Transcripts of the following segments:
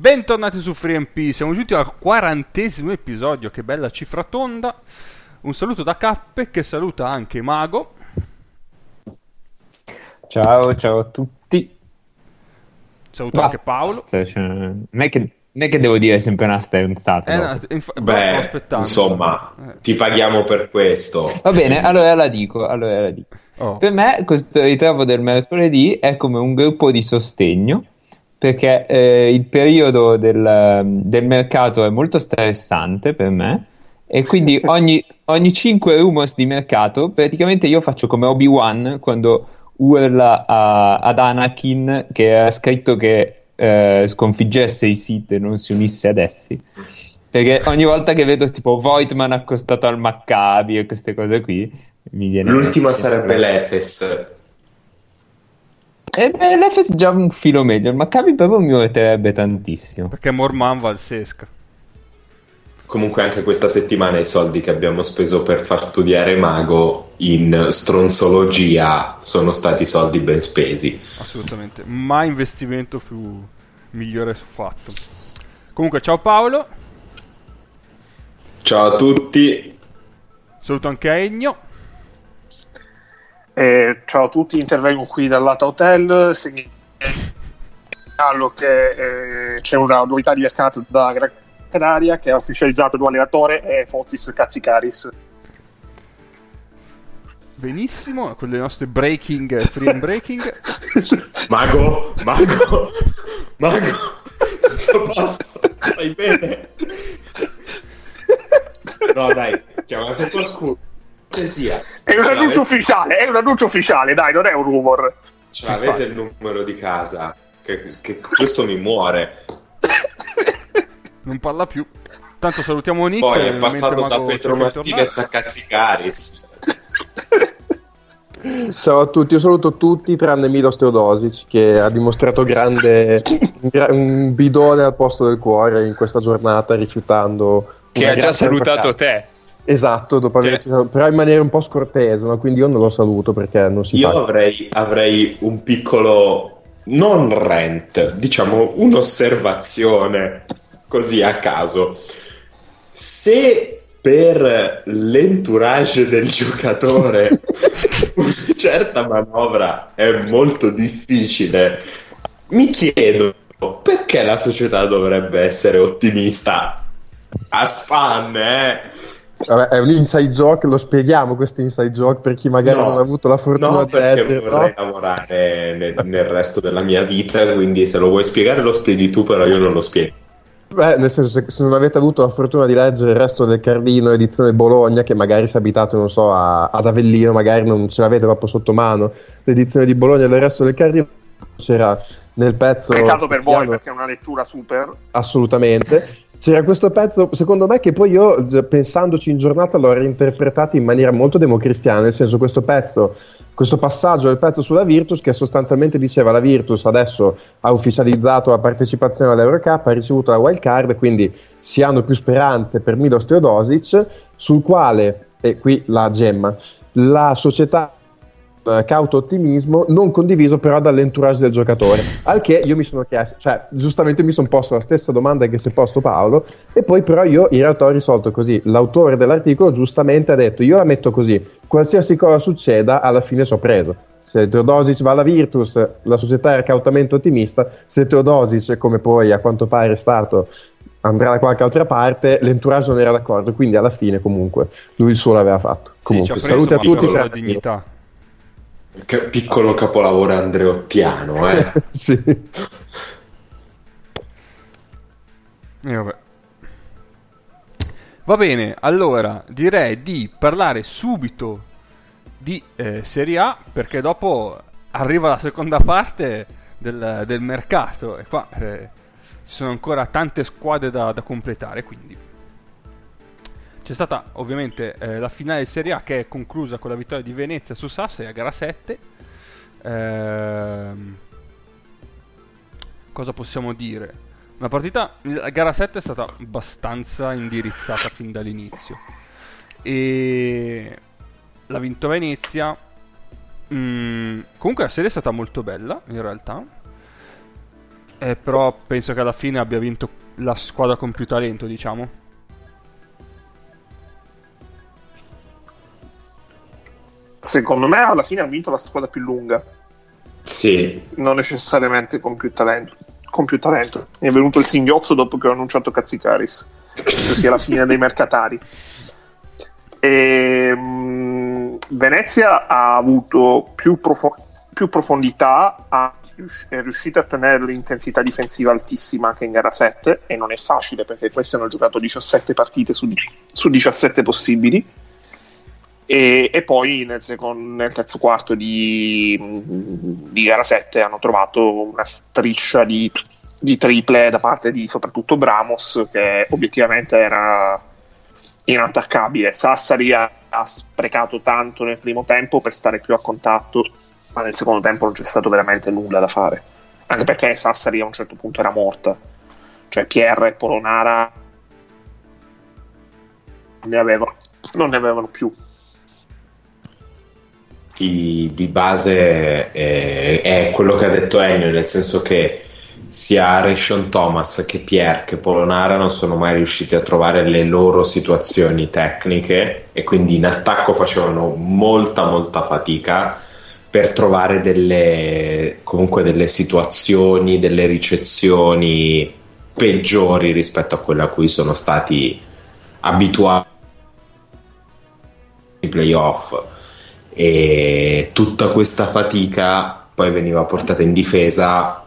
Bentornati su FreeMP, siamo giunti al quarantesimo episodio, che bella cifra tonda. Un saluto da Cappe che saluta anche Mago. Ciao, ciao a tutti. Saluto Ma, anche Paolo. Cioè, non, è che, non, è che, devo dire sempre una stronzata. Eh, no, inf- Beh, insomma, eh. ti paghiamo per questo. Va bene, allora la dico. Allora la dico. Oh. Per me questo ritrovo del mercoledì è come un gruppo di sostegno perché eh, il periodo del, del, mercato è molto stressante per me e quindi ogni, ogni 5 rumors di mercato praticamente io faccio come Obi-Wan quando urla a, ad Anakin che ha scritto che eh, sconfiggesse i Sith e non si unisse ad essi. Perché ogni volta che vedo tipo Voigtman accostato al Maccabi e queste cose qui mi viene l'ultima sarebbe l'Efes e eh, beh, l'Efes già un filo meglio, il Maccabi proprio mi metterebbe tantissimo. Perché Morman va al Sesca. Comunque anche questa settimana i soldi che abbiamo speso per far studiare Mago in stronzologia sono stati soldi ben spesi. Assolutamente, mai investimento più migliore fatto. Comunque ciao Paolo. Ciao a tutti. Saluto anche a Egno. Eh, ciao a tutti, intervengo qui dal lato hotel. Segnalo che eh, c'è una novità di mercato da Gran Canaria che ha ufficializzato il nuovo allenatore è Fozis Cazzicaris. Benissimo, con le nostre breaking, free and breaking. mago, mago, mago, tutto posto, stai bene? No dai, chiamate qualcuno cortesia. È un annuncio ufficiale, è un annuncio ufficiale, dai, non è un rumor. Ce l'avete il numero di casa? Che, che questo mi muore. Non parla più. Tanto salutiamo Nick. Poi è passato da Petro Martinez a Cazzicaris. Ciao a tutti, io saluto tutti tranne Milos Teodosic che ha dimostrato grande un bidone al posto del cuore in questa giornata rifiutando che ha già salutato te Esatto, dopo averci salutato, però in maniera un po' scortese, no? quindi io non lo saluto perché non si Io avrei, avrei, un piccolo, non rent, diciamo un'osservazione così a caso. Se per l'entourage del giocatore una certa manovra è molto difficile, mi chiedo perché la società dovrebbe essere ottimista? A span, eh? Vabbè, è un inside joke, lo spieghiamo questo inside joke per chi magari no, non ha avuto la fortuna no, di leggere. No, vorrei lavorare nel, nel, resto della mia vita, quindi se lo vuoi spiegare lo spieghi tu, però io non lo spiego. Beh, nel senso, se, se non avete avuto la fortuna di leggere il resto del Cardino edizione Bologna, che magari se abitate, non so, a, ad Avellino, magari non ce l'avete proprio sotto mano, l'edizione di Bologna e il resto del Cardino, c'era nel pezzo... Peccato per voi perché è una lettura super. Assolutamente. C'era questo pezzo, secondo me, che poi io, pensandoci in giornata, l'ho reinterpretato in maniera molto democristiana, nel senso questo pezzo, questo passaggio del pezzo sulla Virtus, che sostanzialmente diceva la Virtus adesso ha ufficializzato la partecipazione all'Eurocup, ha ricevuto la wild card, quindi si hanno più speranze per Milos Teodosic, sul quale, e qui la gemma, la società eh, cauto ottimismo non condiviso però dall'entourage del giocatore al che io mi sono chiesto cioè giustamente mi sono posto la stessa domanda che si è posto Paolo e poi però io in realtà ho risolto così l'autore dell'articolo giustamente ha detto io la metto così qualsiasi cosa succeda alla fine so preso se Teodosic va alla Virtus la società era cautamente ottimista se Teodosic come poi a quanto pare è stato andrà da qualche altra parte, l'entourage non era d'accordo, quindi alla fine comunque lui il suo l'aveva fatto. Sì, comunque, saluti a tutti. La dignità. Che piccolo capolavoro andreottiano, eh? sì. E vabbè. Va bene, allora direi di parlare subito di eh, Serie A perché dopo arriva la seconda parte del, del mercato e qua eh, ci sono ancora tante squadre da, da completare, quindi c'è stata ovviamente eh, la finale di Serie A che è conclusa con la vittoria di Venezia su Sassari a gara 7. Ehm, cosa possiamo dire? Una partita, la gara 7 è stata abbastanza indirizzata fin dall'inizio. E l'ha vinto Venezia. Mm, comunque la serie è stata molto bella in realtà. Eh, però penso che alla fine abbia vinto la squadra con più talento, diciamo. Secondo me alla fine ha vinto la squadra più lunga. Sì. Non necessariamente con più talento. Con più talento. Mi è venuto il singhiozzo dopo che ho annunciato Cazzicaris. Penso sia la fine dei mercatari. E, mh, Venezia ha avuto più, profo- più profondità, ha è riuscita a tenere l'intensità difensiva altissima anche in gara 7 e non è facile perché questi hanno giocato 17 partite su, su 17 possibili e, e poi nel, secondo, nel, terzo quarto di, di, gara 7 hanno trovato una striscia di, di, triple da parte di soprattutto Bramos che obiettivamente era inattaccabile Sassari ha, ha sprecato tanto nel primo tempo per stare più a contatto ma nel secondo tempo non c'è stato veramente nulla da fare. Anche perché Sassari a un certo punto era morta. Cioè Pierre e Polonara ne avevano, non ne avevano più. Di, di base è, è, quello che ha detto Ennio, nel senso che sia Rashon Thomas che Pierre che Polonara non sono mai riusciti a trovare le loro situazioni tecniche e quindi in attacco facevano molta molta fatica per trovare delle, comunque delle situazioni, delle ricezioni peggiori rispetto a quelle a cui sono stati abituati i playoff e tutta questa fatica poi veniva portata in difesa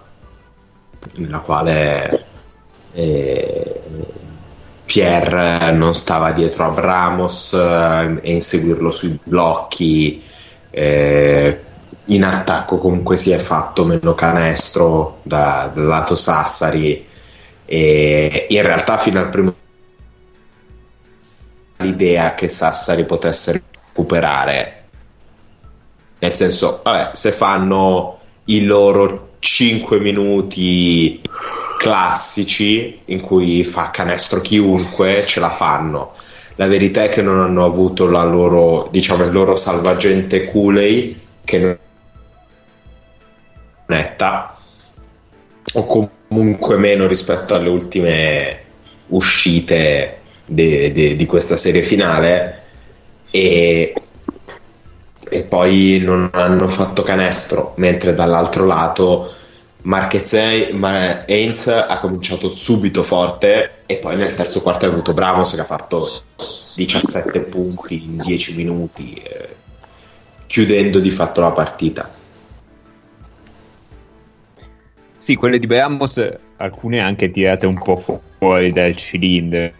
nella quale eh, Pierre non stava dietro a Bramos eh, e inseguirlo sui blocchi eh, in attacco comunque si è fatto meno canestro da, dal lato Sassari. E in realtà fino al primo l'idea che Sassari potesse recuperare nel senso vabbè se fanno i loro 5 minuti classici in cui fa canestro chiunque ce la fanno. La verità è che non hanno avuto la loro diciamo il loro salvagente Cooley che non netta o comunque meno rispetto alle ultime uscite de, de, di questa serie finale. E, e, poi non hanno fatto canestro mentre dall'altro lato Marquez Haynes ha cominciato subito forte e poi nel terzo quarto ha avuto Bramos che ha fatto 17 punti in 10 minuti eh, chiudendo di fatto la partita Sì, quelle di Bramos, alcune anche tirate un po' fu- fuori dal cilindro.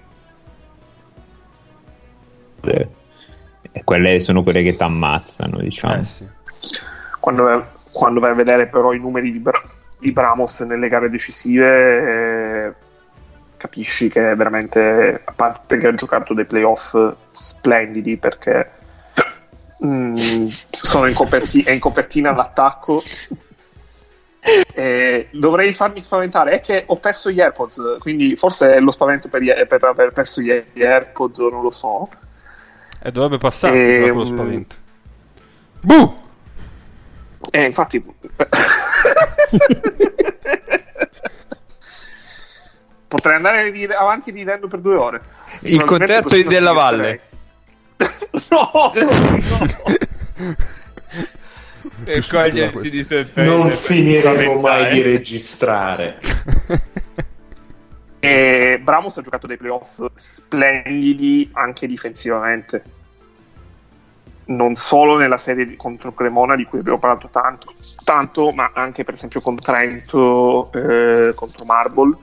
E quelle sono quelle che ti ammazzano, diciamo. Eh sì. quando, vai, quando, vai a vedere però i numeri di, Bra- di Bramos nelle gare decisive, eh, capisci che è veramente, a parte che ha giocato dei playoff splendidi perché mm, sono in, coperti- è in copertina all'attacco eh, dovrei farmi spaventare. È che ho perso gli AirPods, quindi forse è lo spavento per, per aver perso gli AirPods, non lo so. E dovrebbe passare e, lo ehm, spavento. Buh! Eh, infatti. Potrei andare avanti ridendo per due ore. Il contratto di Della Valle. no, no. e coglierti di sorpresa. Non finiremo mai di registrare. e Bramos ha giocato dei playoff splendidi anche difensivamente. Non solo nella serie contro Cremona di cui abbiamo parlato tanto, tanto ma anche per esempio con Trento eh, contro Marble.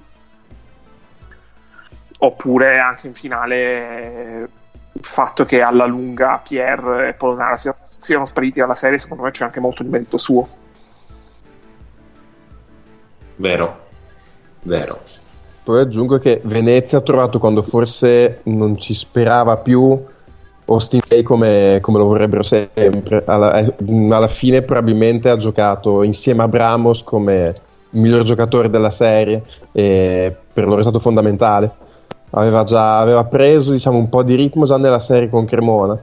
Oppure anche in finale eh, il fatto che alla lunga Pierre e Polonara siano siano spariti dalla serie, secondo me c'è anche molto di merito suo. Vero, vero. Poi aggiungo che Venezia ha trovato quando forse non ci sperava più Austin Day come, come lo vorrebbero sempre. Alla, eh, alla, fine probabilmente ha giocato insieme a Bramos come miglior giocatore della serie e per loro è stato fondamentale. Aveva già aveva preso diciamo, un po' di ritmo già nella serie con Cremona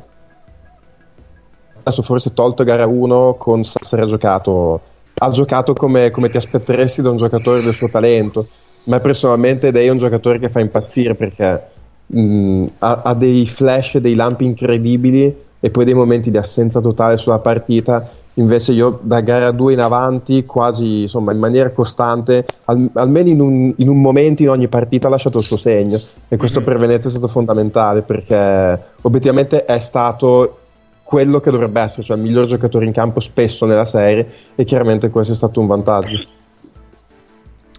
adesso forse tolto gara 1 con Sassari ha giocato ha giocato come, come ti aspetteresti da un giocatore del suo talento. Ma personalmente Dei è un giocatore che fa impazzire perché mh, ha, ha, dei flash, dei lampi incredibili e poi dei momenti di assenza totale sulla partita. Invece io da gara 2 in avanti, quasi insomma in maniera costante, al, almeno in un, in un, momento in ogni partita ha lasciato il suo segno e questo mm-hmm. per Venezia è stato fondamentale perché obiettivamente è stato quello che dovrebbe essere, cioè il miglior giocatore in campo spesso nella serie e chiaramente questo è stato un vantaggio.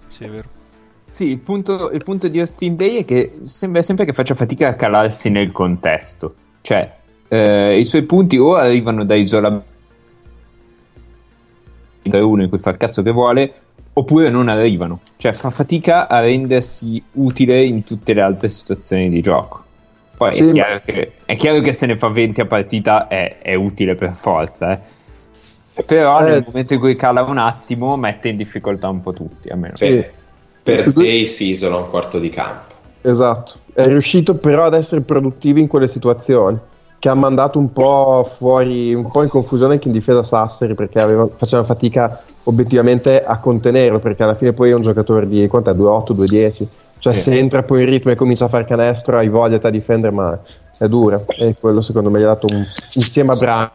Sì, è vero. Sì, il punto, il punto di Austin Day è che sembra sempre che faccia fatica a calarsi nel contesto. Cioè, eh, i suoi punti o arrivano da isolamento da uno in cui fa il cazzo che vuole, oppure non arrivano. Cioè, fa fatica a rendersi utile in tutte le altre situazioni di gioco. Poi sì, è, chiaro ma... che, è, chiaro che, se ne fa 20 a partita è, è utile per forza, eh. Però eh. nel momento in cui cala un attimo mette in difficoltà un po' tutti, almeno. Sì. Per Day si isola un quarto di campo. Esatto, è riuscito però ad essere produttivo in quelle situazioni che ha mandato un po' fuori, un po' in confusione anche in difesa Sasseri perché aveva, faceva fatica obiettivamente a contenerlo perché alla fine poi è un giocatore di quant'è? 2-8, 2-10 cioè, yes. se entra poi in ritmo e comincia a fare canestro, hai voglia a difendere, ma è dura. E quello secondo me gli ha dato un. insieme a Brown.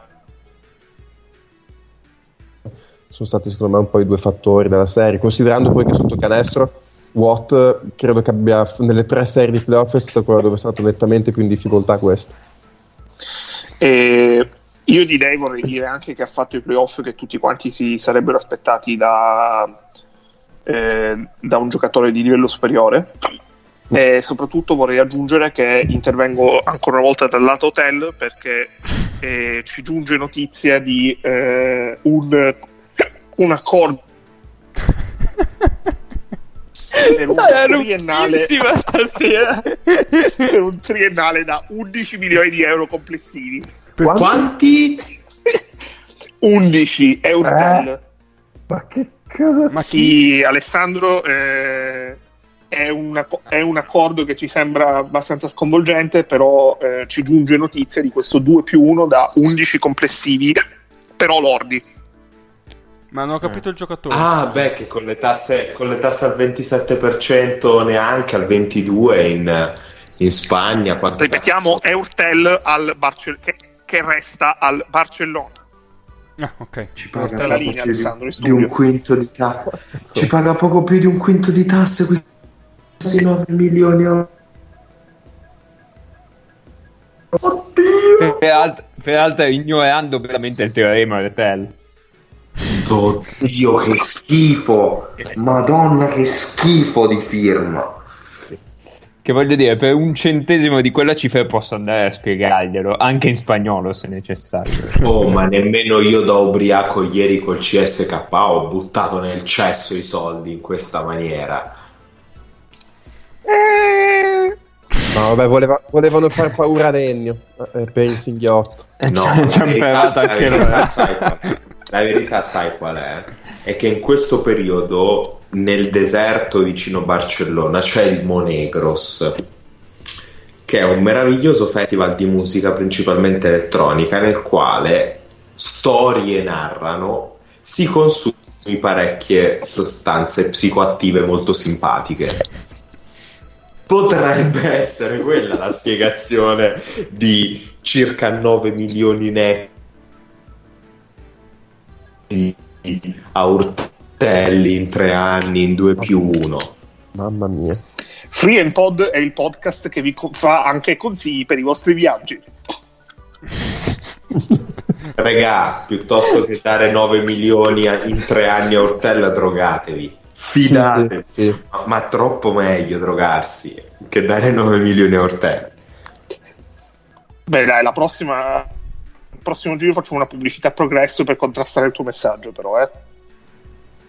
Sono stati secondo me un po' i due fattori della serie. Considerando poi che sotto canestro, Watt credo che abbia nelle tre serie di playoff è stato quello dove è stato nettamente più in difficoltà questo. E io direi, vorrei dire anche che ha fatto i playoff che tutti quanti si sarebbero aspettati da eh, da un giocatore di livello superiore. E soprattutto vorrei aggiungere che intervengo ancora una volta dal lato hotel perché eh, ci giunge notizia di eh, un, un accordo per un triennale stasera per un triennale da 11 milioni di euro complessivi. Per quanti? 11 euro. Eh, ma che ma sì, Alessandro, eh, è, una, è, un accordo che ci sembra abbastanza sconvolgente, però eh, ci giunge notizia di questo 2 più 1 da 11 complessivi, però lordi. Ma non ho capito il giocatore. Ah, beh, che con le tasse, con le tasse al 27%, neanche al 22% in, in Spagna. Ripetiamo, è Urtel al Barce- che, che resta al Barcellona. Ah, ok. Ci paga la linea, Alessandro, di, di, un quinto di tasse. Ci paga poco più di un quinto di tasse questi 9 milioni. Oddio! Per, peraltro ignorando veramente il teorema Retel. Oddio, che schifo! Madonna, che schifo di firma! Che voglio dire, per un centesimo di quella cifra posso andare a spiegarglielo, anche in spagnolo se necessario. Oh, ma nemmeno io da ubriaco ieri col CSK ho buttato nel cesso i soldi in questa maniera. Eh... No, vabbè, voleva, volevano far paura a Ennio eh, per il singhiotto. No, la verità, la, verità, sai, la verità sai qual è? È che in questo periodo nel deserto vicino Barcellona c'è il Monegros, che è un meraviglioso festival di musica principalmente elettronica nel quale storie narrano, si consumano parecchie sostanze psicoattive molto simpatiche. Potrebbe essere quella la spiegazione di circa 9 milioni netti a urtare Telly in tre anni, in due più uno. Mamma mia. Free and Pod è il podcast che vi fa anche consigli per i vostri viaggi. Regà, piuttosto che dare 9 milioni in tre anni a Ortella, drogatevi. Fidatevi. Sì. Ma, ma, troppo meglio drogarsi che dare 9 milioni a Ortella. Beh, dai, la prossima. Prossimo giro facciamo una pubblicità a progresso per contrastare il tuo messaggio, però, eh.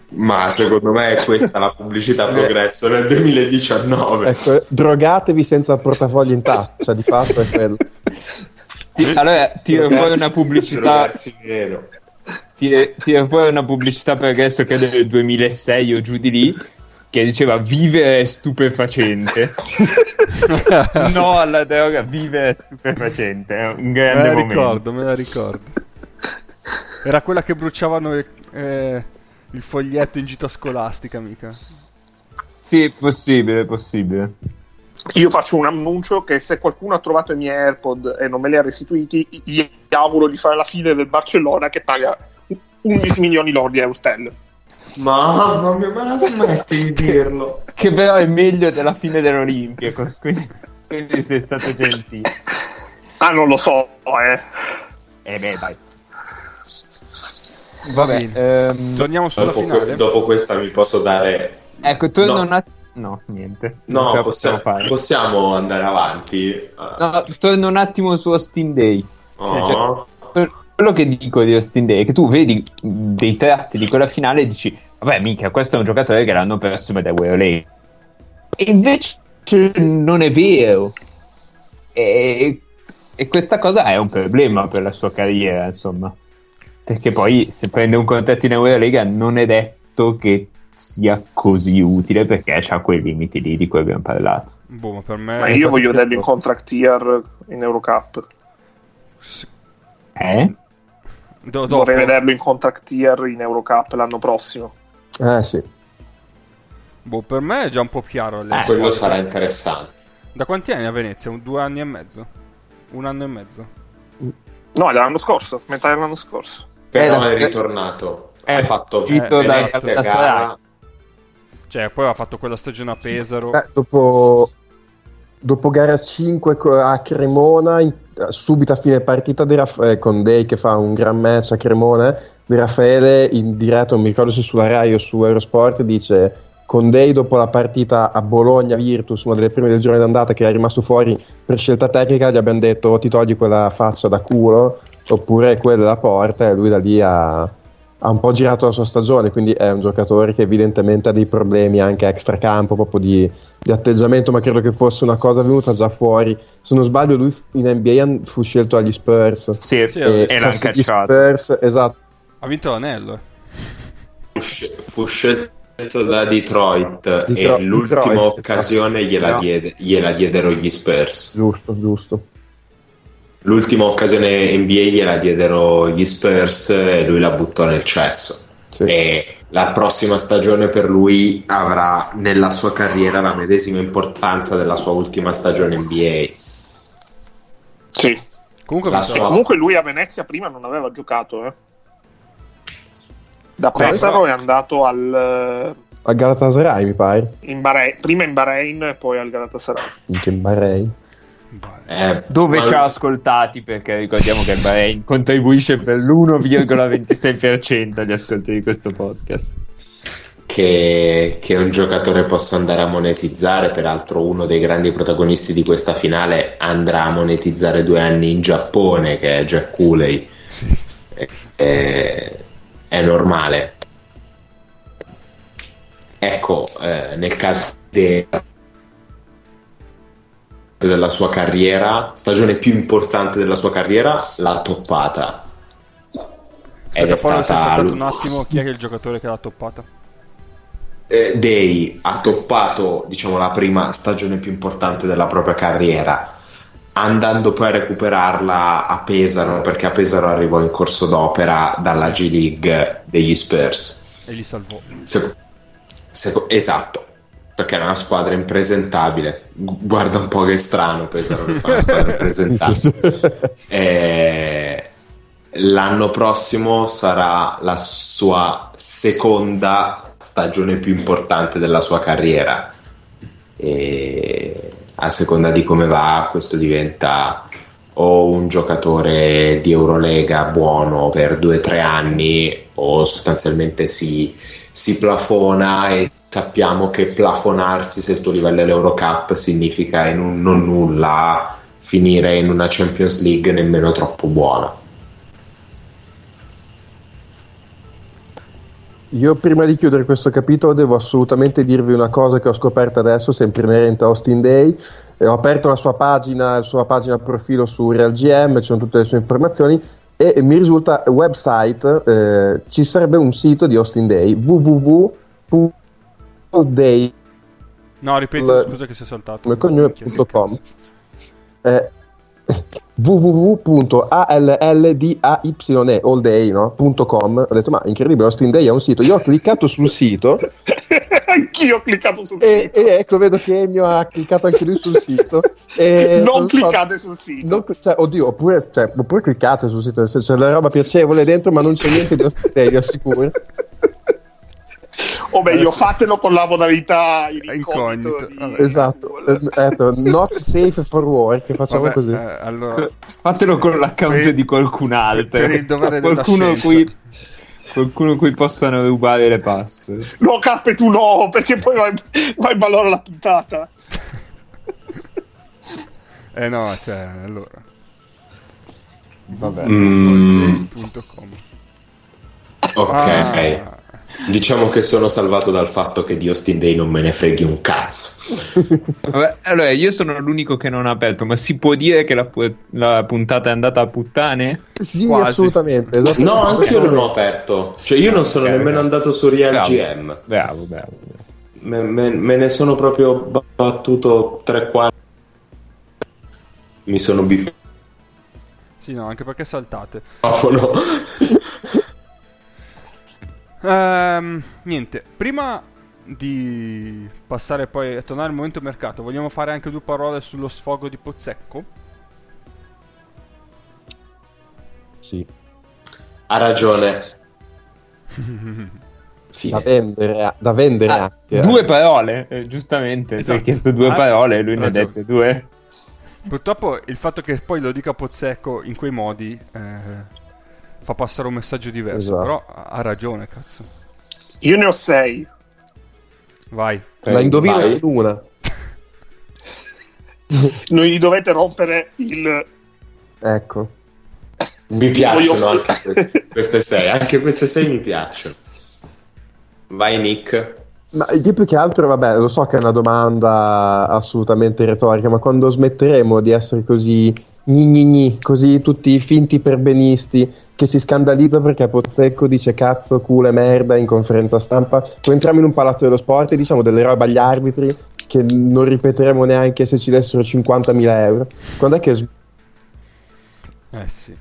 Ma secondo me è questa la pubblicità progresso nel 2019. Ecco, drogatevi senza portafoglio in tasca, cioè di fatto è quello. Allora tira fuori una pubblicità. Tira, tira fuori una pubblicità progresso che è del 2006 o giù di lì che diceva vivere è stupefacente. no alla droga, vivere è stupefacente. È un grande me la momento. ricordo, me la ricordo. Era quella che bruciavano. Eh il foglietto in gita scolastica, mica. Sì, possibile, possibile. Io faccio un annuncio che se qualcuno ha trovato i miei AirPod e non me li ha restituiti, gli auguro di fare la fine del Barcellona che paga 11 milioni lordi a Eurtel. Mamma mia, ma la smetti di dirlo. Che però è meglio della fine dell'Olimpia, quindi, quindi sei stato gentile. Ah, non lo so, eh. Eh beh, dai. Vabbè, ehm... torniamo sulla dopo, finale. dopo questa mi posso dare... Ecco, torno no. un attimo... No, niente. No, possiamo, possiamo, andare avanti. No, torno un attimo su Austin Day. Oh. Cioè, quello che dico di Austin Day è che tu vedi dei tratti di quella finale e dici, vabbè, mica, questo è un giocatore che l'hanno perso da Weoley. E invece non è vero. E, e questa cosa è un problema per la sua carriera, insomma. Perché poi se prende un contratto in Eurolega non è detto che sia così utile perché ha quei limiti lì di cui abbiamo parlato. Boh, ma per me ma io voglio vederlo in contract year in Eurocup. Eh? Do- Vorrei vederlo in contract year in Eurocup l'anno prossimo. Eh sì. Boh, per me è già un po' chiaro. Eh, quello sarà interessante. Da quanti anni a Venezia? Un, due anni e mezzo? Un anno e mezzo? No, è l'anno scorso, metà dell'anno scorso. Però eh, è ritornato. È ha fatto eh, Venezia, gara, cioè, poi ha fatto quella stagione a Pesaro. Beh, dopo, dopo gara 5 a Cremona, subito a fine partita Raff- eh, con Day che fa un gran match a Cremona, Di Raffaele in diretta, non mi ricordo se sulla Rai o su Eurosport, dice con Day dopo la partita a Bologna Virtus, una delle prime del giorno d'andata che è rimasto fuori per scelta tecnica, gli abbiamo detto ti togli quella faccia da culo oppure quella da porta e lui da lì ha ha un po' girato la sua stagione, quindi è un giocatore che evidentemente ha dei problemi anche extracampo, proprio di, di, atteggiamento, ma credo che fosse una cosa venuta già fuori. Se non sbaglio, lui in NBA fu scelto agli Spurs. Sì, sì e, e l'ha Spurs, esatto. Ha vinto l'anello. Fu, fu scelto da Detroit, Detroit e l'ultima Detroit, occasione esatto. gliela, diede, gliela diedero gli Spurs. Giusto, giusto. L'ultima occasione NBA gliela diedero gli Spurs e lui la buttò nel cesso. Sì. E la prossima stagione per lui avrà nella sua carriera la medesima importanza della sua ultima stagione NBA. Sì. Comunque, sua... comunque lui a Venezia prima non aveva giocato. Eh. Da Pesaro è andato al... Al Galatasaray mi pare. In Bahrain, prima in Bahrain e poi al Galatasaray. Anche in Bahrain. Eh, dove ma... ci ha ascoltati perché ricordiamo che il Bahrain contribuisce per l'1,26% agli ascolti di questo podcast che, che, un giocatore possa andare a monetizzare peraltro uno dei grandi protagonisti di questa finale andrà a monetizzare due anni in Giappone che è Jack Cooley sì. è, è, è, normale ecco eh, nel caso di della sua carriera, stagione più importante della sua carriera, l'ha toppata. Ed è stata un attimo chi è il giocatore che l'ha toppata? Eh, Day ha toppato, diciamo, la prima stagione più importante della propria carriera, andando poi a recuperarla a Pesaro, perché a Pesaro arrivò in corso d'opera dalla G League degli Spurs. E li salvò. Se, se, esatto perché è una squadra impresentabile. Guarda un po' che strano Pesaro che fa una squadra impresentabile. e l'anno prossimo sarà la sua seconda stagione più importante della sua carriera. E a seconda di come va, questo diventa o un giocatore di Eurolega buono per due o tre anni o sostanzialmente si, si plafona e sappiamo che plafonarsi se il tuo livello è l'Eurocup significa in un non nulla finire in una Champions League nemmeno troppo buona. Io prima di chiudere questo capitolo devo assolutamente dirvi una cosa che ho scoperto adesso, sempre inerente a Austin Day. Eh, ho aperto la sua pagina, la sua pagina profilo su RealGM, ci sono tutte le sue informazioni e mi risulta website, eh, ci sarebbe un sito di Austin Day, www day no ripeti l- scusa che si è saltato. cognome.com eh, www.allldayne all day, no? .com. Ho detto ma incredibile Austin Day è un sito. Io ho cliccato sul sito. Anch'io ho cliccato sul e, sito. e ecco vedo che Ennio ha cliccato anche lui sul sito. E non, non cliccate so, sul sito. non, cioè, oddio oppure, cioè, oppure cliccate sul sito c'è la roba piacevole dentro ma non c'è niente di Austin Day vi assicuro o meglio, Adesso... fatelo con la modalità in incognito. Di... Esatto, ecco, not safe for work. Facciamo Vabbè, così. Eh, allora... Fatelo con l'account per... di qualcun altro. Per il dovere qualcuno cui qualcuno cui possano rubare le password. No, Cappe, tu no, perché poi vai, vai in valore la puntata. eh no, cioè, allora. Vabbè. Mm. Ok. Ah. Diciamo che sono salvato dal fatto che di Austin Day non me ne freghi un cazzo. Vabbè, allora, io sono l'unico che non ha aperto, ma si può dire che la, la puntata è andata a puttane? Sì, Quasi. assolutamente. No, anche io non ho aperto. Cioè, io non sono okay, nemmeno okay. andato su Real bravo, GM. Bravo, bravo. Me, me, me, ne sono proprio battuto tre quarti. Mi sono bippato. Sì, no, anche perché saltate. Ehm, niente, prima di passare poi a tornare al momento mercato, vogliamo fare anche due parole sullo sfogo di Pozzecco? Sì. Ha ragione. da vendere, da vendere ah, anche. Due parole, eh, giustamente. Esatto. Si è chiesto due ah, parole, lui ne ha dette due. Purtroppo il fatto che poi lo dica Pozzecco in quei modi eh, fa passare un messaggio diverso. Esatto. Però ha ragione, cazzo. Io ne ho sei. Vai. La indovino in una. non gli dovete rompere il... Ecco. Mi piacciono anche queste sei. Anche queste sei mi piacciono. Vai Nick. Ma io più che altro, vabbè, lo so che è una domanda assolutamente retorica, ma quando smetteremo di essere così gni gni gni, così tutti finti perbenisti, che si scandalizza perché Pozzecco dice cazzo, culo e merda in conferenza stampa. Poi entriamo in un palazzo dello sport e diciamo delle robe agli arbitri che non ripeteremo neanche se ci dessero 50.000 euro. Quando è che eh sì.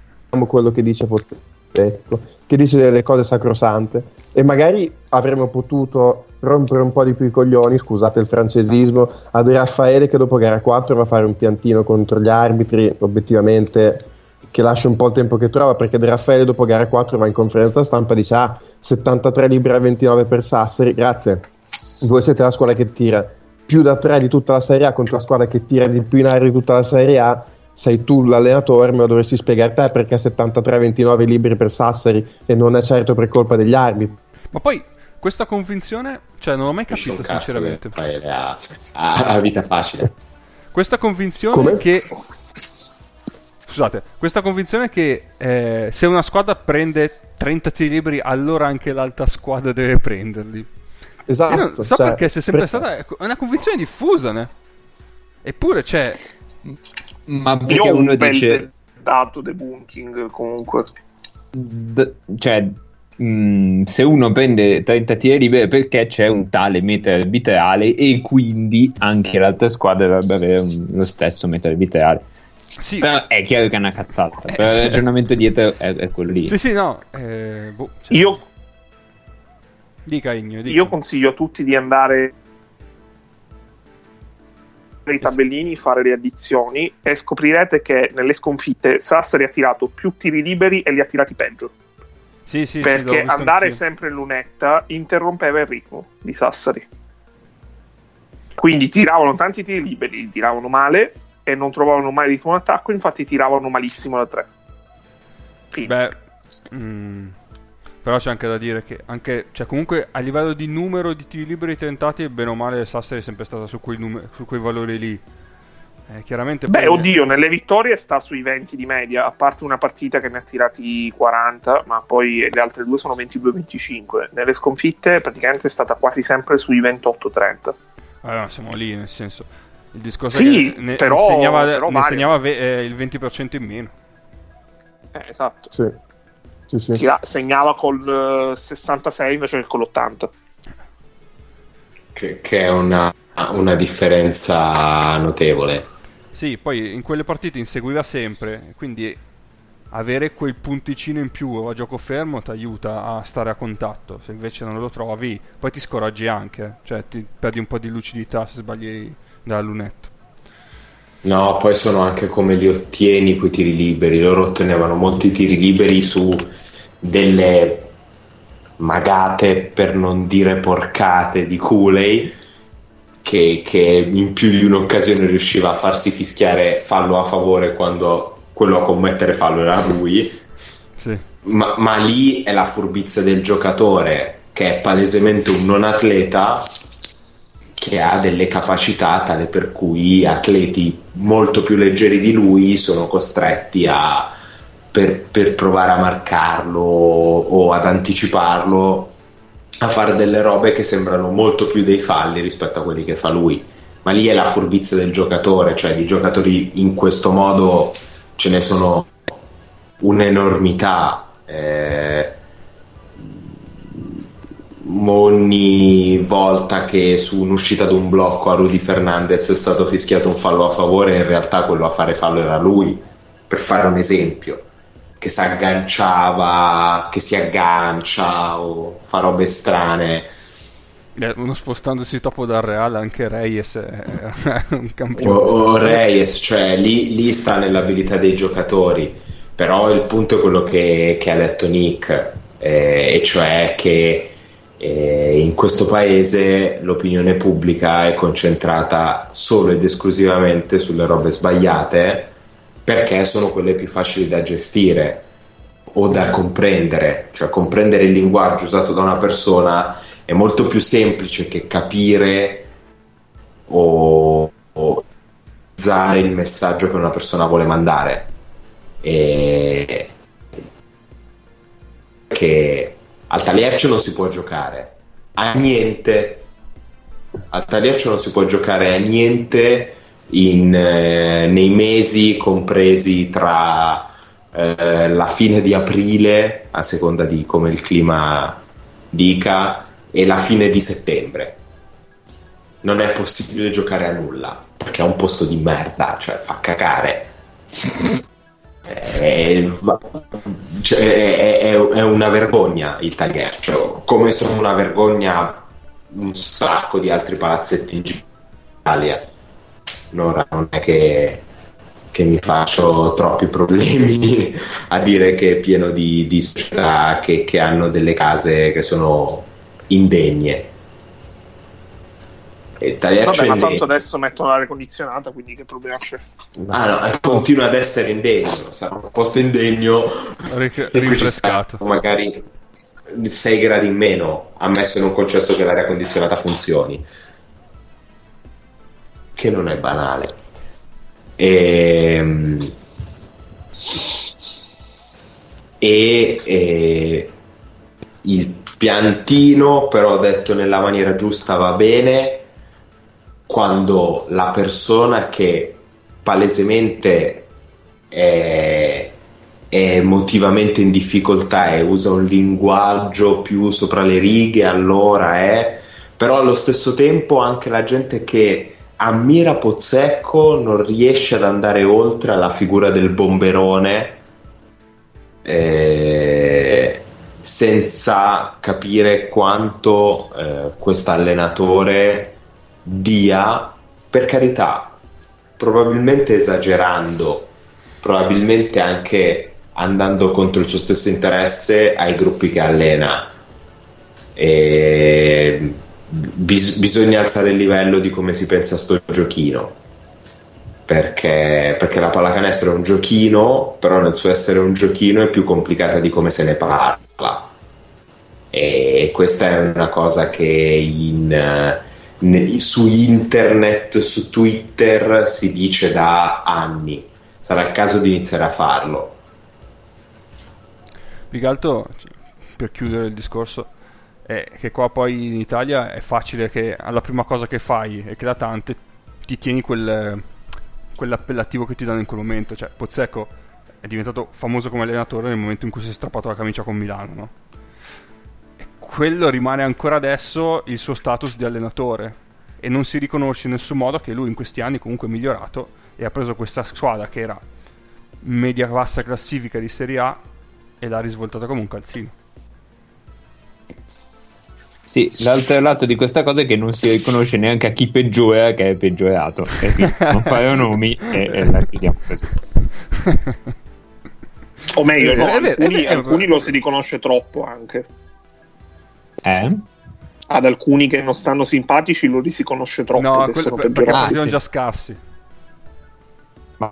quello che dice Pozzecco, che dice delle cose sacrosante e magari avremmo potuto rompere un po' di più i coglioni, scusate il francesismo, ad Raffaele che dopo gara 4 va a fare un piantino contro gli arbitri, obiettivamente che lascia un po' il tempo che trova perché De Raffaele dopo gara 4 va in conferenza stampa e dice ah 73 libri a 29 per Sassari grazie. Voi siete la squadra che tira. Più da 3 di tutta la Serie A contro la squadra che tira di più in aria di tutta la Serie A sei tu l'allenatore me lo dovresti spiegare te perché 73-29 libri per Sassari e non è certo per colpa degli arbitri. Ma poi questa convinzione cioè non l'ho mai capito sinceramente. fai le a, a, vita facile. Questa convinzione Come? che scusate, questa convinzione che eh, se una squadra prende 30 tiri liberi, allora anche l'altra squadra deve prenderli. Esatto. Io non so cioè, perché sia sempre per... stata una convinzione diffusa, né? Eppure c'è. Ma perché uno un dice. dato debunking comunque. D- cioè, mh, mm, se uno prende 30 tiri liberi perché c'è un tale metro arbitrale e quindi anche l'altra squadra dovrebbe avere un, lo stesso metro arbitrale. Sì. Però è chiaro che è una cazzata. Eh, però il ragionamento dietro è, è, quello lì. Sì, sì, no. Eh, boh, cioè... Io. Dica Igno, dica. Io consiglio a tutti di andare i tabellini, fare le addizioni e scoprirete che nelle sconfitte Sassari ha tirato più tiri liberi e li ha tirati peggio. Sì, sì, perché sì, andare anch'io. sempre in lunetta interrompeva il ritmo di Sassari. Quindi tiravano tanti tiri liberi, li tiravano male e non trovavano mai ritmo d'attacco, infatti tiravano malissimo da tre. Fine. Beh, mm, però c'è anche da dire che anche, cioè comunque a livello di numero di tiri liberi tentati, bene o male Sassari è sempre stata su quei, numer- su quei valori lì. Eh, chiaramente Beh, oddio, nelle vittorie sta sui 20 di media, a parte una partita che ne ha tirati 40, ma poi le altre due sono 22-25. Nelle sconfitte praticamente è stata quasi sempre sui 28-30. Allora, siamo lì, nel senso il discorso sì, è che ne, però, insegnava, però ne insegnava ve- eh, il 20% in meno. Eh, esatto. Sì. Sì, sì. segnava col 66 invece che con l'80. Che, che è una, una, differenza notevole. Sì, poi in quelle partite inseguiva sempre, quindi avere quel punticino in più a gioco fermo ti aiuta a stare a contatto. Se invece non lo trovi, poi ti scoraggi anche, cioè ti perdi un po' di lucidità se sbagli dalla lunetta. No, poi sono anche come li ottieni quei tiri liberi. Loro ottenevano molti tiri liberi su delle magate, per non dire porcate, di Cooley che, che in più di un'occasione riusciva a farsi fischiare fallo a favore quando quello a commettere fallo era lui. Sì. Ma, ma, lì è la furbizia del giocatore che è palesemente un non atleta che ha delle capacità tale per cui atleti molto più leggeri di lui sono costretti a per, per provare a marcarlo o ad anticiparlo a fare delle robe che sembrano molto più dei falli rispetto a quelli che fa lui ma lì è la furbizia del giocatore cioè di giocatori in questo modo ce ne sono un'enormità. Eh, ogni volta che su un'uscita d'un blocco a Rudy Fernandez è stato fischiato un fallo a favore, in realtà quello a fare fallo era lui, per fare un esempio, che si agganciava, che si aggancia o fa robe strane. Eh, uno spostandosi troppo dal Real, anche Reyes è un campione. O, o Reyes, cioè lì, lì, sta nell'abilità dei giocatori. Però il punto è quello che, che ha detto Nick, eh, e cioè che eh, in questo paese l'opinione pubblica è concentrata solo ed esclusivamente sulle robe sbagliate perché sono quelle più facili da gestire o da comprendere, cioè comprendere il linguaggio usato da una persona è molto più semplice che capire o, o usare il messaggio che una persona vuole mandare. E che al Taliercio non si può giocare a niente. Al Taliercio non si può giocare a niente in, eh, nei mesi compresi tra eh, la fine di aprile, a seconda di come il clima dica, e la fine di settembre. Non è possibile giocare a nulla perché è un posto di merda, cioè fa cagare. È, cioè, è, è, è, una vergogna il Tagliaccio, come sono una vergogna un sacco di altri palazzetti in Italia. Allora non è che, che, mi faccio troppi problemi a dire che è pieno di, di società che, che hanno delle case che sono indegne. E Vabbè, ma tanto adesso mettono l'aria condizionata, quindi che problema c'è? Ah no, continua ad essere indegno, sarà un posto indegno Ric- rinfrescato. Magari 6 gradi in meno, ammesso e non concesso che l'aria condizionata funzioni. Che non è banale. Ehm, e, e il piantino, però detto nella maniera giusta va bene, quando la persona che palesemente è, è emotivamente in difficoltà e usa un linguaggio più sopra le righe, allora è, però allo stesso tempo anche la gente che ammira Pozzecco non riesce ad andare oltre alla figura del bomberone. Eh, senza capire quanto eh, questo allenatore dia, per carità, probabilmente esagerando, probabilmente anche andando contro il suo stesso interesse ai gruppi che allena. E bis- bisogna alzare il livello di come si pensa a sto giochino. Perché, perché la pallacanestro è un giochino, però nel suo essere un giochino è più complicata di come se ne parla e questa è una cosa che in, su internet, su Twitter si dice da anni. Sarà il caso di iniziare a farlo. Più che altro, per chiudere il discorso, è che qua poi in Italia è facile che alla prima cosa che fai e che da tante ti tieni quel, quell'appellativo che ti danno in quel momento. Cioè, Pozzecco è diventato famoso come allenatore nel momento in cui si è strappato la camicia con Milano, no? Quello rimane ancora adesso il suo status di allenatore e non si riconosce in nessun modo che lui in questi anni comunque è migliorato e ha preso questa squadra che era media bassa classifica di Serie A e l'ha risvoltata come un calzino. Sì, l'altro lato di questa cosa è che non si riconosce neanche a chi peggiora che è peggiorato. non fare nomi e, e la chiudiamo così. O meglio, no, alcuni, alcuni lo si riconosce troppo anche. Eh? Ad alcuni che non stanno simpatici lo si conosce troppo. No, quello, sono perché ah, sì. già scarsi. Ma...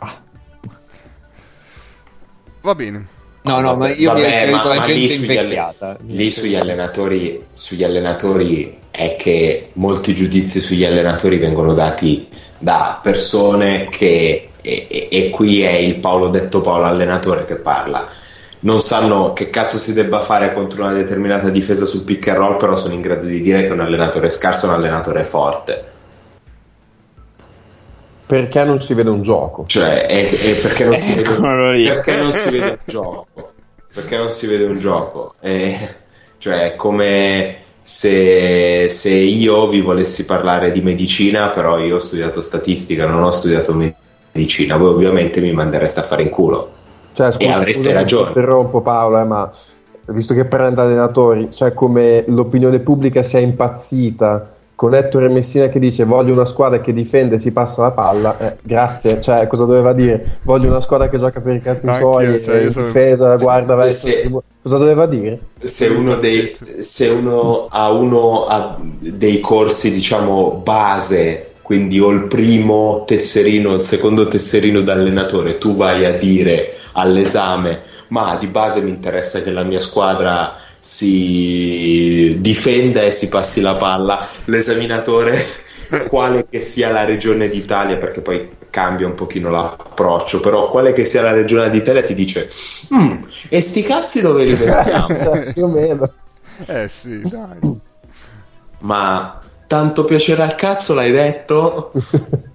Va bene. No, no, ma io Vabbè, mi ma, ma lì, sugli, alle... lì sugli, allenatori, sugli allenatori è che molti giudizi sugli allenatori vengono dati da persone che, e, e, e qui è il Paolo detto Paolo allenatore che parla, non sanno che cazzo si debba fare contro una determinata difesa sul pick and roll, però sono in grado di dire che un allenatore scarso è un allenatore forte. Perché non si vede un gioco? Cioè, è, è perché, non si vede, perché non si vede un gioco? Perché non si vede un gioco? È, cioè, è come se, se, io vi volessi parlare di medicina, però io ho studiato statistica, non ho studiato medicina, voi ovviamente mi mandereste a fare in culo. Cioè, scusa, e avreste scusa, ragione. Interrompo Paolo, eh, ma visto che parliamo di allenatori, cioè come l'opinione pubblica sia impazzita con Ettore Messina che dice voglio una squadra che difende e si passa la palla, eh, grazie, cioè cosa doveva dire? Voglio una squadra che gioca per i cazzi Anche suoi cioè, e sono... difesa, guarda verso se, cosa doveva dire? Se uno, dei, se uno ha uno ha dei corsi diciamo base quindi o il primo tesserino o il secondo tesserino d'allenatore tu vai a dire all'esame ma di base mi interessa che la mia squadra si difenda e si passi la palla. L'esaminatore, quale che sia la regione d'Italia, perché poi cambia un pochino l'approccio, però quale che sia la regione d'Italia ti dice mm, e sti cazzi dove li mettiamo? Più o meno. Eh sì, dai. Ma tanto piacere al cazzo l'hai detto?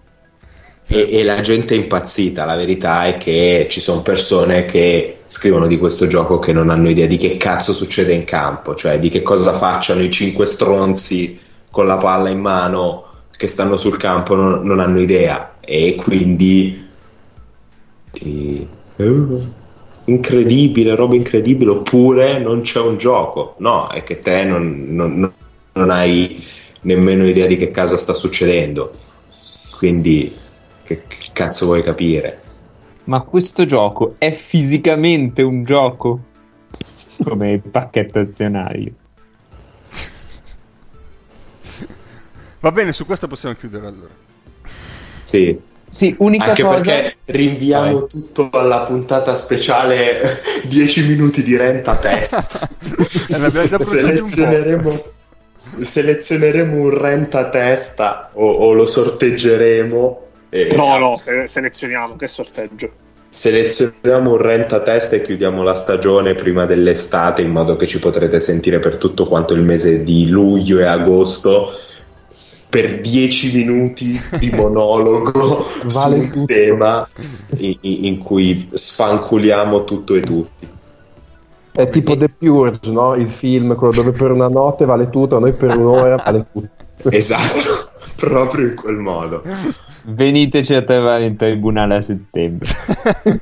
e, e, la gente è impazzita. La verità è che ci sono persone che scrivono di questo gioco che non hanno idea di che cazzo succede in campo, cioè di che cosa facciano i cinque stronzi con la palla in mano che stanno sul campo, non, non hanno idea. E quindi. Ti... Uh, incredibile, roba incredibile, oppure non c'è un gioco. No, è che te non, non, non hai nemmeno idea di che cosa sta succedendo. Quindi che, che cazzo vuoi capire? Ma questo gioco è fisicamente un gioco? Come il pacchetto azionario. Va bene, su questo possiamo chiudere allora. Sì. Sì, unica Anche cosa... perché rinviamo Vai. tutto alla puntata speciale 10 minuti di renta test. eh, selezioneremo, selezioneremo un renta testa o, o lo sorteggeremo e no, no, se- selezioniamo, che sorteggio. Selezioniamo un renta testa e chiudiamo la stagione prima dell'estate in modo che ci potrete sentire per tutto quanto il mese di luglio e agosto per 10 minuti di monologo vale su un tutto. tema in, in, cui sfanculiamo tutto e tutti. È tipo The Purge, no? Il film, quello dove per una notte vale tutto, noi per un'ora vale tutto. Esatto, proprio in quel modo. Veniteci a trovare in tribunale a settembre.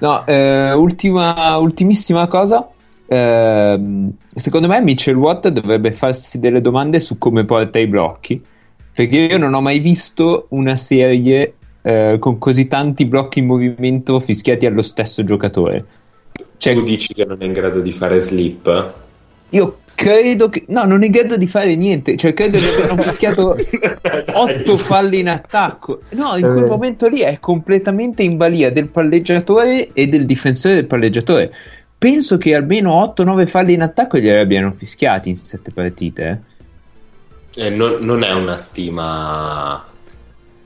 no, eh, ultima, ultimissima cosa. Eh, secondo me Mitchell Watt dovrebbe farsi delle domande su come porta i blocchi. Perché io non ho mai visto una serie eh, con così tanti blocchi in movimento fischiati allo stesso giocatore. Cioè, tu dici che non è in grado di fare slip? Io credo che no, non è in grado di fare niente. Cioè, credo che abbiano fischiato otto falli in attacco. No, in quel eh. momento lì è completamente in balia del palleggiatore e del difensore del palleggiatore. Penso che almeno 8-9 falli in attacco glieli abbiano fischiati in 7 partite. Eh. Eh, non, non, è una stima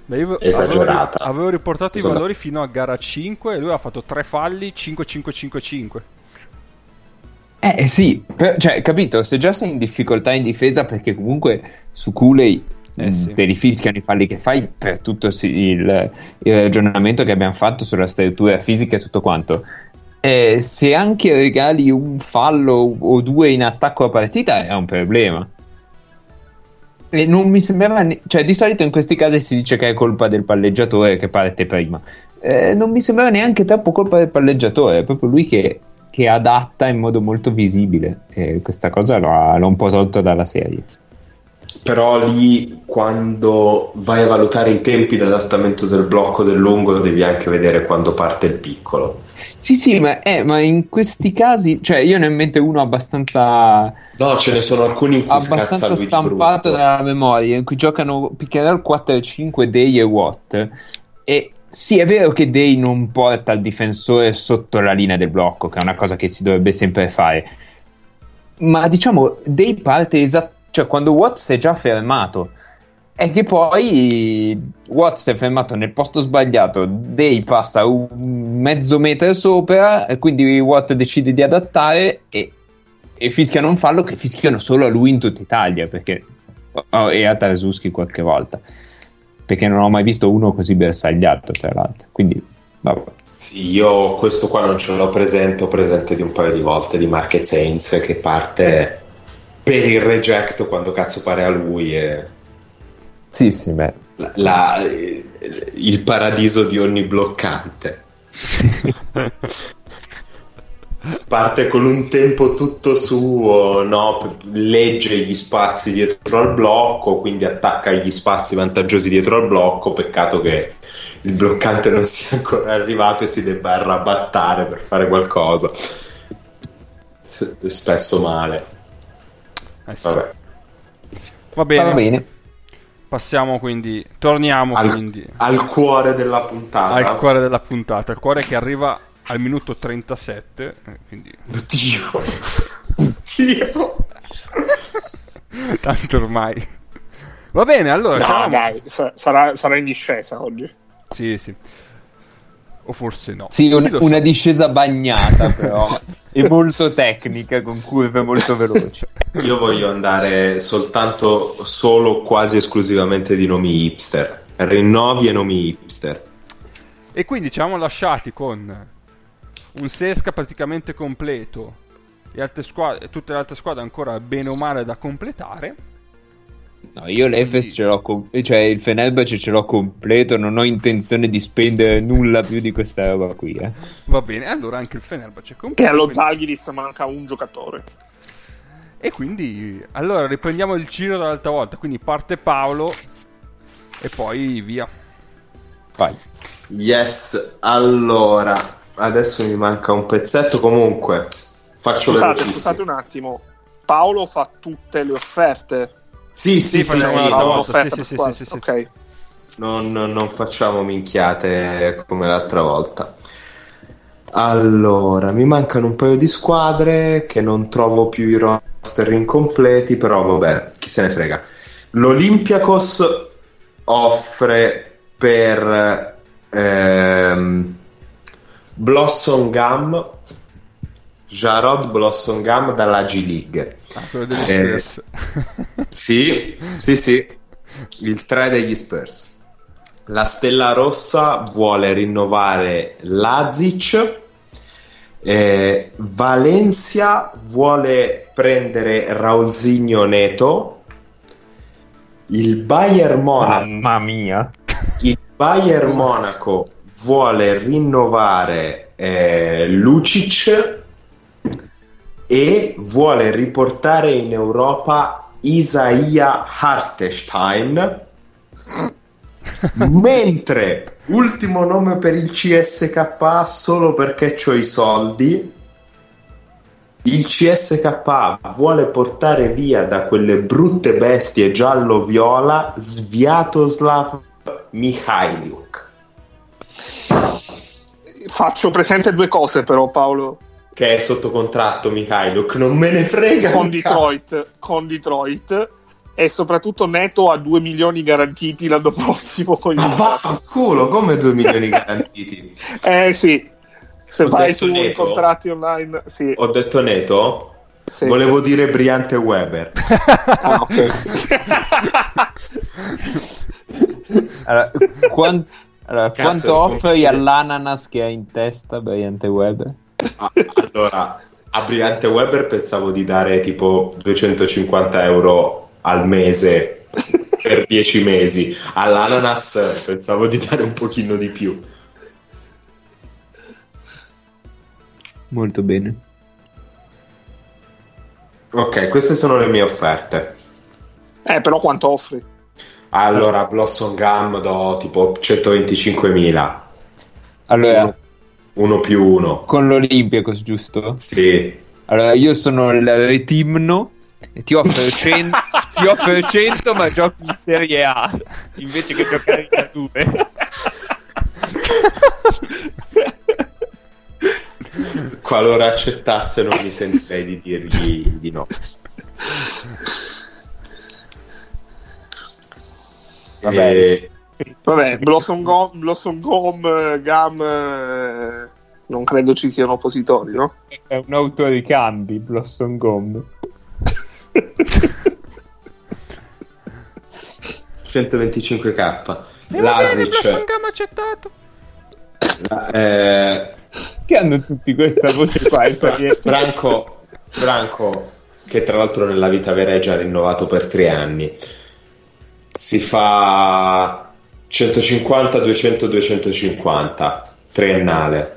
Beh, io esagerata. Avevo, avevo riportato Sono... i valori fino a gara 5 e lui ha fatto 3 falli 5-5-5-5. Eh, eh sì, per, cioè, capito, se già sei in difficoltà in difesa perché comunque su Cooley eh sì. te li fischiano i falli che fai per tutto il, il, ragionamento che abbiamo fatto sulla struttura fisica e tutto quanto. Eh, se anche regali un fallo o due in attacco a partita è un problema. E non mi sembrava, ne- cioè di solito in questi casi si dice che è colpa del palleggiatore che parte prima. Eh, non mi sembrava neanche troppo colpa del palleggiatore, è proprio lui che, che adatta in modo molto visibile. E questa cosa l'ho, l'ho un po' tolto dalla serie. Però lì quando vai a valutare i tempi di adattamento del blocco del lungo devi anche vedere quando parte il piccolo. Sì, sì, ma, eh, ma in questi casi, cioè io ne ho in mente uno abbastanza. No, ce ne sono alcuni in cui abbastanza stampato dalla memoria, in cui giocano Piccherel 4 e 5, Day e Watt. E sì, è vero che Day non porta il difensore sotto la linea del blocco, che è una cosa che si dovrebbe sempre fare. Ma diciamo, Day parte esattamente cioè quando Watts è già fermato è che poi Watts è fermato nel posto sbagliato, Day passa un mezzo metro sopra, e quindi Watt decide di adattare e, e fischiano un fallo che fischiano solo a lui in tutta Italia perché, oh, e a Tarzuski qualche volta perché non ho mai visto uno così bersagliato tra l'altro quindi vabbè sì, io questo qua non ce l'ho presente, ho presente di un paio di volte di Market Saints che parte per il reject quando cazzo pare a lui. E... Sì, sì, beh. La, la, il paradiso di ogni bloccante. Parte con un tempo tutto suo, no? legge gli spazi dietro al blocco, quindi attacca gli spazi vantaggiosi dietro al blocco. Peccato che il bloccante non sia ancora arrivato e si debba arrabattare per fare qualcosa. Spesso male. Eh sì. Va bene. Va bene. Passiamo quindi, torniamo al, quindi al cuore della puntata. Al cuore della puntata, il cuore che arriva al minuto 37. Eh, quindi... Dio, Dio. Tanto ormai. Va bene, allora. No, diciamo... dai, sarà, sarà in discesa oggi. Sì, sì o forse no. Sì, un, una discesa bagnata però, e molto tecnica, con curve molto veloci. Io voglio andare soltanto, solo, quasi esclusivamente di nomi hipster. Rinnovi e nomi hipster. E quindi ci siamo lasciati con un Sesca praticamente completo e squadre, tutte le altre squadre ancora bene o male da completare No, io l'Efes ce l'ho, com- cioè il Fenerbahce ce l'ho completo, non ho intenzione di spendere nulla più di questa roba qui. Eh. Va bene, allora anche il Fenerbahce è completo. E allo quindi... Zalgiris manca un giocatore. E quindi, allora riprendiamo il giro dall'altra volta, quindi parte Paolo e poi via. Vai. Yes, allora, adesso mi manca un pezzetto, comunque faccio scusate, scusate un attimo, Paolo fa tutte le offerte sì, sì, sì, sì, sì, no, sì, sì, sì, sì, Ok. Non, non facciamo minchiate come l'altra volta. Allora, mi mancano un paio di squadre che non trovo più i roster incompleti, però vabbè, chi se ne frega. L'Olympiakos offre per ehm, Blossom Gum Jarod Blossom Gum dalla G League. Ah, quello degli eh, Spurs. sì, sì, sì, il 3 degli Spurs. La Stella Rossa vuole rinnovare Lazic. Eh, Valencia vuole prendere Raulzinho Neto. Il Bayern Monaco. Mamma mia. Il Bayern Monaco vuole rinnovare eh, Lucic e vuole riportare in Europa Isaia Hartestein mentre ultimo nome per il CSK solo perché ho i soldi il CSK vuole portare via da quelle brutte bestie giallo-viola Sviatoslav Mikhailiuk faccio presente due cose però Paolo che è sotto contratto Mikhailuk, non me ne frega con Detroit, con Detroit e soprattutto netto a 2 milioni garantiti l'anno prossimo con Ma vaffanculo, come 2 milioni garantiti? eh sì, se Ho vai sui contratti online, sì. Ho detto netto? Sì. Volevo dire Briante Weber. ah, ok. allora, quant- allora quanto offri all'ananas che ha in testa Briante Weber? Ah, allora, a Brillante Weber pensavo di dare tipo 250 euro al mese per dieci mesi. All'ananas pensavo di dare un pochino di più. Molto bene. Ok, queste sono le mie offerte. Eh, però quanto offri? Allora, Blossom Gum do tipo 125.000. Allora, uno, uno più uno. Con l'Olympiacos, giusto? Sì. Allora, io sono il retimno e ti offro 100, ti offro 100 ma giochi in Serie A invece che giocare in A2. Qualora accettasse non mi sentirei di dirgli di no. Vabbè, e... Vabbè Blossom Gum, Blossom Gum Gum eh, non credo ci siano oppositori, no? È un autoricambi Blossom Gum. 125k. Lazic. Blossom Gum accettato. Eh, che hanno tutti questa voce qua. Franco, Franco, che tra l'altro nella vita vera è già rinnovato per tre anni, si fa 150, 200, 250 triennale.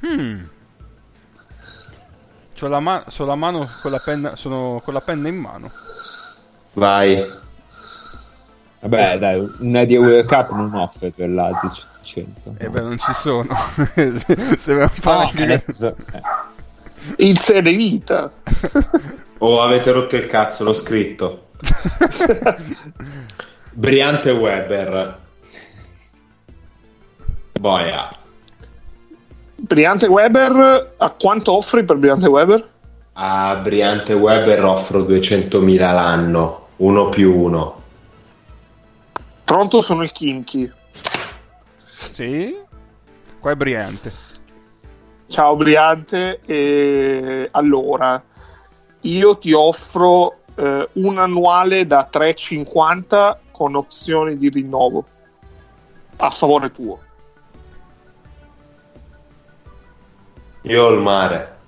Hmm. C'ho la, ma- so la mano con la penna, sono con la penna in mano. Vai. Vabbè, dai, una di World Cup non offre per l'Asic 100. E eh beh, non ci sono. Se dobbiamo fare no, anche adesso... eh. In serie vita. O oh, avete rotto il cazzo, l'ho scritto. Briante Weber. Boia. Briante Weber, a quanto offri per Briante Weber? A Briante Weber offro 200.000 l'anno, uno più uno. Pronto sono il Kimchi. Sì? Qua è Briante. Ciao Briante, e allora io ti offro eh, un annuale da 3,50 con opzioni di rinnovo a favore tuo. Io ho il mare.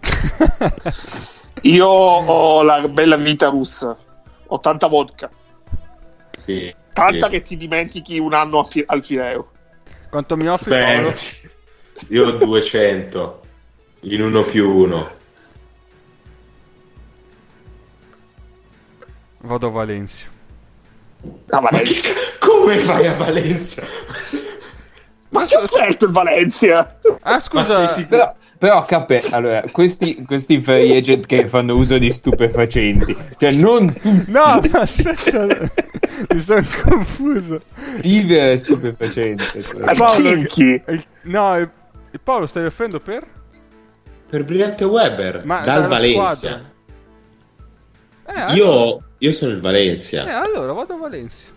Io ho la bella vita russa. Ho tanta vodka. Sì. Tanta sì. che ti dimentichi un anno fi- al Fireo. Quanto mi offri? Beh, io ho 200 in uno più uno. Vado a Valencia. Ah, Ma Valencia. che, come fai a Valencia? Ma che offerto il Valencia? Ah, scusa. Però, però capè, allora, questi, questi free agent che fanno uso di stupefacenti, cioè non tutti No, no, aspetta. mi sono confuso. vivere stupefacente. cioè. Paolo, Cinchi. il- no, il- il Paolo stai offrendo per? Per Briante Weber, Ma dal Valencia. Eh, allora, Io, sono il eh, Valencia, allora vado a Valencia.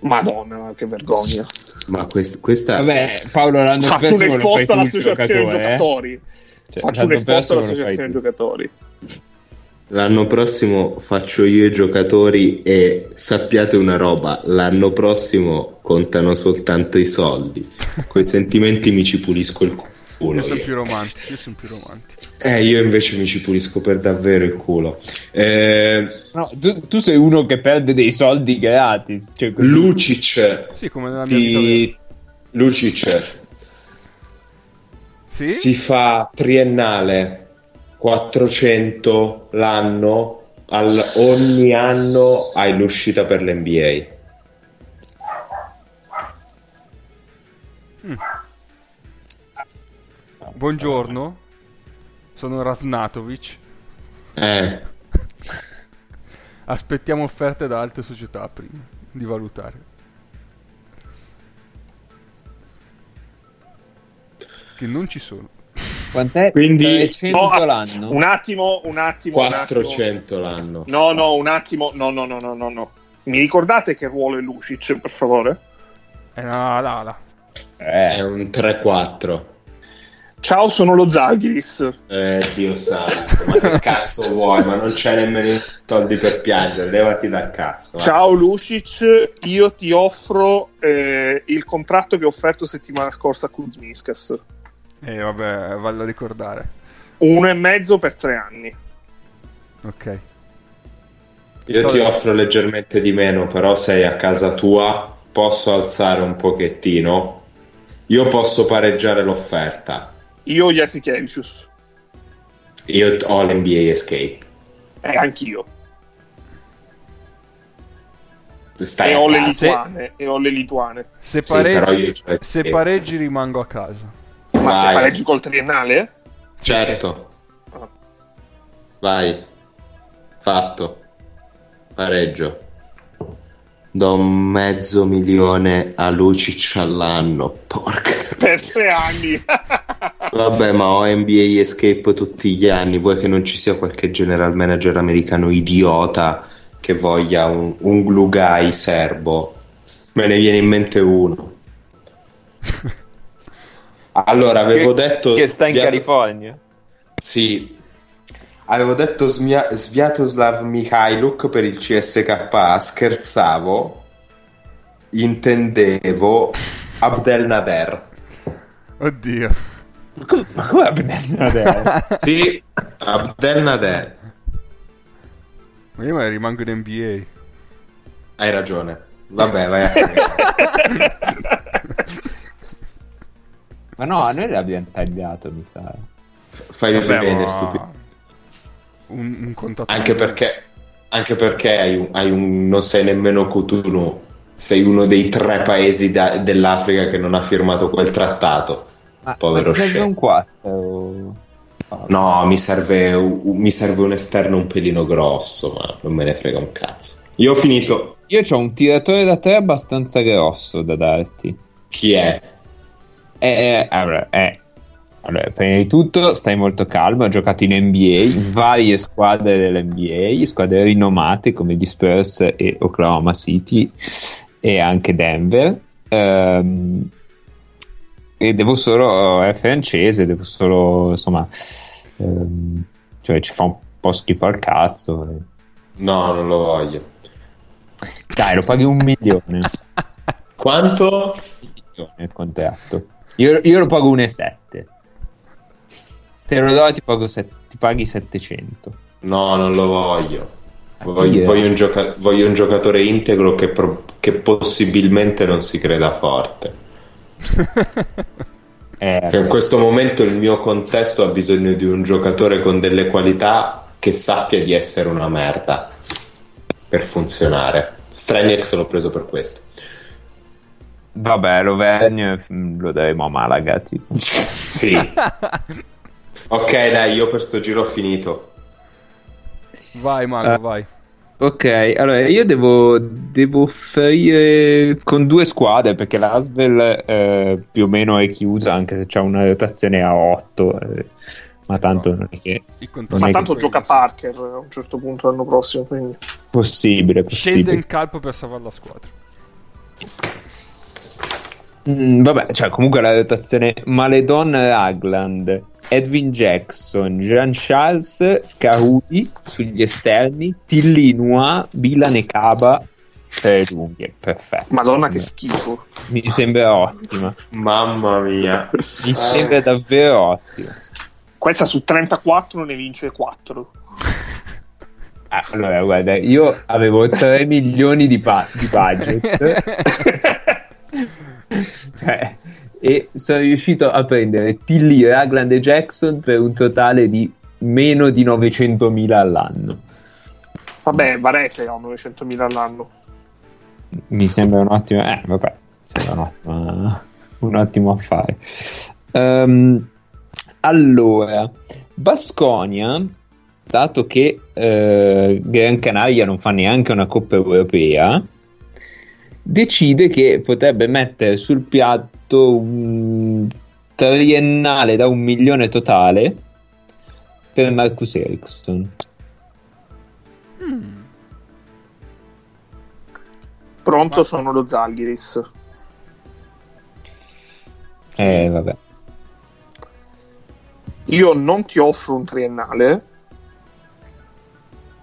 Madonna, che vergogna. ma quest- questa... Vabbè, Paolo l'anno Faccio un'esposta all'associazione eh. giocatori. Cioè, Faccio un'esposta all'associazione giocatori. L'anno prossimo faccio io i giocatori e sappiate una roba, l'anno prossimo contano soltanto i soldi. Con i sentimenti mi ci pulisco il culo. Io sono più romantico. Io sono più romantico. Eh, io invece mi ci pulisco per davvero il culo. Eh, No, tu, tu sei uno che perde dei soldi gratis. Cioè, così. Lucic Sì, come nella mia di... Lucic Sì? si fa triennale 400 l'anno al- ogni anno hai l'uscita per l'NBA Buongiorno. Sono Rasnatovic. eh, Aspettiamo offerte da altre società prima di valutare. Che non ci sono. Quant'è? Quindi- 300 No, l'anno? Un attimo, un attimo. un attimo. 400 l'anno No, no, un attimo. No, no, no, no, no, no. Mi ricordate che ruolo è Lucic, per favore? Eh, no, là, là. è Eh, un 3-4 Ciao, sono lo Zalgiris. eh, Dio santo ma che cazzo vuoi ma non c'è nemmeno i soldi per piangere levati dal cazzo vai. Ciao Lucic, io ti offro eh, il contratto che ho offerto settimana scorsa a Kuzmiskas. Eh, vabbè, vallo a ricordare. Uno e mezzo per tre anni. Ok. Io ti offro leggermente di meno, però sei a casa tua, posso alzare un pochettino. Io posso pareggiare l'offerta. Io Jasikevicius. Io ho l'NBA Escape. Eh, anch'io. Stai e, ho le lituane, e ho le lituane. Se, Sì, pareggi, c'ho se pareggi rimango a casa. Ma Vai. se pareggi col triennale? Certo. Ah. Vai. Fatto. Pareggio. Do mezzo milione a Lucic all'anno. Porca Per tre anni. Vabbè, ma ho NBA Escape tutti gli anni. Vuoi che non ci sia qualche general manager americano idiota che voglia un, un guy serbo? Me ne viene in mente uno. Allora, avevo che, detto. che sta in Sviat- California. Sì. Avevo detto Smia- Sviatoslav Mikhailuk per il CSK, scherzavo. Intendevo Abdel Nader. Oddio. Ma come adesso? Sì, Abdel Nader. Ma io me rimango in NBA. Hai ragione. Vabbè, vai a. Ma no, a noi l'abbiamo tagliato, mi sa. F- Fai Vabbè, bene, ma- stupido. Un, un contatore. Anche perché, anche perché hai un, hai un- non sei nemmeno Cotonou. Sei uno dei tre paesi da- dell'Africa che non ha firmato quel trattato. Ma, Povero ma un 4? No, mi serve, un- mi serve un esterno un pelino grosso, ma non me ne frega un cazzo. Io ho finito. Io ho un tiratore da 3 abbastanza grosso da darti. Chi è? Eh, eh, allora, eh. Allora, prima di tutto stai molto calmo, ha giocato in NBA, in varie squadre dell'NBA, squadre rinomate come gli Spurs e Oklahoma City e anche Denver. Ehm, e devo solo, è francese, devo solo, insomma, ehm, cioè ci fa un po' schifo al cazzo. eh. No, non lo voglio. Dai, lo paghi un milione, Quanto? un milione il contratto. Io, io lo pago 1,7. Te lo do e ti, set- ti paghi 700. No, non lo voglio. Ah, Voglio, voglio un, gioca- voglio un giocatore integro che, pro- che possibilmente non si creda forte. Eh, in questo momento il mio contesto ha bisogno di un giocatore con delle qualità che sappia di essere una merda per funzionare. Straniax l'ho preso per questo. Vabbè, Lovegno mm, lo daremo a Malaga. tipo. Sì. ok, dai, io per sto giro ho finito. Vai, Mago, Eh. vai. Ok, allora io devo, devo offrire con due squadre perché l'Asvel eh, più o meno è chiusa anche se c'è una rotazione a 8, ma tanto No. non è che Non Ma è tanto che- gioca Parker a un certo punto l'anno prossimo. Quindi. possibile. Scende possibile. in calpo per salvare la squadra. Mm, vabbè, cioè comunque la rotazione Maledon Ragland, Edwin Jackson, Jean Charles, Kahudi sugli esterni, Tilly Noir, Bilan e Caba per le lunghe. Perfetto. Madonna, che schifo. Mi sembra ottima. Mamma mia. Mi sembra davvero ottima. Questa su 34 ne vince 4. Ah, Allora, guarda, io avevo 3 milioni di, pa- di budget Eh, e sono riuscito a prendere Tilly, Ragland e Jackson per un totale di meno di 900.000 all'anno. Vabbè, Varese ha 900.000 all'anno. Mi sembra un ottimo, eh, vabbè, sembra un ottimo, un ottimo affare. Ehm, allora, Basconia, dato che eh, Gran Canaria non fa neanche una Coppa Europea, decide che potrebbe mettere sul piatto un triennale da un milione totale per Marcus Ericsson. Pronto Ma- sono lo Zalgiris. Eh, vabbè. Io non ti offro un triennale,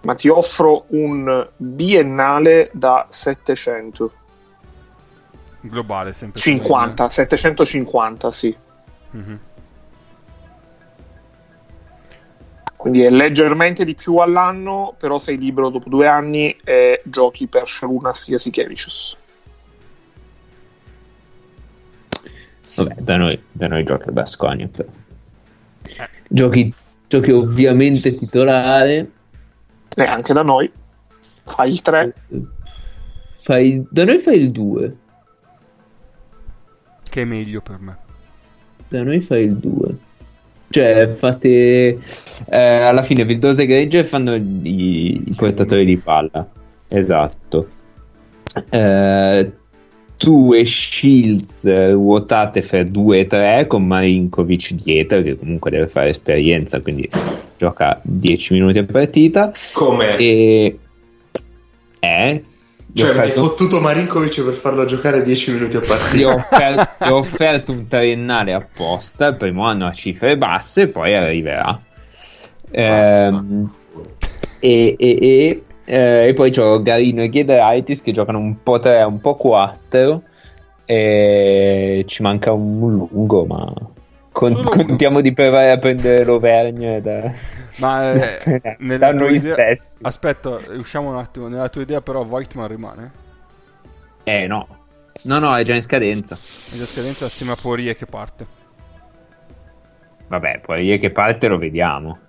ma ti offro un biennale da 700. Globale, sempre. 50, 750, sì. Mhm. Quindi è leggermente di più all'anno, però sei libero dopo due anni e giochi per Sharunas Jasikevicius. Vabbè, da noi, da noi gioca il Basconia, però. Giochi, giochi ovviamente titolare. E anche da noi. Fai il 3. Fai, da noi fai il 2. Che è meglio per me. Da noi fai il 2. Cioè, fate eh, alla fine Vildosa e Gregge fanno i, i portatori di palla. Esatto. Eh, tu e Shields ruotate fra 2 e 3 con Marinkovic dietro che comunque deve fare esperienza quindi gioca 10 minuti a partita come e eh cioè mi hai fottuto Marinkovic per farlo giocare 10 minuti a partita gli ho, offerto, gli ho offerto un triennale apposta il primo anno a cifre basse poi arriverà ehm, e, e, e eh, e poi c'ho Garino e Giedraitis che giocano un po' 3, un po' 4. E ci manca un lungo, ma con, contiamo di provare a prendere l'Auvergne da, ma eh, da noi idea... stessi. Aspetta, usciamo un attimo. Nella tua idea, però, Voigtman rimane? Eh, no. No, no, è già in scadenza. È già in scadenza assieme a Poirier che parte. Vabbè, Poirier che parte lo vediamo.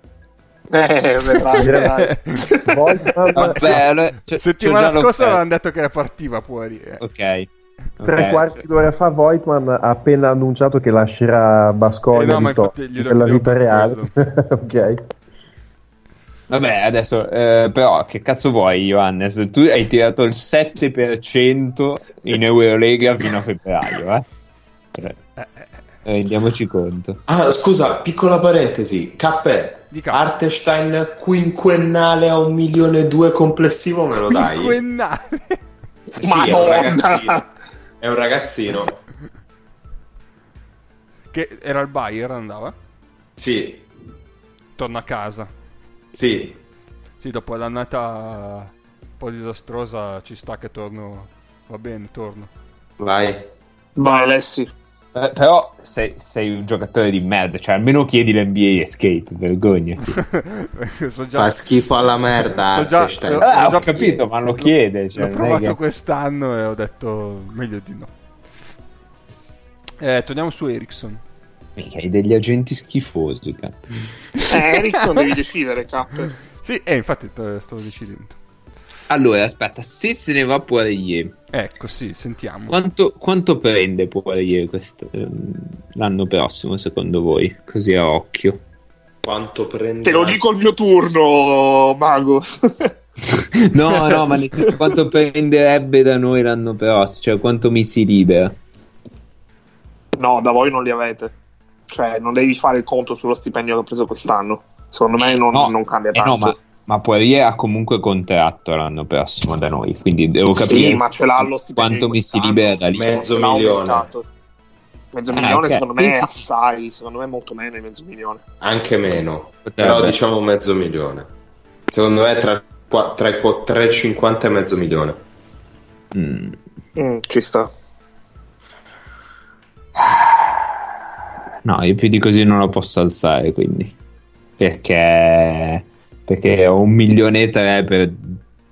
Eh, vedrai, vedrai. Vabbè, allora, c- settimana scorsa avevano detto che partiva Poirier. Ok. Tre okay. quarti d'ora fa Voigtman ha appena annunciato che lascerà Basconia eh no, to- nella vita reale. ok. Vabbè, adesso, eh, però, che cazzo vuoi, Johannes? Tu hai tirato il 7% in Eurolega fino a febbraio, eh? eh, rendiamoci conto. Ah, scusa, piccola parentesi. Cappè, Artestein quinquennale a un milione e due complessivo me lo dai? Quinquennale? Sì, è un ragazzino. È un ragazzino. Che era il Bayer, andava? Sì. Torna a casa. Sì. Sì, dopo l'annata un po' disastrosa ci sta che torno. Va bene, torno. Vai. Vai Alessi. Eh, però sei, sei, un giocatore di merda, cioè almeno chiedi l'NBA Escape, vergogna. so già... Fa schifo alla merda. So già, eh, ah, ho, ho capito, ma lo chiede. Cioè, l'ho provato che... quest'anno e ho detto meglio di no. Eh, torniamo su Ericsson. Mica, hai degli agenti schifosi, cap. Eh, Ericsson devi decidere, cap. Sì, eh, infatti sto decidendo. Allora, aspetta, se se ne va Poirier. Ecco, sì, sentiamo. Quanto, quanto prende Poirier questo, ehm, l'anno prossimo, secondo voi? Così a occhio. Quanto prende? Te lo dico il mio turno, Mago. no, no, ma nel senso quanto prenderebbe da noi l'anno prossimo? Cioè, quanto mi si libera? No, da voi non li avete. Cioè, non devi fare il conto sullo stipendio che ho preso quest'anno. Secondo me non, no, non cambia tanto. Eh no, ma ma Poirier ha comunque contratto l'anno prossimo da noi, quindi devo capire sì, ma ce l'ha lo quanto mi si libera da lì. Mezzo milione. Mezzo ah, milione okay. secondo me sì, è assai, secondo me è molto meno di mezzo milione. Anche meno, Potrebbe. però diciamo mezzo milione. Secondo me tra, tra, i 3,50 e mezzo milione. Mm. Mm, ci sta. No, io più di così non lo posso alzare, quindi. Perché perché ho un milione e tre per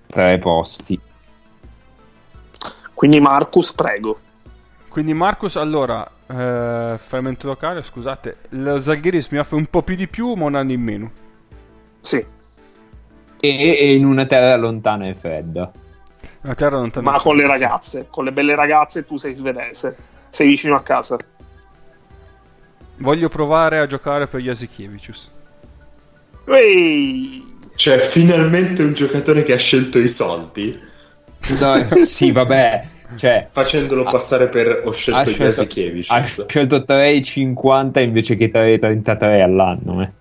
tre posti. Quindi Marcus, prego. Quindi Marcus, allora, eh, frammento locale, scusate, lo Zaghiris mi offre un po' più di più ma un anno in meno. Sì. E, e in una terra lontana e fredda. Una terra lontana ma con le ragazze, con le belle ragazze tu sei svedese, sei vicino a casa. Voglio provare a giocare per Jasikevicius. Ehi! Cioè, finalmente un giocatore che ha scelto i soldi. No, sì, vabbè. Cioè, Facendolo ha, passare per ho scelto Jasikevich. Ha scelto 3,50 invece che 3,33 all'anno. Eh.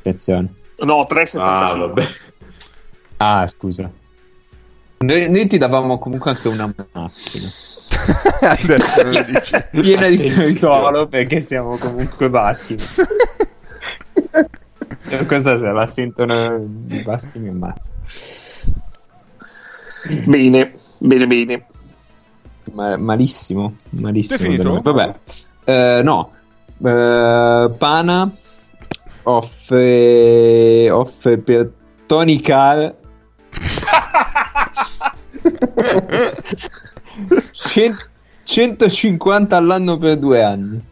Attenzione. No, 3,75. Ah, vabbè. Ah, scusa. Noi, noi, ti davamo comunque anche una macchina. Adesso lo dici. Piena di territorio perché siamo comunque baschi. Questa se la sentono i baschi mi ammazza. Bene, bene, bene. Ma, malissimo, malissimo. finito? Vabbè, uh, no. Uh, Pana offre, offre per Tony Carr 150 all'anno per due anni.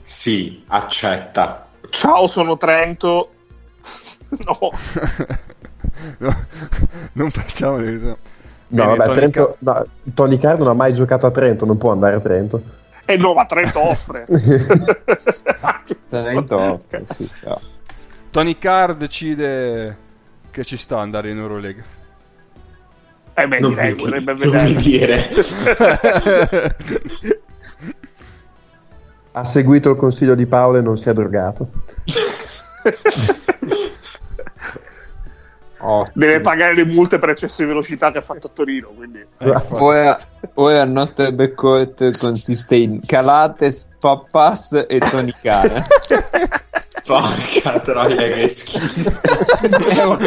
Sì, accetta. Ciao, sono Trento. no. no. Non facciamo No, Bene, vabbè, Tony Trento, Car- no, Tony Carr non ha mai giocato a Trento, non può andare a Trento. E eh no, ma Trento offre. Trento offre, sì, sì. Tony Carr decide che ci sta andare in Eurolega. Eh beh, non direi, mi, vorrebbe vedere. Ha seguito il consiglio di Paolo e non si è drogato. Deve pagare le multe per eccesso di velocità che ha fatto a Torino. Quindi. Eh, ora, ora il nostro backcourt consiste in Calates, Pappas e Tonicare. Porca troia, che schifo.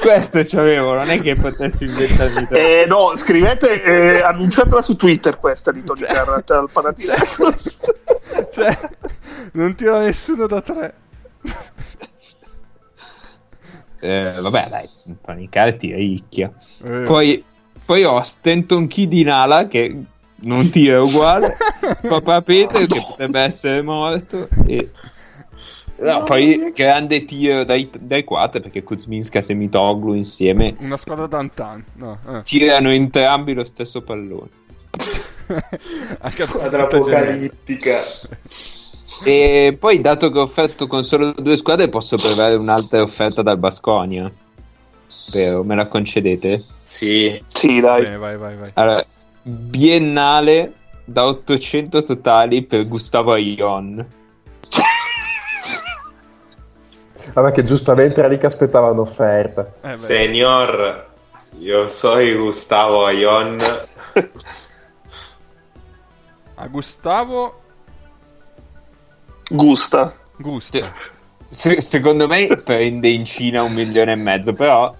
Questo c'avevo, non è che potessi inventarmi. Eh, no, scrivete, eh, annunciatela su Twitter questa di Tony Carrat al Panathinaikos. cioè, non tira nessuno da tre. Eh, vabbè, dai, Carrat è ricchia. Eh. Poi, poi ho Stanton Kid in ala che non tira uguale. Papà Peter che potrebbe essere morto e No, poi grande tiro dai, dai 4 perché Kuzminska e Mitoglu insieme una squadra d'antan no, eh. tirano entrambi lo stesso pallone squadra apocalittica e poi dato che ho offerto con solo due squadre posso provare un'altra offerta dal Basconia Spero, me la concedete? Sì, sì dai. Bene, vai, vai, vai. Allora, biennale da 800 totali per Gustavo Ion Vabbè, che giustamente era lì che aspettava un'offerta. Eh, Senior, io sono Gustavo Aion. A Gustavo Gusta. Gusta. Se, secondo me prende in Cina un milione e mezzo, però...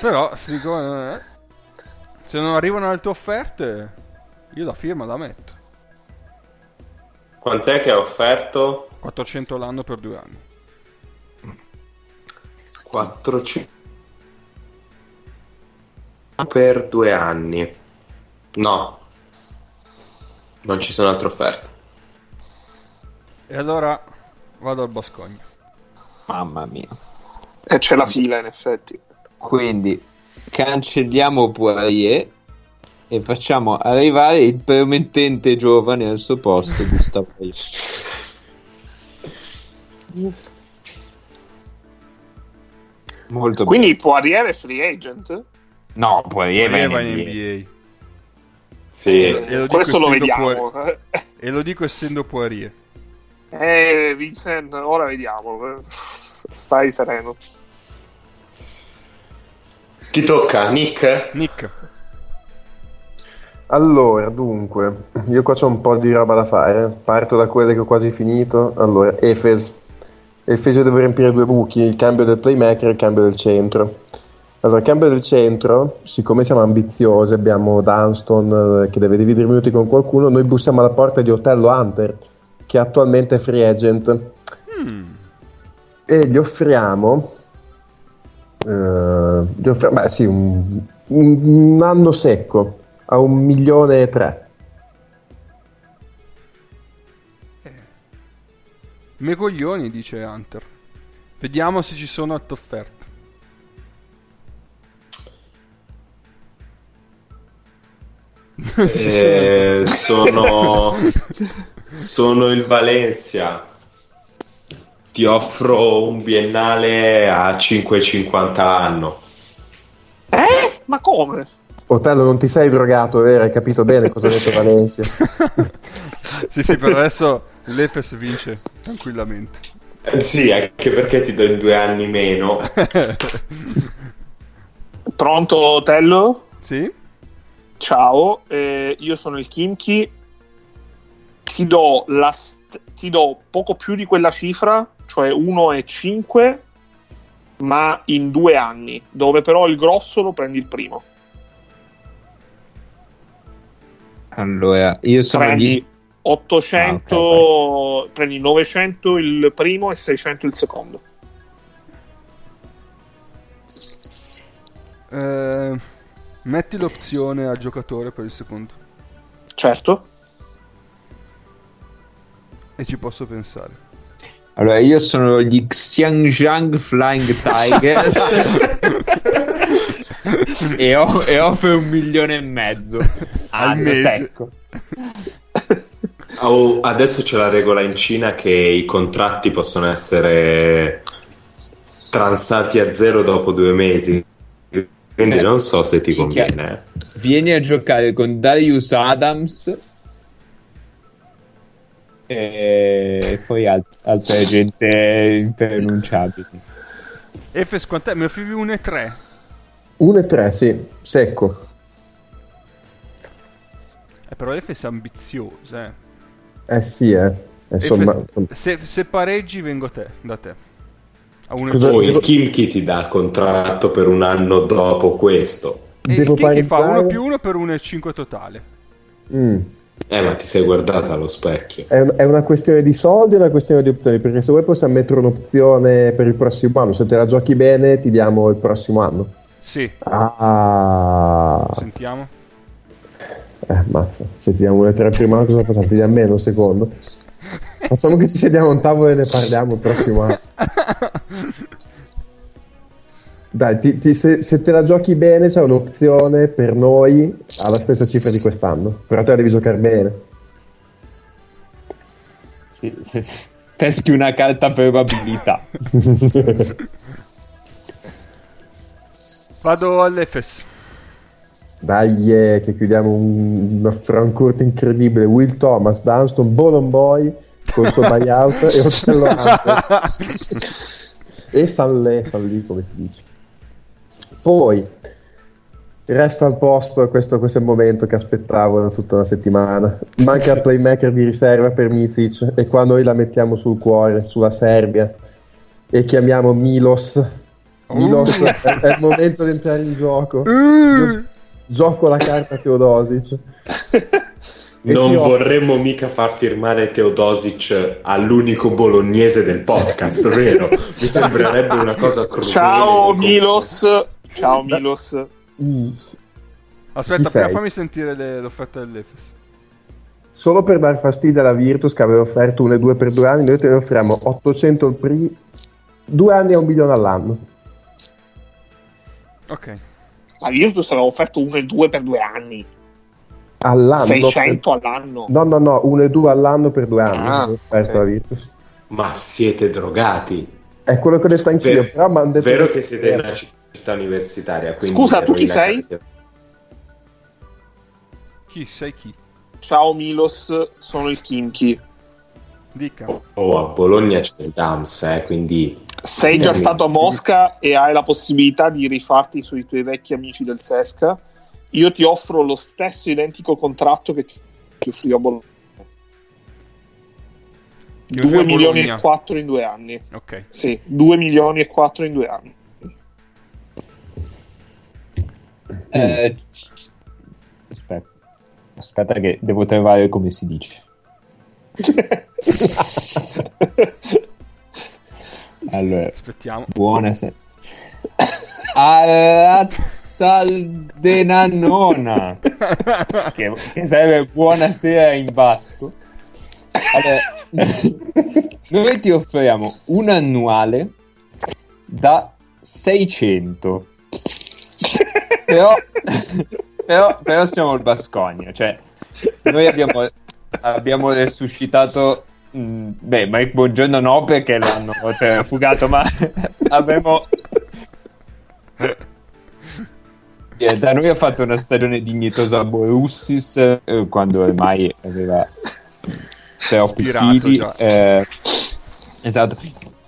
Però, secondo me, se non arrivano le tue offerte, io la firma la metto. Quant'è che ha offerto? 400 l'anno per due anni. 400 per due anni. No, non ci sono altre offerte. E allora vado al Boscogna. Mamma mia. E c'è la fila in effetti. Quindi cancelliamo Poirier e facciamo arrivare il promettente giovane al suo posto, Gustavo. Molto Quindi bene. Poirier è free agent? No, Poirier, Poirier va in NBA. NBA. Sì, e lo questo lo vediamo. Poirier. e lo dico essendo Poirier. Eh, Vincent, ora vediamo. Stai sereno. Ti tocca, Nick? Nick. Allora, dunque, io qua c'ho un po' di roba da fare. Parto da quelle che ho quasi finito. Allora, Efes e il Fese deve riempire due buchi, il cambio del playmaker e il cambio del centro. Allora, cambio del centro, siccome siamo ambiziosi, abbiamo Dunston eh, che deve dividere i minuti con qualcuno, noi bussiamo alla porta di Otello Hunter, che attualmente è free agent. Mm. E gli offriamo, eh, gli offriamo beh, sì, un, un, anno secco a un milione e tre. Me coglioni, dice Hunter. Vediamo se ci sono altre offerte. Eh, sono, sono il Valencia. Ti offro un biennale a 5,50 l'anno. Eh? Ma come? Otello, non ti sei drogato, vero? Hai capito bene cosa ha detto Valencia. sì, sì, per adesso l'Efes vince tranquillamente. Eh, sì, anche perché ti do in due anni meno. Pronto, Tello? Sì. Ciao, eh, io sono il Kimchi. Ti do, la st- ti do poco più di quella cifra, cioè 1,5, ma in due anni, dove però il grosso lo prendi il primo. Allora, io sono, gli, 800 ah, okay, prendi 900 il primo e 600 il secondo. Eh, metti l'opzione al giocatore per il secondo. Certo. E ci posso pensare. Allora, io sono gli Xianjiang Flying Tigers e, ho, e offre un milione e mezzo al mese. Secco. Oh, adesso c'è la regola in Cina che i contratti possono essere transati a zero dopo due mesi. Quindi eh, non so se ti conviene. Vieni a giocare con Darius Adams e poi alt- altre gente impronunciabili. Efes, quant'è? Mi offrivi 1 e 3? 1 e 3, sì, secco. Eh, però Efes è ambizioso, eh. Eh sì, eh. Insomma, Efes, se, se, pareggi vengo te, da te. A uno Cosa, Poi il Kimchi ti dà contratto per un anno dopo questo. E devo il Kimchi fa 1 più 1 per 1 e 5 totale. Mm. Eh, ma ti sei guardata allo specchio. È, un, è, una questione di soldi o una questione di opzioni? Perché se vuoi possiamo mettere un'opzione per il prossimo anno. Se te la giochi bene, ti diamo il prossimo anno. Sì. Ah. Sentiamo. Eh, mazza. Se ti diamo una tre prima anno, cosa facciamo? Ti diamo meno secondo? Facciamo che ci sediamo a un tavolo e ne parliamo il prossimo anno. Dai, ti, ti, se, se, te la giochi bene c'è un'opzione per noi alla stessa cifra di quest'anno, però te la devi giocare bene. Sì, sì, sì. Peschi una carta probabilità. Vado all'Efes. Dai, eh, che chiudiamo un, un francourt incredibile. Will Thomas, Dunston, Bolon Boy col suo buyout e Otello e San Le, San Lì, come si dice. Poi resta al posto, questo, questo, è il momento che aspettavo da tutta una settimana. Manca il playmaker di riserva per Mitic e qua noi la mettiamo sul cuore, sulla Serbia e chiamiamo Milos. Milos uh. è, è, il momento di entrare in gioco. Uh. Gioco la carta Teodosic. non vorremmo mica far firmare Teodosic all'unico bolognese del podcast, vero? Mi sembrerebbe una cosa crudele. Ciao Milos, Ciao Milos. Aspetta, prima fammi sentire le, l'offerta dell'Efes. Solo per dar fastidio alla Virtus che aveva offerto 1 e 2 per due anni, noi te ne offriamo 800 il pri, due anni e un milione all'anno. Ok. La Virtus aveva offerto 1 e 2 per due anni. All'anno? 600 per... all'anno? No, no, no, 1 e 2 all'anno per due anni. Ah, okay. la Virtus. Ma siete drogati. È quello che ho detto anch'io. Ver- però detto vero che siete in una città universitaria. Scusa, tu chi sei? Chi sei chi? Ciao Milos, sono il Kimchi. Dica. Oh, a Bologna c'è il Dams, eh, quindi... Sei già stato a Mosca e hai la possibilità di rifarti sui tuoi vecchi amici del Sesca. Io ti offro lo stesso identico contratto che ti offrì a Bologna. 2 milioni e 4 in due anni. Ok. Sì, 2 milioni e 4 in due anni. Eh, aspetta. aspetta che devo trovare come si dice. allora, aspettiamo. Buonasera. Alzaldenanona che, che sarebbe buonasera in basco. Allora, noi ti offriamo un annuale da 600 però, però, però siamo il Bascogna cioè noi abbiamo, abbiamo resuscitato mh, mm, beh Mike Buongiorno no perché l'hanno fugato ma abbiamo yeah, da noi ha fatto una stagione dignitosa a Borussis eh, quando ormai aveva troppi fili. Eh, esatto.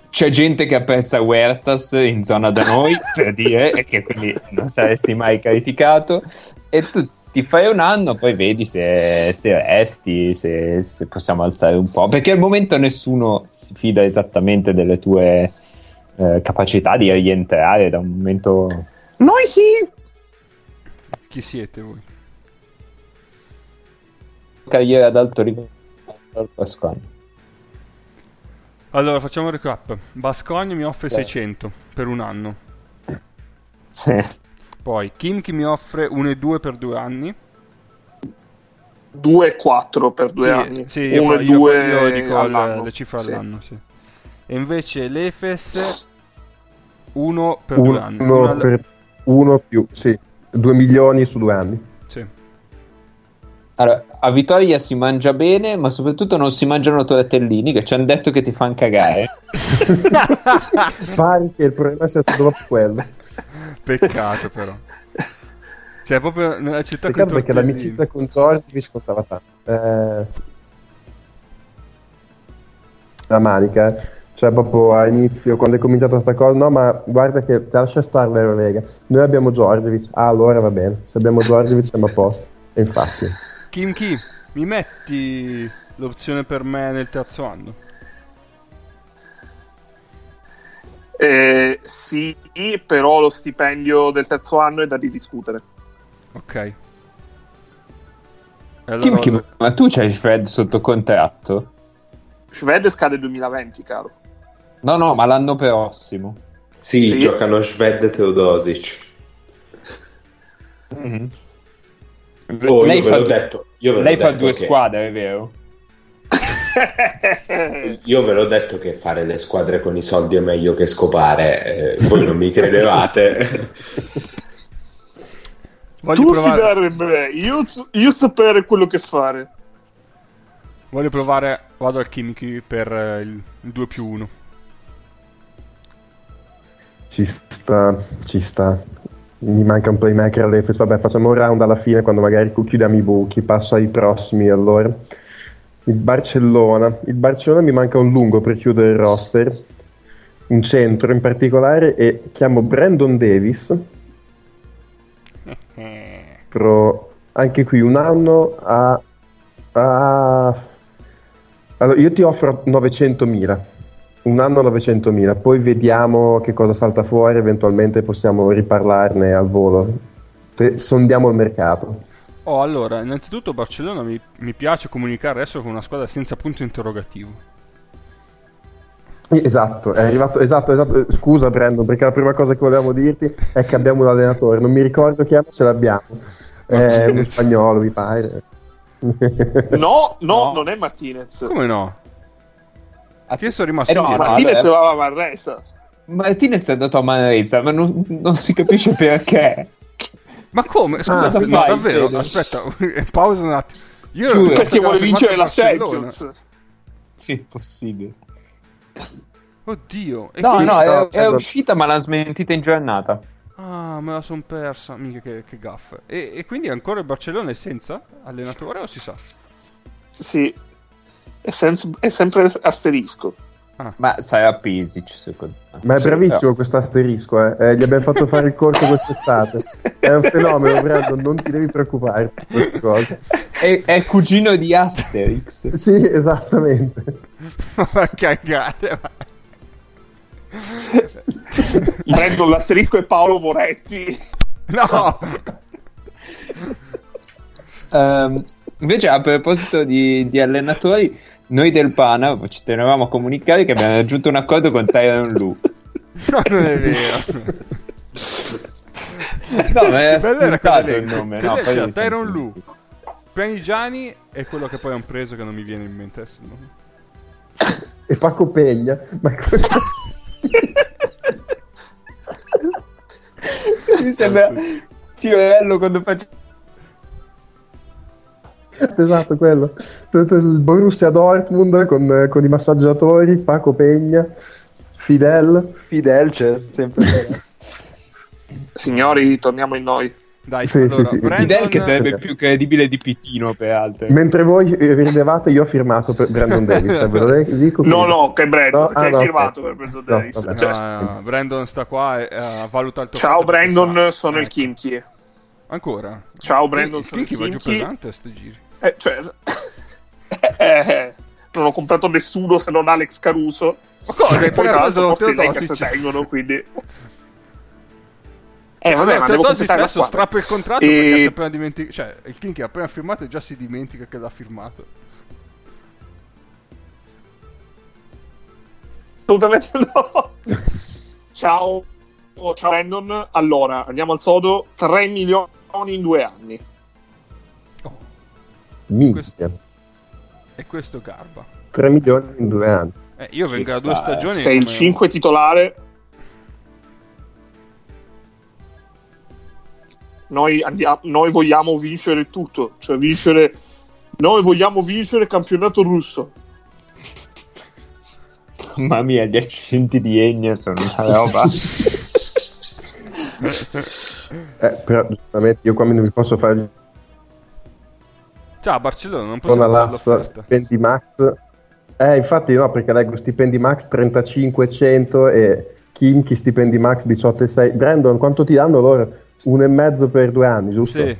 C'è gente che apprezza Huertas in zona da noi, per dire, che quindi non saresti mai criticato. E tu ti fai un anno, poi vedi se, se resti, se, se, possiamo alzare un po'. Perché al momento nessuno si fida esattamente delle tue eh, capacità di rientrare da un momento. Noi sì! Chi siete voi? Carriera ad alto livello Bascogna. Allora, facciamo un recap. Bascogna mi offre sì. 600 per un anno. Sì. Poi Kimchi mi offre 1,2 per due anni. 2,4 per due sì, anni. Sì, io, fa, io, io dico le, le cifre sì. all'anno, sì. E invece l'Efes 1 per uno, due anni. Uno, per, uno più, sì. 2 milioni su due anni. Sì. Allora, a Vittoria si mangia bene, ma soprattutto non si mangiano tortellini, che ci hanno detto che ti fanno cagare. Pare che il problema sia stato proprio quello. Peccato però. Cioè, proprio nella città Peccato perché l'amicizia con Zorzi contava tanto. Eh... La manica. Cioè, proprio a inizio, quando è cominciata questa cosa, no, ma guarda che lascia stare l'Eurolega. Noi abbiamo Giorgevic. Ah, allora va bene. Se abbiamo Giorgevic siamo a posto. E infatti. Kim Ki, mi metti l'opzione per me nel terzo anno? Eh, sì, però lo stipendio del terzo anno è da ridiscutere. Ok. Allora... Kim, Kim, ma tu c'hai Shred sotto contratto? Shved scade 2020, caro. No, no, ma l'anno prossimo. Sì, sì. giocano Shved e Teodosic. Mm-hmm. Oh, lei io ve l'ho detto. Io ve lei fa due che... squadre, è vero? io ve l'ho detto che fare le squadre con i soldi è meglio che scopare. Eh, voi non mi credevate. Voglio tu provare... fidare in me, io, io sapere quello che fare. Voglio provare, vado al Kimchi per eh, il, il 2 più 1. Ci sta, ci sta. Mi manca un playmaker all'Efes. Vabbè, facciamo un round alla fine quando magari chiudiamo i buchi. Passo ai prossimi allora. Il Barcellona. Il Barcellona mi manca un lungo per chiudere il roster. Un centro in particolare e chiamo Brandon Davis. Pro anche qui un anno a, a... Allora, io ti offro 900.000 un anno 900.000, poi vediamo che cosa salta fuori, eventualmente possiamo riparlarne al volo. Te, sondiamo il mercato. Oh, allora, innanzitutto Barcellona mi, mi piace comunicare adesso con una squadra senza punto interrogativo. Esatto, è arrivato, esatto, esatto. Scusa Brandon, perché la prima cosa che volevamo dirti è che abbiamo un allenatore, non mi ricordo chi è, ma ce l'abbiamo. È un spagnolo, mi pare. No, no, no, non è Martinez. Come no? A che sono rimasto eh no, Martinez va a Manresa. Martinez è andato a Manresa, ma non, non si capisce perché. Ma come? Scusa, ah, no, davvero? Fede? Aspetta, pausa un attimo. Io Giuro, perché vuole vincere la Champions. Sì, possibile. Oddio. No, no, è, è, uscita ma l'ha smentita in giornata. Ah, me la son persa. Mica che, che gaffa. E, e, quindi ancora il Barcellona è senza allenatore o si sa? Sì, è, sem- è sempre asterisco. Ah. Ma sarà Pisic secondo me. Ma è bravissimo no. questo asterisco, eh. eh. gli abbiamo fatto fare il corso quest'estate. È un fenomeno, Brandon, non ti devi preoccupare per queste cose. È, è cugino di Asterix. sì, esattamente. Ma cagare, Brandon, l'asterisco è Paolo Moretti. No! um, invece, a proposito di, di allenatori noi del Pana ci tenevamo a comunicare che abbiamo raggiunto un accordo con Tyron Lu. No, non è vero. no, ma è spuntato il nome. No, cioè, Tyron Lu, Pianigiani e quello che poi hanno preso che non mi viene in mente adesso. E Paco Pegna. Ma... mi sembra Fiorello quando faccio esatto, quello. Il Borussia Dortmund con, con, i massaggiatori, Paco Pegna, Fidel. Fidel c'è sempre. Signori, torniamo in noi. Dai, sì, allora, sì, sì. Brandon... Fidel che sarebbe più credibile di Pittino per altri. Mentre voi ridevate, io ho firmato per Brandon Davis. ve lo dico no, no, che Brandon, no? che ah, hai no, firmato okay. per Brandon Davis. No, cioè... no, Brandon sta qua e uh, valuta il tuo Ciao Brandon, sono ecco. il Kinky. Ancora? Ciao Brandon, il, sono il Kinky. va giù pesante a sti giri. Eh, cioè, eh, non ho comprato nessuno se non Alex Caruso. Ma cosa? Hai poi tra l'altro forse i Lakers tengono, quindi... Eh, vabbè, ma Teodosic adesso strappa il contratto e... perché si è appena dimenticato. Cioè, il King che ha appena firmato e già si dimentica che l'ha firmato. Assolutamente no. ciao, oh, ciao Brandon. Allora, andiamo al sodo. 3 milioni in due anni. Oh. Minchia. E questo garba. 3 milioni in due anni. Eh, io vengo da due stagioni. Sei il 5 titolare. Noi, andiamo, noi vogliamo vincere tutto, cioè vincere. Noi vogliamo vincere il campionato russo. Mamma mia, gli accenti di Ennio sono una roba. eh, però giustamente io qua non mi posso fare. Ciao Barcellona, non posso fare l'offerta. Stipendi max. Eh, infatti no, perché leggo stipendi max 3500 e Kimchi stipendi max 18,6. Brandon, quanto ti danno loro? Uno e mezzo per due anni, giusto? Sì.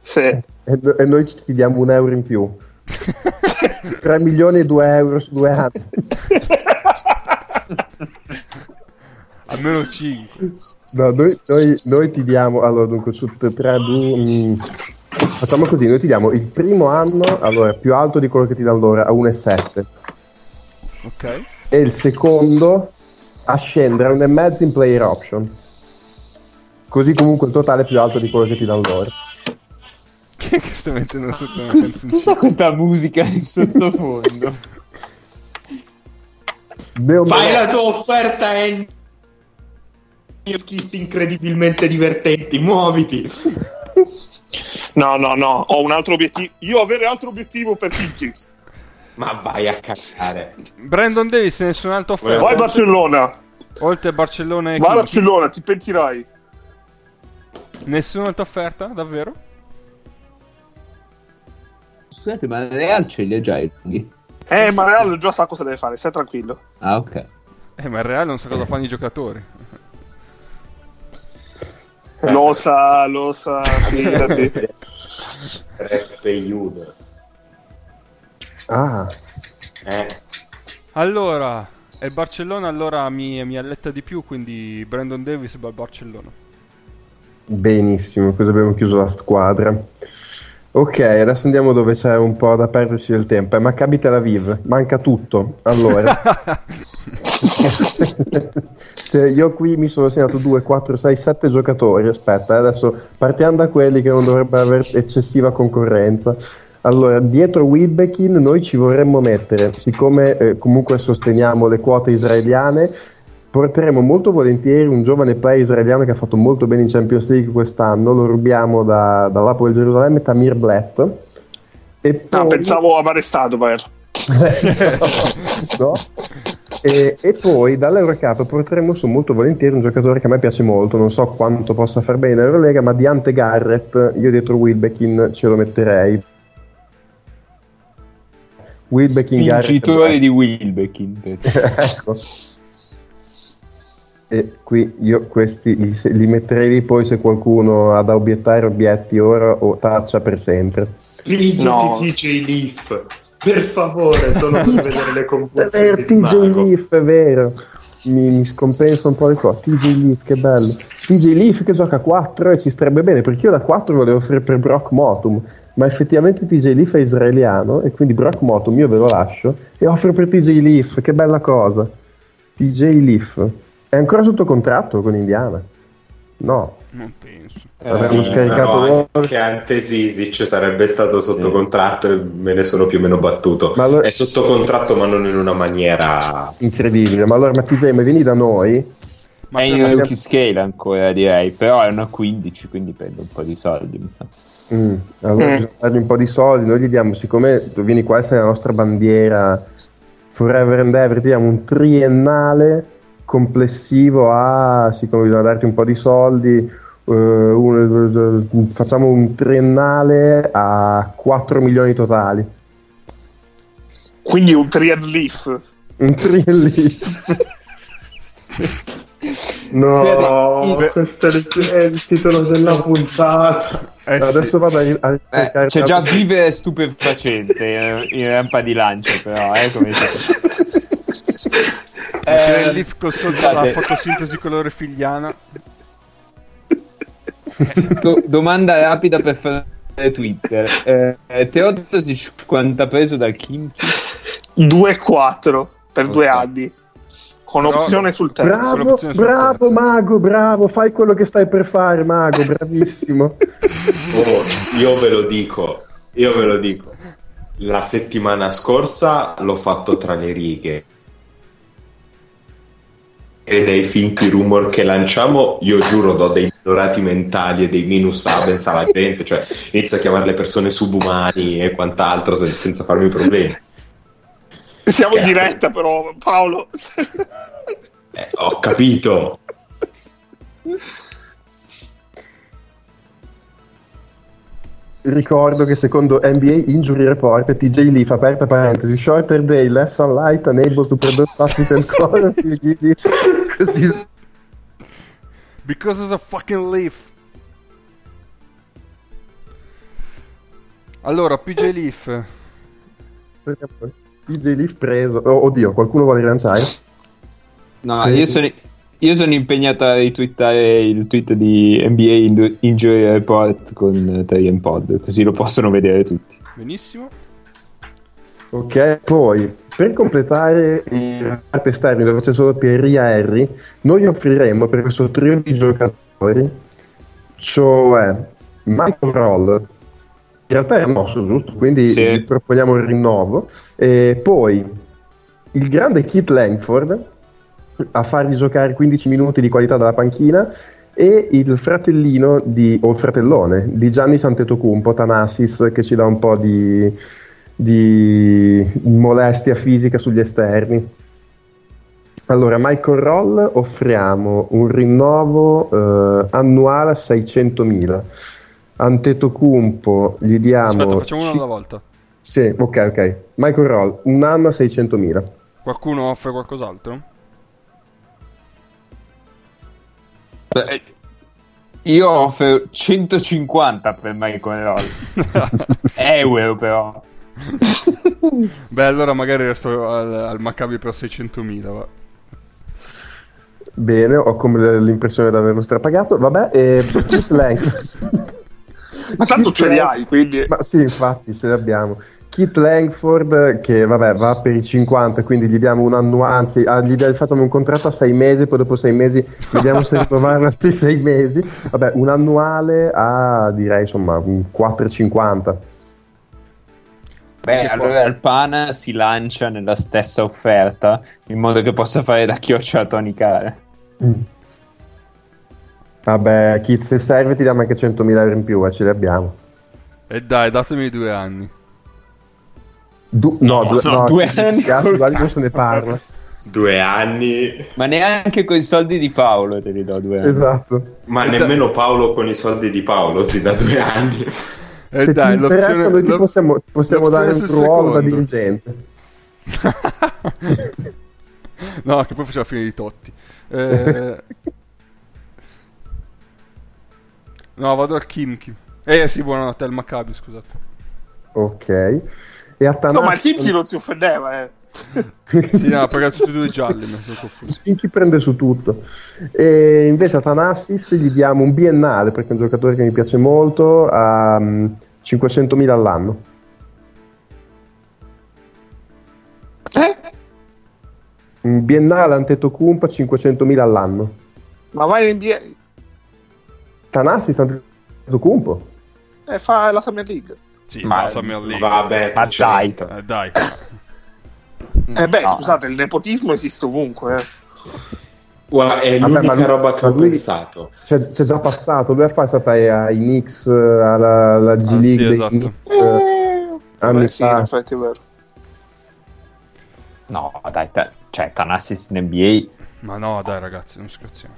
sì. E, e noi ci diamo un euro in più. 3 milioni e 2 euro su due anni. Almeno 5. No, noi, noi, noi, ti diamo, allora dunque su 3, 2, mm, facciamo così, noi ti diamo il primo anno, allora più alto di quello che ti danno loro, a 1,7. Ok. E il secondo a scendere a 1,5 in player option. Così comunque il totale è più alto di quello che ti danno loro. Che, che sta mettendo sotto una canzone? Cosa questa musica in sottofondo? Fai la tua offerta e skit incredibilmente divertenti, muoviti. No, no, no, ho un altro obiettivo. Io avere altro obiettivo per Kinky. Ma vai a cagare. Brandon Davis, nessun altro offerta. Vai Barcellona. Oltre Barcellona e Vai Barcellona, ti pentirai. Nessuna altra offerta, davvero? Scusate, ma Real ce li ha già i lunghi? Eh, ma Real già sa cosa deve fare, stai tranquillo. Ah, ok. Eh, ma il Real non sa cosa fanno i giocatori. Lo sa, lo sa, fidati. Jude. Ah. Eh. Allora, e Barcellona allora mi, mi alletta di più, quindi Brandon Davis va al Barcellona. Benissimo, così abbiamo chiuso la squadra. Ok, adesso andiamo dove c'è un po' da perderci del tempo. È Maccabi Tel Aviv, manca tutto. Allora, cioè, io qui mi sono segnato 2, 4, 6, 7 giocatori. Aspetta, adesso partiamo da quelli che non dovrebbero avere eccessiva concorrenza. Allora, dietro Wilbekin noi ci vorremmo mettere, siccome eh, comunque sosteniamo le quote israeliane, porteremo molto volentieri un giovane player israeliano che ha fatto molto bene in Champions League quest'anno, lo rubiamo da, dall'Apo del Gerusalemme, Tamir Blatt. E poi... No, pensavo a arrestato, per. no? E, e, poi dall'Eurocup porteremo su molto volentieri un giocatore che a me piace molto, non so quanto possa far bene in Eurolega, ma Diante Garrett, io dietro Wilbekin ce lo metterei. Wilbekin Vincitore Garrett, di Wilbekin. ecco e qui io questi li, li metterei lì poi se qualcuno ha da obiettare obietti ora o taccia per sempre. Pigliati no. TJ Leaf, per favore, solo per vedere le composizioni. È TJ Leaf, è vero. Mi, mi, scompensa un po' le cose. TJ Leaf, che bello. TJ Leaf che gioca a 4 e ci starebbe bene perché io da 4 volevo offrire per Brock Motum. Ma effettivamente TJ Leaf è israeliano e quindi Brock Motum io ve lo lascio e offro per TJ Leaf, che bella cosa. TJ Leaf. È ancora sotto contratto con Indiana? No. Non penso. Eh, sì, scaricato anche Ante Sisic sarebbe stato sotto sì. contratto e me ne sono più o meno battuto. Allora... È sotto contratto ma non in una maniera incredibile. Ma allora Matteo, ma vieni da noi? Ma è in rookie scale ancora direi, però è una 15 quindi prende un po' di soldi mi sa. Mm, allora mm. bisogna dargli un po' di soldi, noi gli diamo, siccome tu vieni qua, sei la nostra bandiera forever and ever, ti diamo un triennale complessivo a, siccome bisogna darti un po' di soldi, un, facciamo un triennale a 4 milioni totali. Quindi un triennale leaf. Un triennale leaf. No, Beh, questo è il titolo della puntata. Eh, Adesso vado a, a eh, C'è già vive stupefacente in, in rampa di lancio, però, eh, come eh, il leaf con sotto la fotosintesi colore figliana. Do- domanda rapida per fare Twitter. Eh, Teodosic quanto ha preso dal Kimchi? 2,4 per okay. due anni. Con opzione sul terzo. Bravo, sul bravo terzo. Mago, bravo, fai quello che stai per fare, Mago, bravissimo. Oh, io ve lo dico, io ve lo dico. La settimana scorsa l'ho fatto tra le righe. E dei finti rumor che lanciamo, io giuro, do dei migliorati mentali e dei minus abens alla gente, cioè inizio a chiamare le persone subumani e quant'altro sen- senza farmi problemi. Siamo in diretta, però, Paolo. Eh, ho capito. Ricordo che secondo NBA Injury Report, TJ Leaf, aperta parentesi, shorter day, less sunlight, unable to produce passes and colors, Because of the fucking leaf. Allora, PJ Leaf. TJ Leaf preso. Oh, oddio, qualcuno vuole rilanciare? No, io sono, io sono impegnato a ritwittare il tweet di NBA Injury Report con Tarian Pod, così lo possono vedere tutti. Benissimo. Ok, poi per completare il parte esterni dove c'è solo Pierre Harry, noi offriremo per questo trio di giocatori, cioè Michael Roll, in realtà è mosso giusto, quindi Sì. proponiamo il rinnovo, e poi il grande Kit Langford a fargli giocare 15 minuti di qualità dalla panchina e il fratellino di, o il fratellone di Gianni Santetocumpo, Tanasis, che ci dà un po' di, di molestia fisica sugli esterni. Allora, Michael Roll offriamo un rinnovo eh, annuale a 600.000. Antetokounmpo gli diamo... Aspetta, facciamo uno ci- alla volta. Sì, ok, ok. Michael Roll, un anno a 600.000. Qualcuno offre qualcos'altro? Beh, Io offro 150 per Michael Roll. Euro però. Beh, allora magari resto al, al Maccabi per 600.000. Va. Bene, ho come l'impressione di averlo strapagato. Vabbè, e Keith Lang- Ma tanto Keith ce li hai, quindi. Ma sì, infatti, ce li abbiamo. Kit Langford, che vabbè, va per i 50, quindi gli diamo un anno, anzi, ah, gli facciamo un contratto a 6 mesi, poi dopo 6 mesi vediamo se rinnovarlo altri 6 mesi. Vabbè, un annuale a direi insomma un 4,50. Beh, allora il Pana si lancia nella stessa offerta in modo che possa fare da chioccia a Tony Cara. Vabbè, Kit, se serve ti diamo anche 100.000 euro in più, eh, ce li abbiamo. E dai, datemi due anni. Du- no, No, due, no, no, due anni guarda, non se ne parla. Due anni, Ma neanche con i soldi di Paolo te li do due anni. Esatto. ma nemmeno Paolo con i soldi di Paolo ti dà due anni. E Se dai, ti interessa, l'opzione, noi ti possiamo, possiamo dare un ruolo da dirigente. no, che poi faceva fine di Totti. Eh, no, vado al Kimchi. Eh sì, buonanotte, al Maccabi, scusate. Ok. E a No, ma il Kimchi non si offendeva, eh. Sì, no, perché tutti e due gialli, mi sono confuso. chi prende su tutto. E invece a Tanassis gli diamo un biennale perché è un giocatore che mi piace molto mm, 500.000 all'anno. Eh? Un biennale Antetokounmpo a 500.000 all'anno. Ma vai in NBA Tanassis Antetokounmpo. e fa la Summer League. Sì, Ma- fa la Summer League. Vabbè, Ma c'entra. Eh, dai. Eh beh, No. scusate, il nepotismo esiste ovunque, eh. Guarda, è Vabbè, l'unica lui- roba che ho lui- pensato. C'è, c'è già passato, lui è stata ai Knicks, alla, alla G Ah, League sì, dei esatto. Knicks, eh, anni sì, fa. vero. No, dai, ta- cioè Tanassis in NBA. Ma no, dai ragazzi, non scherziamo.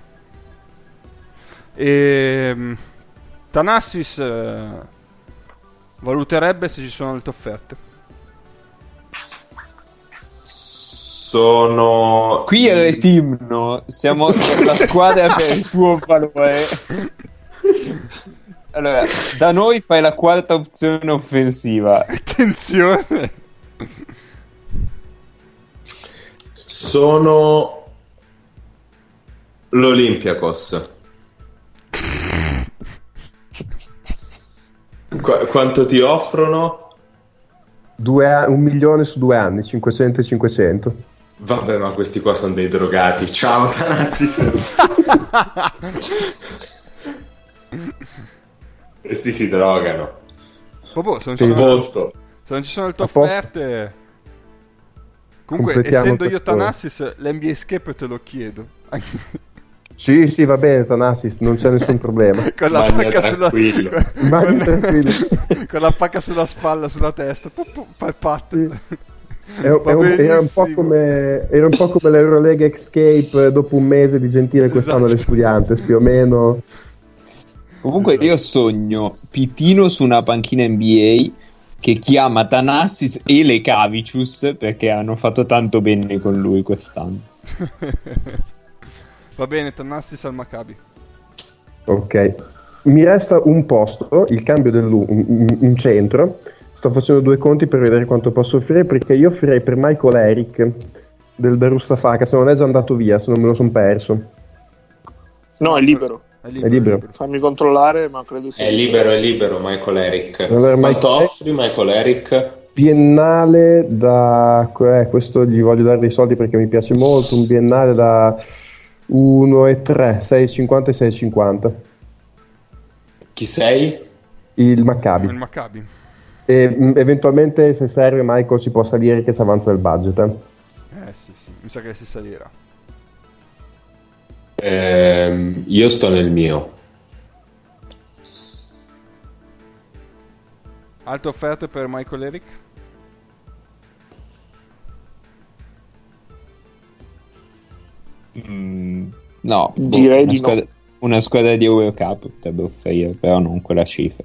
E... Tanassis eh, valuterebbe se ci sono altre offerte. Sono. Qui è il team, no? Siamo la squadra per il tuo valore. Allora, da noi fai la quarta opzione offensiva. Attenzione! Sono. L'Olympiakos. Qu- quanto ti offrono? Due a- un milione su due anni, 500 e 500. Vabbè, ma questi qua sono dei drogati. Ciao, Tanassis. questi si drogano. Proprio, se non ci sono, se non ci sono le tue offerte... Comunque, essendo io Tanassis, l'NBA Escape te lo chiedo. Sì, sì, va bene, Tanassis, non c'è nessun problema. con la pacca sulla con... tranquillo. con la pacca sulla spalla, sulla testa, fa il patto. È, è un, era, un come, era, un po come, l'Eurolega Escape dopo un mese di gentile quest'anno esatto. alle Studiantes, più o meno. Comunque io sogno Pitino su una panchina NBA che chiama Tanassis e le Cavicius perché hanno fatto tanto bene con lui quest'anno. Va bene, Tanassis al Maccabi. Ok. Mi resta un posto, il cambio del centro. Sto facendo due conti per vedere quanto posso offrire perché io offrirei per Michael Eric del Darussafaka, se non è già andato via, se non me lo sono perso. No, è libero. È libero. È libero. Fammi controllare, ma credo sia. È libero, è libero Michael Eric. Allora, Quanto Michael... offri Michael Eric? Biennale da... Eh, questo gli voglio dare dei soldi perché mi piace molto, un biennale da 1 e 3, 6,50 e 6,50. Chi sei? Il Maccabi. Il Maccabi. E mh, mm, eventualmente se serve Michael ci può salire che si avanza il budget. Eh, eh sì, sì, mi sa che si salirà. Eh, io sto nel mio. Altre offerte per Michael Eric? Mm, no, direi boh, di squadra, no. Una squadra di Eurocup potrebbe offrire, però non quella cifra.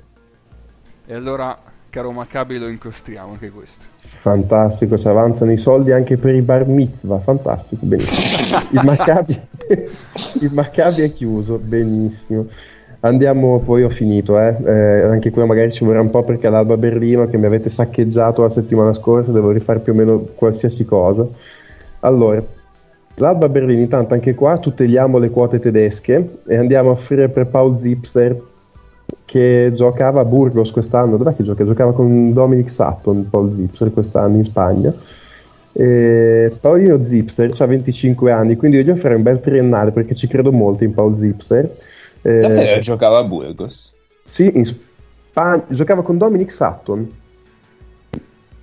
E allora, caro Maccabi, lo incostriamo anche questo. Fantastico, si avanzano i soldi anche per i bar mitzvah, fantastico, benissimo. il, Maccabi, il Maccabi è chiuso, benissimo. Andiamo, poi ho finito, eh. Eh, anche qui magari ci vorrà un po' perché all'Alba Berlino che mi avete saccheggiato la settimana scorsa, devo rifare più o meno qualsiasi cosa. Allora, L'Alba Berlino, intanto anche qua tuteliamo le quote tedesche e andiamo a offrire per Paul Zipser che giocava a Burgos quest'anno. Dov'è che gioca? Giocava con Dominic Sutton, Paul Zipser quest'anno in Spagna. E Paolino Zipser ha 25 anni, quindi io gli offrirei un bel triennale perché ci credo molto in Paul Zipser. Eh, Davvero giocava a Burgos? Sì, in Spagna giocava con Dominic Sutton,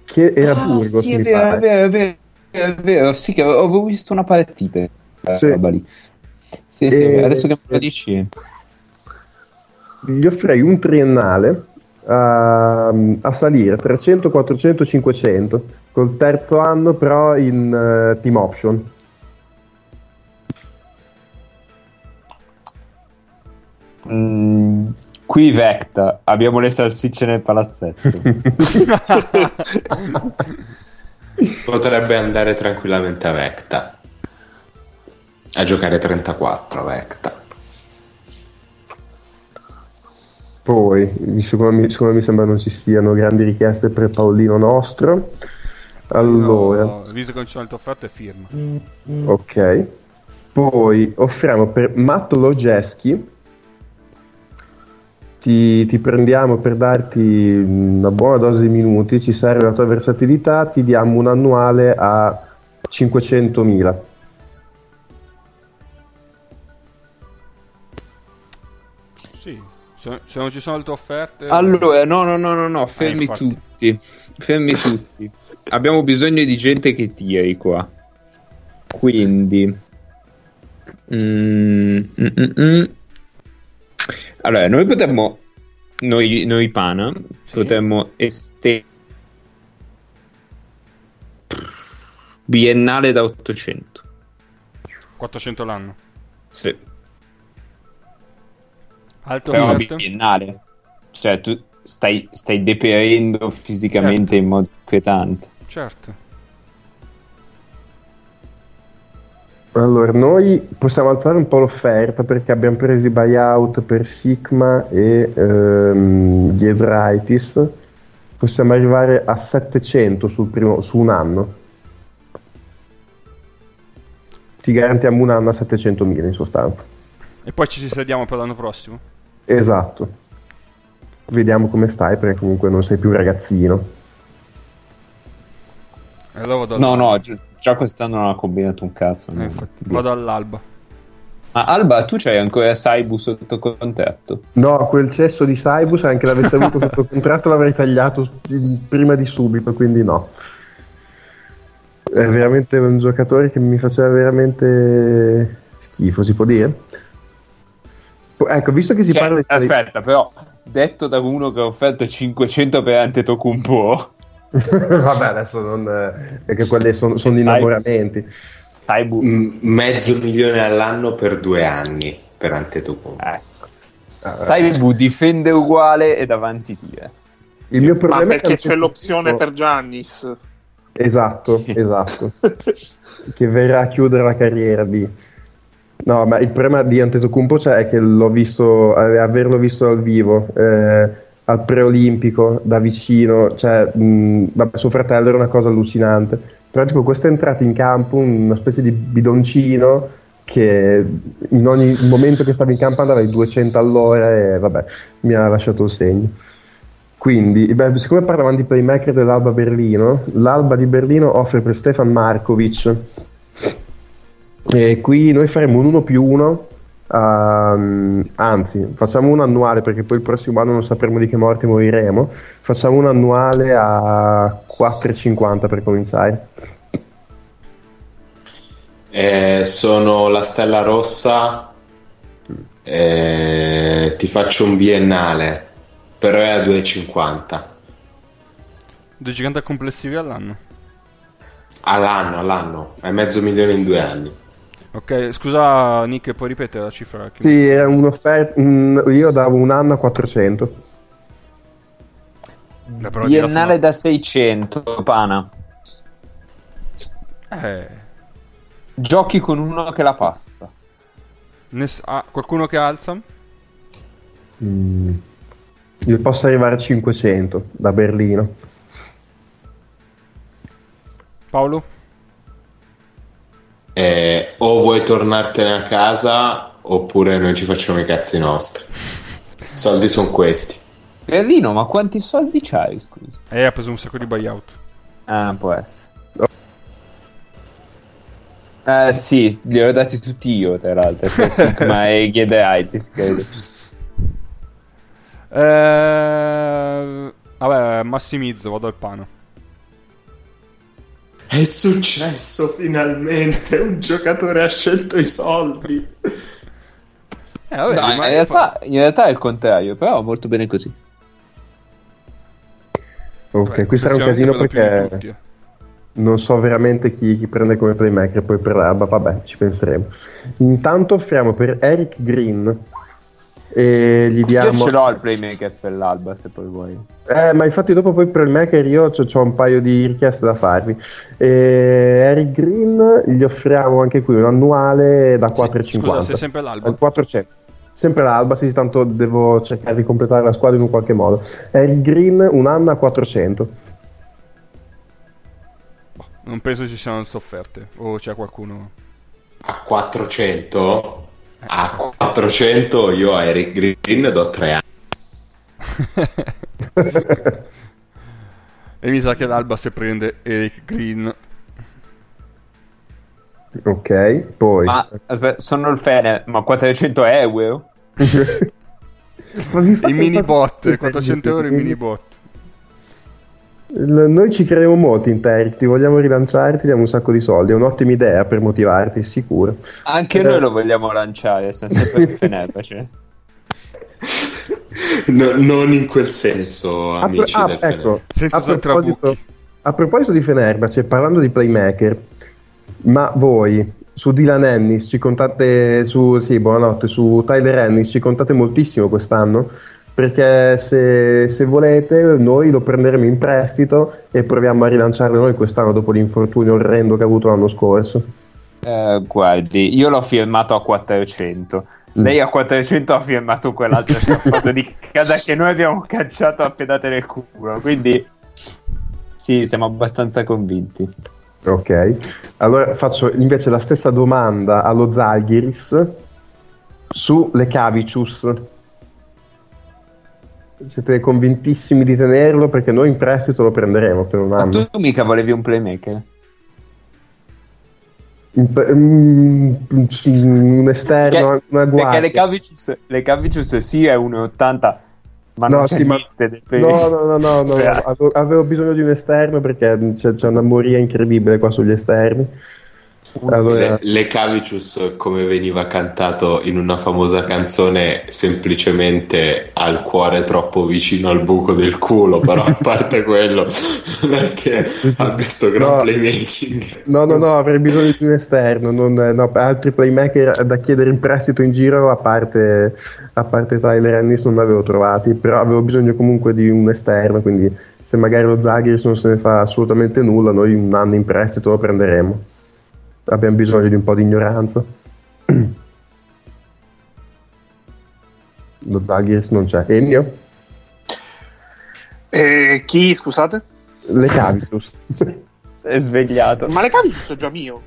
che era ah, Burgos. Sì, è vero, è vero, è vero. È vero, sì, che avevo visto una partita. Sì. Roba Sì, sì, e... adesso che me lo dici. Gli offrirei un triennale a, a, salire 300, 400, 500 col terzo anno però in uh, team option. Mm, qui Vecta, abbiamo le salsicce nel palazzetto. Potrebbe andare tranquillamente a Vecta. A giocare 34 Vecta. Poi, siccome mi, mi sembra non ci siano grandi richieste per Paolino nostro, allora... No, visto che non c'è un'altra offerta, firma. Ok. Poi offriamo per Matt Logeschi ti, ti, prendiamo per darti una buona dose di minuti, ci serve la tua versatilità, ti diamo un annuale a 500.000. se, se, non ci sono le tue offerte... Allora, no, no, no, no, no fermi eh, tutti, fermi tutti. Abbiamo bisogno di gente che tiri qua. Quindi... Mm, mm, mm, mm. Allora, noi potremmo, noi, noi Pana, sì. potremmo estendere biennale da 800. 400 l'anno? Sì. Alto Però biennale. Cioè, tu stai, stai deperendo fisicamente certo. in modo inquietante. Certo. Allora, noi possiamo alzare un po' l'offerta perché abbiamo preso i buyout per Sigma e ehm, gli Everaitis. Possiamo arrivare a 700 sul primo, su un anno. Ti garantiamo un anno a 700.000 in sostanza. E poi ci sediamo per l'anno prossimo? Esatto. Vediamo come stai perché comunque non sei più ragazzino. Allora no, no, gi- già quest'anno non ha combinato un cazzo. Eh, infatti, vado all'alba. Ma Alba, tu c'hai ancora Saibu sotto contratto? No, quel cesso di Saibus, anche l'avesse avuto sotto contratto, l'avrei tagliato prima di subito, quindi no. È veramente un giocatore che mi faceva veramente schifo, si può dire? Ecco, visto che si cioè, parla di... Aspetta, però, detto da uno che ha offerto 500 per Antetokounmpo... Vabbè, adesso non... perché quelli sono, sono innamoramenti. Saibu. M- mezzo milione all'anno per due anni per Antetokounmpo. Ecco. Uh, Saibu difende uguale e davanti tira. Il mio problema Ma perché c'è l'opzione per Giannis. Esatto, sì. esatto. che verrà a chiudere la carriera di... No, ma il problema di Antetokounmpo cioè, è che l'ho visto, eh, averlo visto dal vivo, eh, al preolimpico, da vicino, cioè, mh, vabbè, suo fratello era una cosa allucinante però tipo questa entrata in campo, una specie di bidoncino che in ogni momento che stava in campo andava ai 200 all'ora e vabbè, mi ha lasciato il segno. Quindi, beh, siccome parlavamo di playmaker dell'Alba Berlino, l'Alba di Berlino offre per Stefan Markovic. E qui noi faremo un 1 più 1 Uh, anzi, facciamo un annuale perché poi il prossimo anno non sapremo di che morte moriremo. Facciamo un annuale a 4,50 per cominciare. Eh, sono la Stella Rossa. Eh, ti faccio un biennale, però è a 2,50. 2,50 complessivi all'anno? All'anno, all'anno, è mezzo milione in due anni. Ok, scusa Nick, puoi ripetere la cifra? Sì, è un'offerta. io davo un anno a 400. Biennale da 600, pana. Eh. Giochi con uno che la passa. Ness- ah, qualcuno che alza? Mm. Io posso arrivare a 500 da Berlino. Paolo? Eh, o vuoi tornartene a casa oppure noi ci facciamo i cazzi nostri. I soldi sono questi. Berlino, ma quanti soldi c'hai? Scusa. Eh, ha preso un sacco di buyout. Ah, può essere. Eh sì, li ho dati tutti io, tra l'altro, per Sigma e Ghedeaitis, credo. Eh, vabbè, massimizzo, vado al pano. È successo finalmente, un giocatore ha scelto i soldi. Eh, vabbè, no, in, realtà, in, realtà, è il contrario, però molto bene così. Ok, vabbè, qui sarà un casino perché eh. non so veramente chi, chi, prende come playmaker poi per l'alba, vabbè, ci penseremo. Intanto offriamo per Eric Green e gli diamo... Io ce l'ho il playmaker per l'alba se poi vuoi. Eh, ma infatti dopo poi per il maker io ho un paio di richieste da farvi. E Eric Green gli offriamo anche qui un annuale da 4,50. Sì, scusa, sei sempre l'alba. 400. Sempre l'alba, sì, tanto devo cercare di completare la squadra in un qualche modo. Eric Green un anno a 400. Non penso ci siano offerte, o c'è qualcuno... A 400? A 400 io a Eric Green do 3 anni. e mi sa che l'Alba se prende Eric Green. Ok, poi... Ma aspetta, sono il fene, ma 400 euro? I mini bot, 400 euro i mini bot. Noi ci crediamo molto in te, ti vogliamo rilanciare, ti diamo un sacco di soldi, è un'ottima idea per motivarti, sicuro. Anche Ed noi è... lo vogliamo lanciare, siamo sempre in Fenerbahce. no, non in quel senso, amici ah, del ecco, a, proposito, a proposito di Fenerbahce, parlando di playmaker, ma voi su Dylan Ennis ci contate, su, sì, buonanotte, su Tyler Ennis ci contate moltissimo quest'anno? Perché se, se, volete noi lo prenderemo in prestito e proviamo a rilanciarlo noi quest'anno dopo l'infortunio orrendo che ha avuto l'anno scorso. Eh, guardi, io l'ho firmato a 400. Mm. Lei a 400 ha firmato quell'altro scaffato di casa che noi abbiamo cacciato a pedate nel culo. Quindi, sì, siamo abbastanza convinti. Ok, allora faccio invece la stessa domanda allo Zalgiris su Le Cavicius siete convintissimi di tenerlo perché noi in prestito lo prenderemo per un anno. Ma tu mica volevi un playmaker? Un esterno, perché, una guardia. Perché le Cavicius, le Cavicius sì è 1,80 ma no, sì, ma... no, no, no, no, no. Avevo, avevo, bisogno di un esterno perché c'è, c'è una moria incredibile qua sugli esterni. Allora... Le, le Cavicius, come veniva cantato in una famosa canzone, semplicemente al cuore troppo vicino al buco del culo, però a parte quello, non è che abbia sto gran no, playmaking. No, no, no, avrei bisogno di un esterno, non, no, altri playmaker da chiedere in prestito in giro, a parte, a parte Tyler Ennis non ne avevo trovati, però avevo bisogno comunque di un esterno, quindi se magari lo Zagris non se ne fa assolutamente nulla, noi un anno in prestito lo prenderemo abbiamo bisogno di un po' di ignoranza. Lo Zagiris non c'è. Ennio? Eh, chi, scusate? Le Cavitus. È svegliato. Ma le Cavitus è già mio.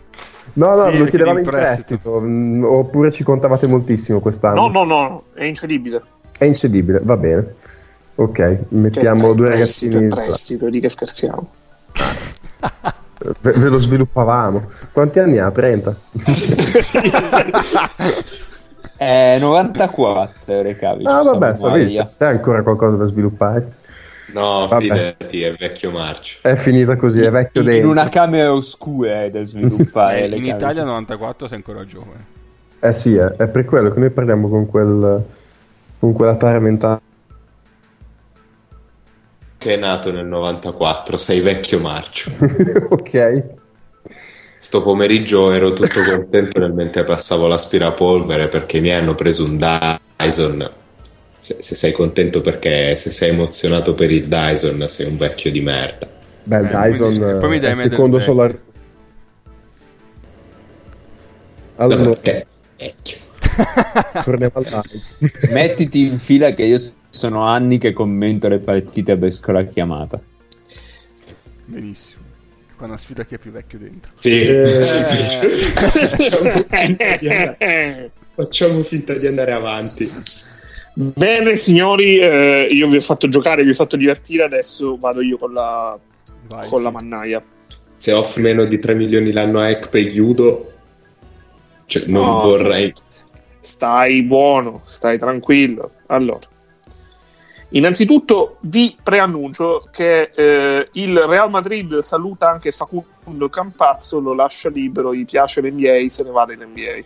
No, no, sì, lo chiedevamo in prestito. prestito. Mm, oppure ci contavate moltissimo quest'anno. No, no, no, è incedibile. È incedibile, va bene. Ok, mettiamo cioè, due ragazzini. In prestito, di che scherziamo. Ve, ve, lo sviluppavamo. Quanti anni ha? 30? eh, 94 Recavi. Ah, vabbè, c'è ancora qualcosa da sviluppare. No, vabbè. fidati, è vecchio marcio. È finita così, è vecchio in, dentro. In una camera oscura da sviluppare. eh, in Italia 94 sei ancora giovane. Eh sì, è, è per quello che noi parliamo con, quel, con quella tara mentale che è nato nel 94, sei vecchio marcio. ok. Sto pomeriggio ero tutto contento nel mentre passavo l'aspirapolvere perché mi hanno preso un Dyson. Se, se, sei contento perché se sei emozionato per il Dyson sei un vecchio di merda. Beh, il eh, Dyson poi mi dai secondo solo... Ar- allora, no, te, vecchio. Torniamo al Mettiti in fila che io sono anni che commento le partite a Bescola chiamata. Benissimo. Qua una sfida chi è più vecchio dentro. Sì. Eh. Facciamo, finta di andare avanti. Bene, signori, eh, io vi ho fatto giocare, vi ho fatto divertire. Adesso vado io con la, Vai, con sì. la mannaia. Se offri meno di 3 milioni l'anno a Ekpe, chiudo. Cioè, non no, vorrei. Stai buono, stai tranquillo. Allora, Innanzitutto vi preannuncio che eh, il Real Madrid saluta anche Facundo Campazzo, lo lascia libero, gli piace l'NBA, se ne va dall'NBA.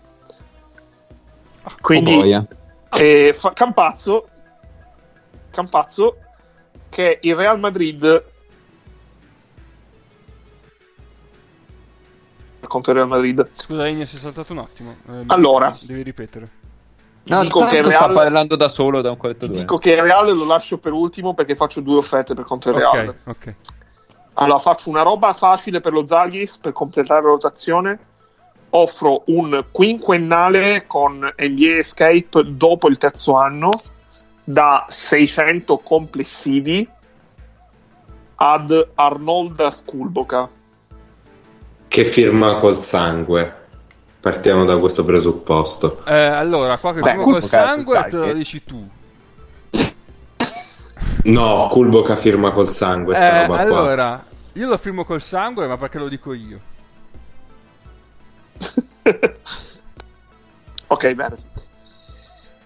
Quindi oh eh, fa- Campazzo, Campazzo, che il Real Madrid contro il Real Madrid. Scusa, Igna, si è saltato un attimo. Eh, allora, devi ripetere. No, dico che Real... sta parlando da solo da un quarto d'ora. Dico che il Real lo lascio per ultimo perché faccio due offerte per conto il Real. Ok, ok. Allora faccio una roba facile per lo Zagis per completare la rotazione. Offro un quinquennale con NBA Escape dopo il terzo anno da 600 complessivi ad Arnolda Skulboka. Che firma col sangue. Partiamo da questo presupposto. Eh, allora, qua che Beh, col sangue te lo dici tu. No, Kulboka firma col sangue. Sta eh, roba allora, qua. io lo firmo col sangue, ma perché lo dico io? ok, bene.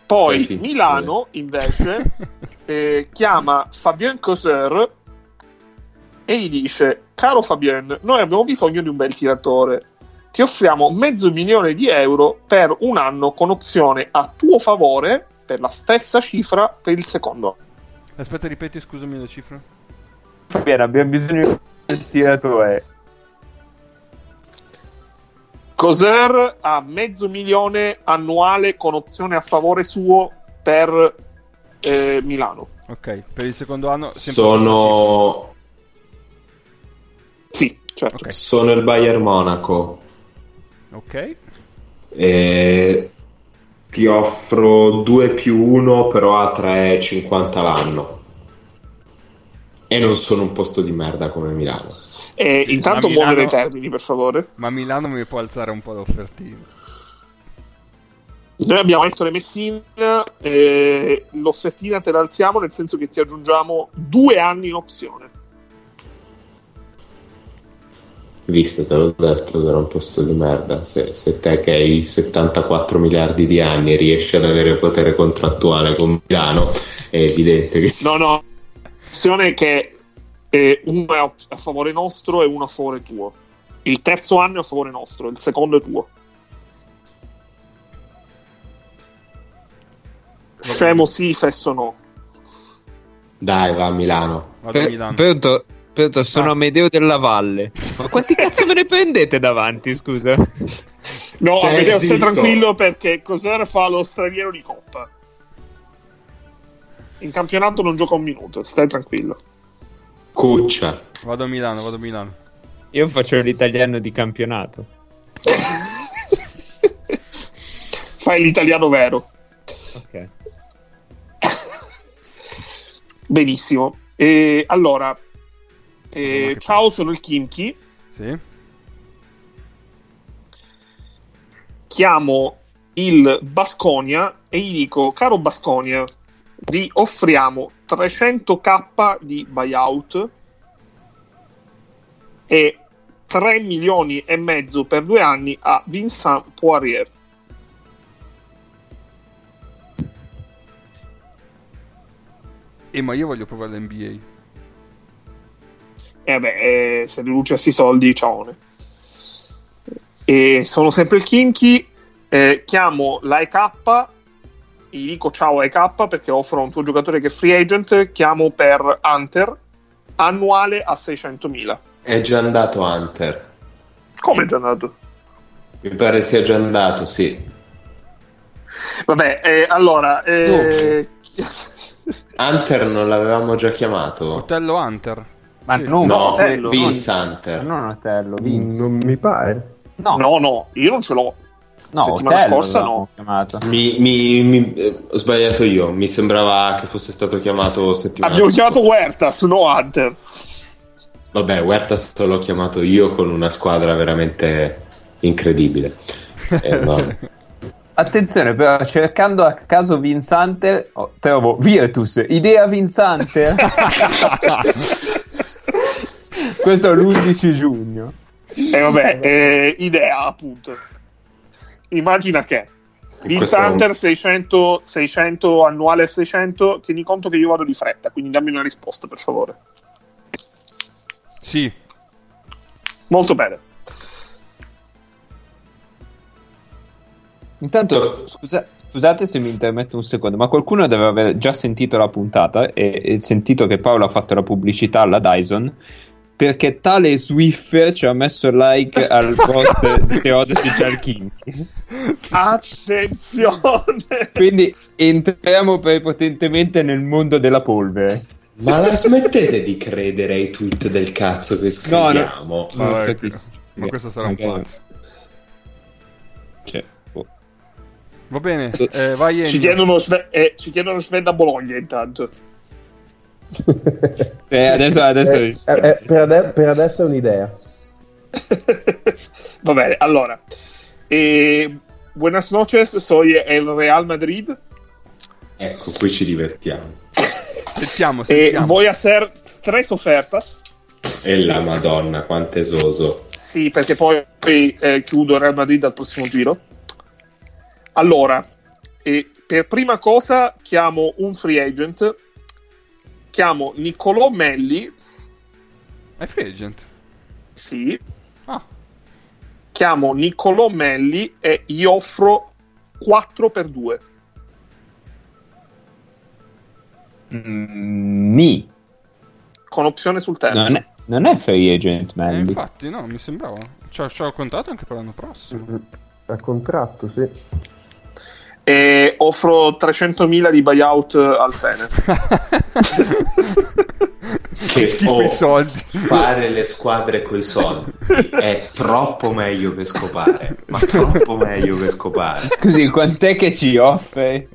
Poi Milano invece eh, chiama Fabien Coser e gli dice: Caro Fabien, noi abbiamo bisogno di un bel tiratore ti offriamo mezzo milione di euro per un anno con opzione a tuo favore per la stessa cifra per il secondo. Aspetta, ripeti, scusami la cifra. Bene, abbiamo bisogno del tiratore. Coser ha mezzo milione annuale con opzione a favore suo per eh, Milano. Ok, per il secondo anno sono. Sì, certo. Okay. Sono il Bayern Monaco. Ok. E ti offro 2 più 1 però a 3,50 l'anno. E non sono un posto di merda come Milano. E sì, intanto Milano... muovere i termini, per favore. Ma Milano mi può alzare un po' l'offertina. Noi abbiamo Ettore Messina, eh, l'offertina te la alziamo nel senso che ti aggiungiamo due anni in opzione. Visto, te l'ho detto che era un posto di merda. Se, se, te che hai 74 miliardi di anni riesci ad avere potere contrattuale con Milano, è evidente che... No, no, l'opzione è che eh, uno è a favore nostro e uno a favore tuo. Il terzo anno è a favore nostro, il secondo è tuo. Scemo sì, fesso no. Dai, va a Milano. Vado a Milano. Per, Aspetta, sono ah. Amedeo della Valle. Ma quanti cazzo me ne prendete davanti, scusa? No, Amedeo, stai tranquillo perché Coser fa lo straniero di coppa. In campionato non gioca un minuto, stai tranquillo. Cuccia. Vado a Milano, vado a Milano. Io faccio l'italiano di campionato. Fai l'italiano vero. Ok. Benissimo. E allora, eh, ciao, passa. sono il Kimchi. Sì. Chiamo il Basconia e gli dico, caro Basconia, vi offriamo 300k di buyout e 3 milioni e mezzo per due anni a Vincent Poirier. Eh, ma io voglio provare l'NBA. E vabbè, eh, se riduce a sti soldi, ciao. E sono sempre il Kinky. Eh, chiamo l'AEK, gli dico ciao AEK perché offro un tuo giocatore che è free agent. Chiamo per Hunter, annuale a 600.000. È già andato Hunter. Come è già andato? Mi pare sia già andato, sì. Vabbè, eh, allora... Eh... Hunter non l'avevamo già chiamato? Otello Hunter. Ma non no, Otello, Vince Hunter. Non Otello, Vince. Non mi pare. No, no, no io non ce l'ho. No, settimana Otello scorsa no. Mi, mi, mi, eh, ho sbagliato io, mi sembrava che fosse stato chiamato settimana Abbiamo chiamato Huertas, no Hunter. Vabbè, Huertas l'ho chiamato io con una squadra veramente incredibile. eh, Attenzione, però, cercando a caso Vincente, oh, trovo Virtus, idea Vincente. Questo è l'11 giugno. E eh, vabbè, eh, idea appunto. Immagina che Vince Hunter 600, 600 annuale 600, tieni conto che io vado di fretta, quindi dammi una risposta per favore. Sì. Molto bene. Intanto, scusa, scusate se mi intermetto un secondo, ma qualcuno deve aver già sentito la puntata e, e sentito che Paolo ha fatto la pubblicità alla Dyson perché tale Swiffer ci ha messo like al post di Teodosy Ciarchini. Attenzione! Quindi entriamo prepotentemente nel mondo della polvere. Ma la smettete di credere ai tweet del cazzo che scriviamo? No, no, ma, ma questo sarà un pazzo. Cioè, oh. Va bene, eh, vai ci chiedono, eh, ci chiedono Sven da Bologna intanto. Eh, adesso, adesso eh, eh, per, ade- per, adesso è un'idea. Va bene, allora. Eh, buenas noches, soy el Real Madrid. Ecco, qui ci divertiamo. Sentiamo, sentiamo. Eh, voy a hacer tres ofertas. E la madonna, quanto esoso. Sì, perché poi eh, chiudo il Real Madrid al prossimo giro. Allora, eh, per prima cosa chiamo un free agent chiamo Niccolò Melli. È free agent? Sì. Ah. Chiamo Niccolò Melli e gli offro 4 per 2. Mm, mi. Con opzione sul terzo. Non è, non è free agent, Melli. Eh, infatti, no, mi sembrava. C'ho, c'ho il contratto anche per l'anno prossimo. Mm-hmm. A contratto, sì e offro 300.000 di buyout al Fener. che schifo oh, i soldi. Fare le squadre coi soldi è troppo meglio che scopare, ma troppo meglio che scopare. Scusi, quant'è che ci offre?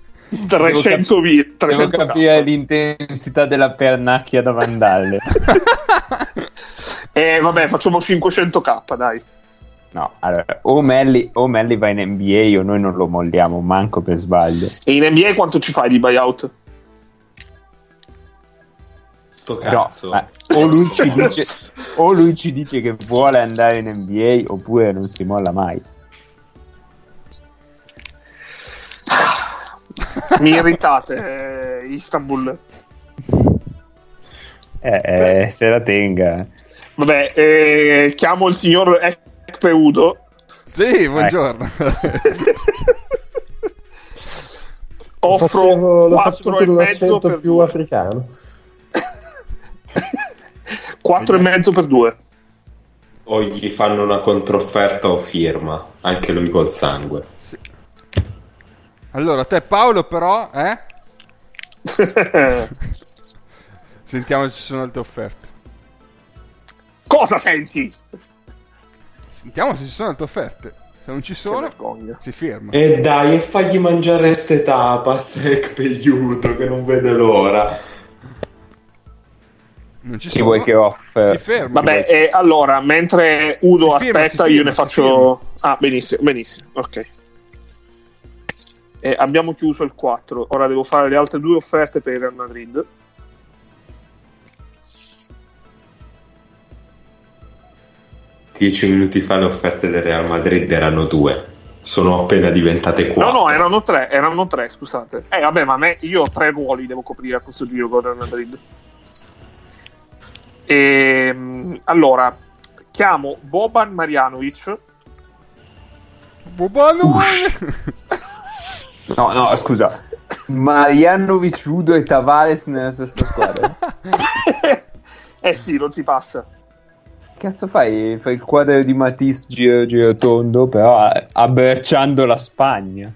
300 devo, cap- devo capire l'intensità della pernacchia da Vandalle. e eh, vabbè, facciamo 500k, dai. No, allora, o Melli, o Melli va in NBA o noi non lo molliamo manco per sbaglio. E in NBA quanto ci fai di buyout? Sto cazzo. No, o, lui ci dice, o lui ci dice che vuole andare in NBA oppure non si molla mai. Mi irritate, eh, Istanbul. Eh, eh, se la tenga. Vabbè, eh, chiamo il signor Ekpeudo. Sì, buongiorno. Offro lo facevo con un accento più due. africano. 4 e mezzo per 2. O gli fanno una controfferta o firma, anche lui col sangue. Sì. Allora, te Paolo però, eh? Sentiamo se ci sono altre offerte. Cosa senti? Sentiamo se ci sono altre offerte. Se non ci sono, si firma. E dai, e fagli mangiare ste tapas, pegliuto, che non vede l'ora. Non ci Chi sono. vuoi che offer? Si ferma. Vabbè, e allora, mentre Udo si aspetta, firma, io ne faccio... Ah, benissimo, benissimo, ok. E abbiamo chiuso il 4. Ora devo fare le altre due offerte per il Real Madrid. Dieci minuti fa le offerte del Real Madrid erano due. Sono appena diventate quattro. No, no, erano tre, erano tre, scusate. Eh, vabbè, ma me, io ho tre ruoli devo coprire a questo giro con il Real Madrid. E, ehm, allora, chiamo Boban Marjanovic. Boban No, no, scusa. Marjanovic, Udo e Tavares nella stessa squadra. eh sì, non si passa. Cazzo fai? Fai il quadro di Matisse giro, giro tondo, però abbracciando la Spagna.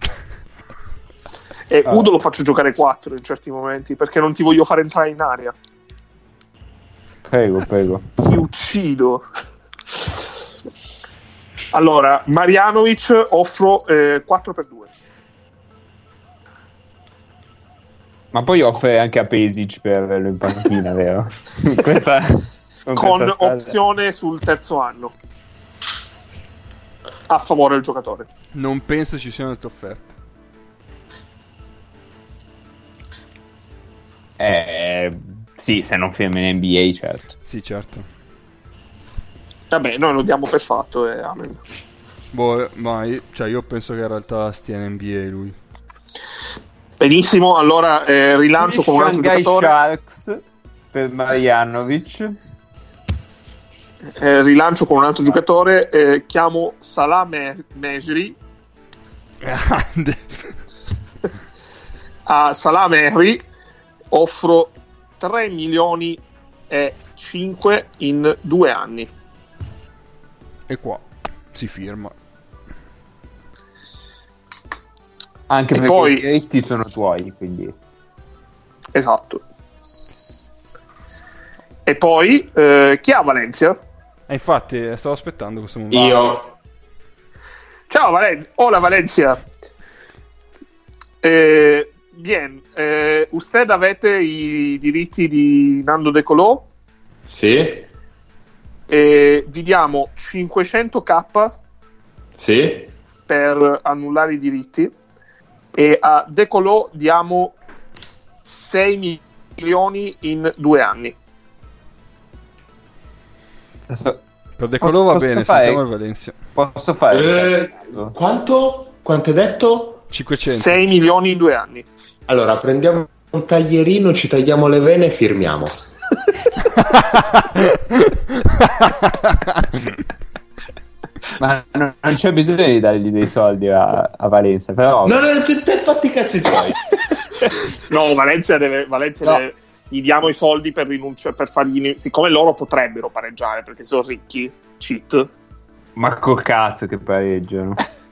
E ah. Udo lo faccio giocare 4 in certi momenti perché non ti voglio fare entrare in aria. Prego, prego. Ti uccido. Allora, Marianovic offro eh, 4 per 2. Ma poi offre anche a Pesic per averlo in panchina, vero? questa, con, con opzione sul terzo anno. A favore del giocatore. Non penso ci siano altre offerte. Eh, sì, se non firma in NBA, certo. Sì, certo. Vabbè, noi lo diamo per fatto e amen. Boh, ma io, cioè io penso che in realtà stia in NBA lui. Benissimo, allora eh, rilancio con un altro Shanghai giocatore. Sharks per Marjanovic. Eh, rilancio con un altro giocatore, eh, chiamo Salah Mejri. a Salah Mehri offro 3 milioni e 5 in due anni. E qua si firma. Anche e perché poi... i diritti sono tuoi, quindi... Esatto. E poi, eh, chi ha Valencia? E eh, infatti, eh, stavo aspettando questo momento. Io. Ciao Valen- Hola Valencia. Eh, bien, eh, usted avete i diritti di Nando De Colò? Sì. E vi diamo 500k sì. per annullare i diritti e a De Colò diamo 6 milioni in due anni. Per De Colò va bene, fare... sentiamo il Valencia. Posso fare? Eh, quanto? Quanto hai detto? 500. 6 milioni in due anni. Allora, prendiamo un taglierino, ci tagliamo le vene e firmiamo. Ma non, non, c'è bisogno di dargli dei soldi a, a Valencia, però... No, no, te, te fatti i cazzi tuoi. no, Valencia deve... Valencia no. deve gli diamo i soldi per rinunciare, per fargli... Siccome loro potrebbero pareggiare perché sono ricchi, cheat. Ma col cazzo che pareggiano.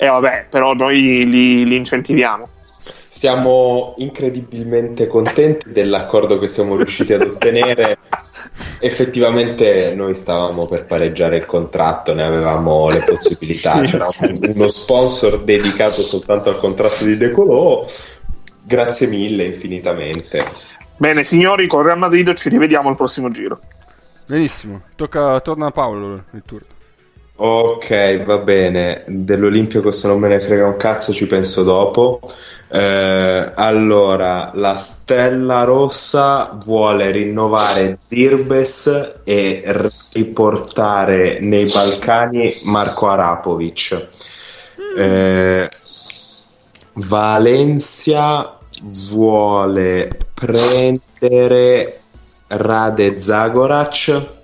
E eh, vabbè, però noi li, li incentiviamo. Siamo incredibilmente contenti dell'accordo che siamo riusciti ad ottenere. Effettivamente noi stavamo per pareggiare il contratto, ne avevamo le possibilità. sì, C'era certo. uno sponsor dedicato soltanto al contratto di Decolò. Grazie mille infinitamente. Bene, signori, con Real Madrid ci rivediamo al prossimo giro. Benissimo, Tocca, torna a Paolo il turno. Ok, va bene. Dell'Olimpiakos non me ne frega un cazzo, ci penso dopo. Eh, allora, la Stella Rossa vuole rinnovare Dirbes e riportare nei Balcani Marco Arapovic. Eh, Valencia vuole prendere Rade Zagorac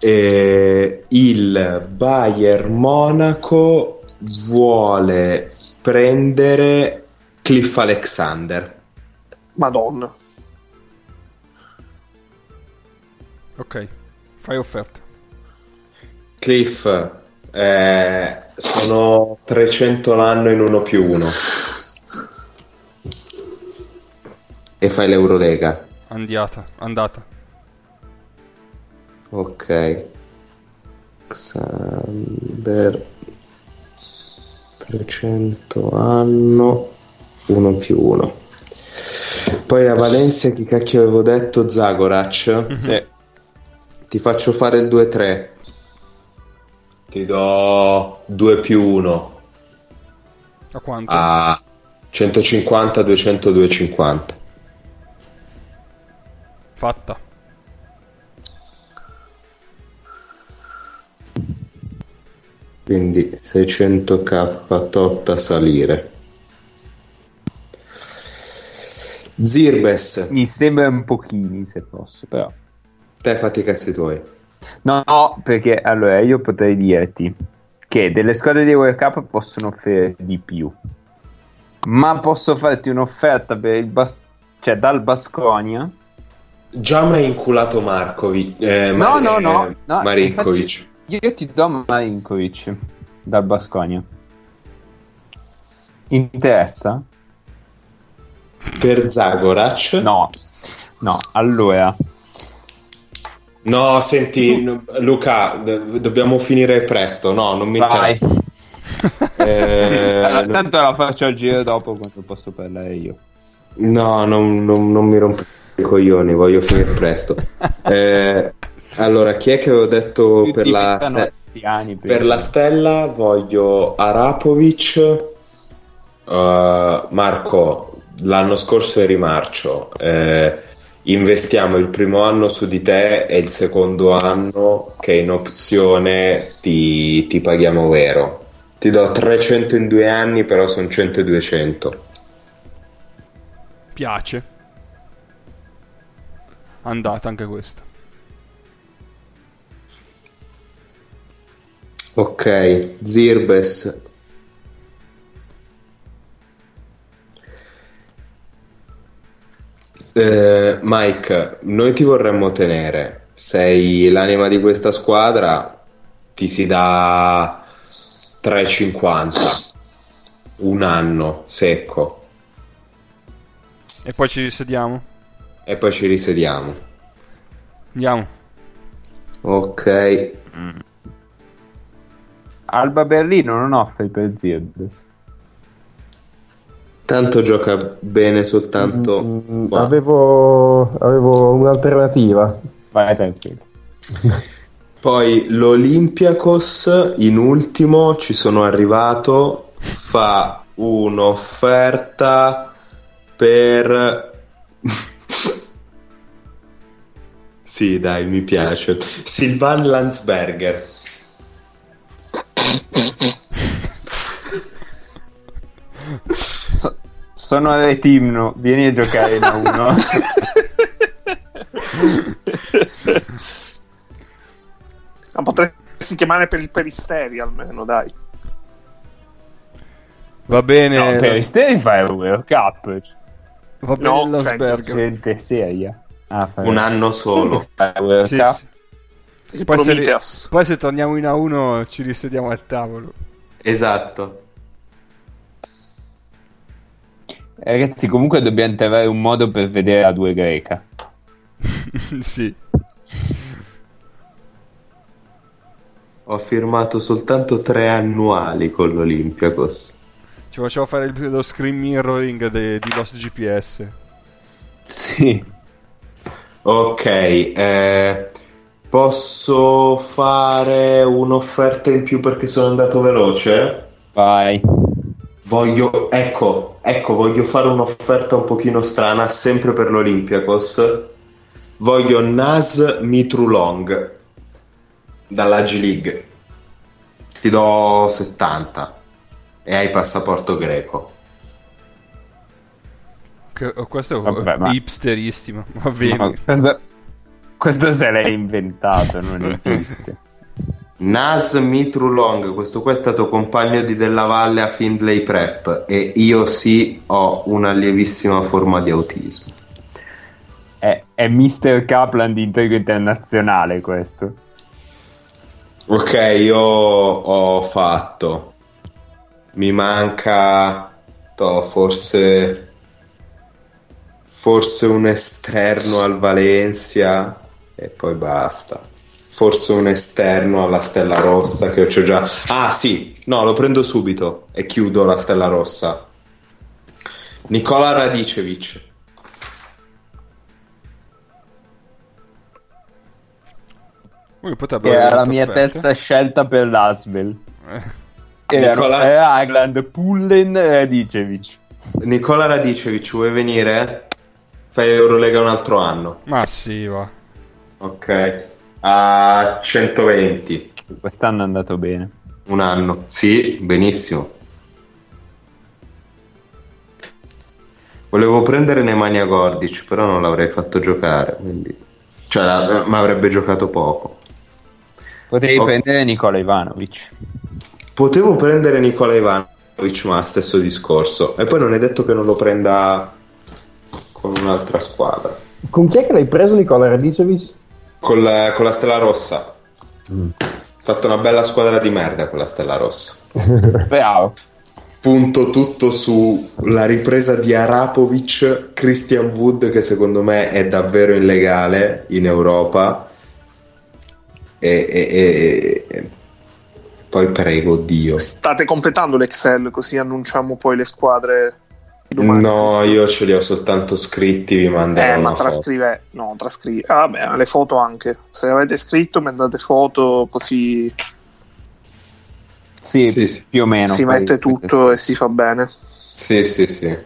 e il Bayern Monaco vuole prendere Cliff Alexander. Madonna. Ok, fai offerta. Cliff, eh, sono 300 l'anno in uno più uno. E fai l'Eurolega. Andiata, andata. Ok. Xander 300 anno 1 più 1. Poi a Valencia chi cacchio avevo detto? Zagorac. Sì. Ti faccio fare il 2-3. Ti do 2 più 1 A quanto? a 150, 200, 250. Fatta. Quindi 600k tot a salire. Zirbes, Mi sembra un pochini se posso, però. te fatti i cazzi tuoi. No, no, perché allora io potrei dirti che delle squadre di World Cup possono offrire di più, ma posso farti un'offerta per il Bas- cioè dal Basconia. Già mi hai inculato Markovic. eh, No, Mar- no, no, eh, no, Marinkovic. Io ti do Marinkovic dal Basconia. Interessa? Per Zagorac? No, no, allora. No, senti, no, Luca, do- dobbiamo finire presto. No, non mi Vai. interessa. Eh, Allora, tanto la faccio al giro dopo quando posso parlare io. No, non, non- non mi rompo i coglioni, voglio finire presto. Eh, allora, chi è che avevo detto per la, ste- anziani per la stella? Voglio Arapovic. eh, Marco, l'anno scorso eri marcio. eh, investiamo il primo anno su di te e il secondo anno che in opzione ti, ti paghiamo vero. Ti do 300 in due anni, però sono 100 e 200. Piace. Andata anche questa. Ok, Zirbes. Eh, Mike, noi ti vorremmo tenere. Sei l'anima di questa squadra, ti si dà 3,50 un anno secco E poi ci risediamo. e poi ci risediamo. Andiamo. Ok, Alba Berlino non offre per Zirbes. tanto gioca bene soltanto Mm, qua. avevo, avevo un'alternativa. Vai tranquillo. Poi l'Olympiakos in ultimo ci sono arrivato, fa un'offerta per... sì, dai, mi piace. Silvan Landsberger. So- sono a Retimno, vieni a giocare in A1. Ma potresti chiamare per il peristeri almeno, dai. Va bene. no, per lo- Steri fai il World Cup. va bene No, lo Sberger. Gente seria. Ah, Un anno solo. Sì, Cup. sì. Il Poi se, poi se torniamo in A1 ci risediamo al tavolo. Esatto. Eh, Ragazzi, comunque dobbiamo trovare un modo per vedere la due greca. sì. Ho firmato soltanto tre annuali con l'Olympiakos. Ci facciamo fare il- lo screen mirroring de- di Lost GPS. Sì. Ok, eh, Posso fare un'offerta in più perché sono andato veloce? Vai. Voglio, ecco, ecco, voglio fare un'offerta un pochino strana, sempre per l'Olympiakos. Voglio Nas Mitrulong dalla G League. Ti do 70 e hai passaporto greco. Che, oh, questo è Vabbè, ma... hipsterissimo, va bene. No, questo, questo se l'hai inventato, non esiste. Nas Mitrulong, questo qua è stato compagno di Della Valle a Findlay Prep e io sì ho una lievissima forma di autismo. È, è Mr. Kaplan di Intrigo Internazionale questo. Ok, io ho fatto. Mi manca to, forse forse un esterno al Valencia e poi basta. Forse un esterno alla Stella Rossa che ho già. Ah, sì, no, lo prendo subito e chiudo la Stella Rossa. Nicola Radicevic. Era la mia offerte. terza scelta per l'Asvel. Eh. Nicola... Agland, Pullen e Radicevic. Nicola Radicevic, vuoi venire? Fai Eurolega un altro anno. Ma sì, va. Ok. A 120. Quest'anno è andato bene. Un anno. Sì, benissimo. Volevo prendere Nemanja Gordic, però non l'avrei fatto giocare, quindi... Cioè, ma avrebbe giocato poco. Potevi Ho... prendere Nicola Ivanovic. Potevo prendere Nicola Ivanovic, ma stesso discorso. E poi non è detto che non lo prenda con un'altra squadra. Con chi è che l'hai preso Nicola Radicevic? Con la, con la Stella Rossa. Mm. Fatto una bella squadra di merda con la Stella Rossa. Bravo. Punto tutto sulla ripresa di Arapovic, Christian Wood, che secondo me è davvero illegale in Europa e, e, e, poi prego Dio. State completando l'Excel così annunciamo poi le squadre. Domani. No, io ce li ho soltanto scritti, vi manderò. Eh, ma trascrive, foto. no, trascrive. Ah, vabbè, le foto anche. Se avete scritto, mandate foto così. Sì, sì, sì. più o meno. Si mette tutto sì. e si fa bene. Sì, sì, sì.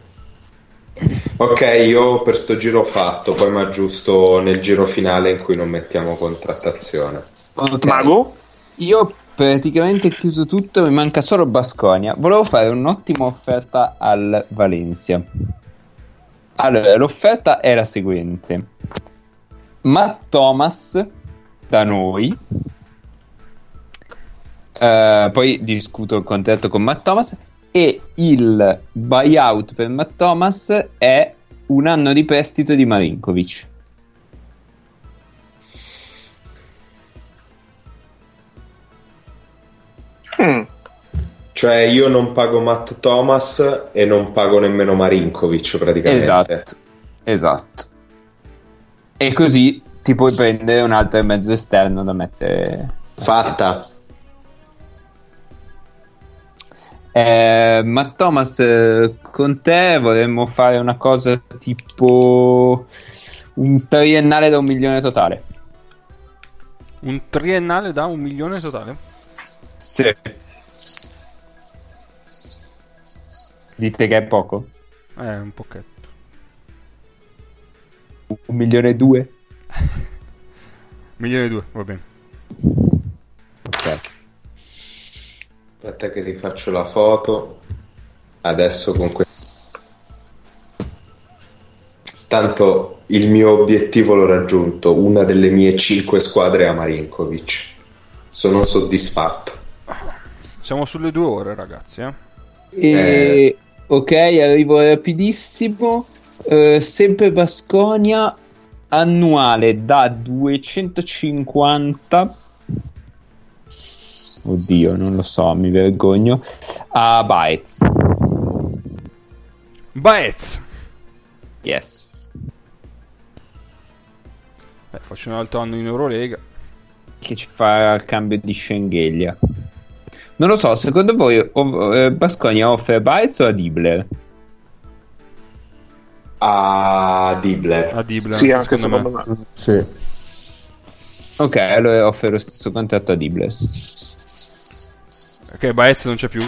Ok, io per sto giro ho fatto, poi mi aggiusto nel giro finale in cui non mettiamo contrattazione. Okay. Mago? Io praticamente chiuso tutto, mi manca solo Basconia. Volevo fare un'ottima offerta al Valencia. Allora, l'offerta è la seguente. Matt Thomas da noi. Uh, poi discuto il contratto con Matt Thomas e il buyout per Matt Thomas è un anno di prestito di Marinkovic. Mm. Cioè io non pago Matt Thomas e non pago nemmeno Marinkovic praticamente. Esatto, esatto. E così ti puoi prendere un altro mezzo esterno da mettere... Fatta. Eh, ma Thomas, con te vorremmo fare una cosa tipo un triennale da un milione totale. Un triennale da un milione totale? Sì. Dite che è poco? Eh, un pochetto. Un milione e due? un milione e due, va bene. Ok. Aspetta che rifaccio la foto. Adesso con questo. Tanto il mio obiettivo l'ho raggiunto. Una delle mie cinque squadre è a Marinkovic. Sono soddisfatto. Siamo sulle due ore, ragazzi. Eh? E... Eh. Ok, arrivo rapidissimo. Uh, sempre Basconia annuale da 250 oddio non lo so mi vergogno a Baez Baez yes Beh, faccio un altro anno in Eurolega che ci fa il cambio di Schengelia non lo so, secondo voi eh, Basconia offre Baez o a Dibler? A Dibler. A Dibler, sì, anche secondo, me. me. Sì. Ok, allora offro lo stesso contratto a Dibble. Ok, Baez non c'è più?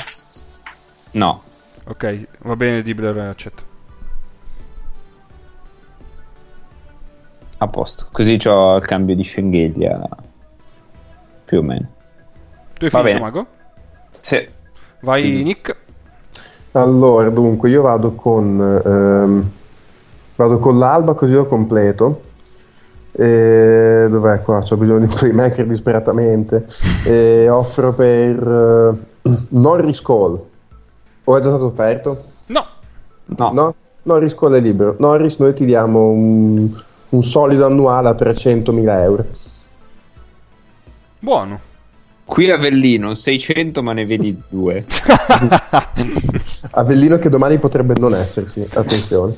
No. Ok, va bene, Dibler accetto. A posto. Così ho il cambio di Schengelia. Più o meno. Tu hai Va finito, bene. Mago? Sì. Vai, Quindi- Nick. Allora, dunque, io vado con, ehm, vado con l'alba così lo completo. E, dov'è qua? Ho bisogno di un playmaker disperatamente. E offro per eh, Norris Cole. O è già stato offerto? No. No. No? Norris Cole è libero. Norris, noi ti diamo un, un solido annuale a 300.000 euro. Buono. Qui a Avellino 600 ma ne vedi due. Avellino che domani potrebbe non esserci, attenzione.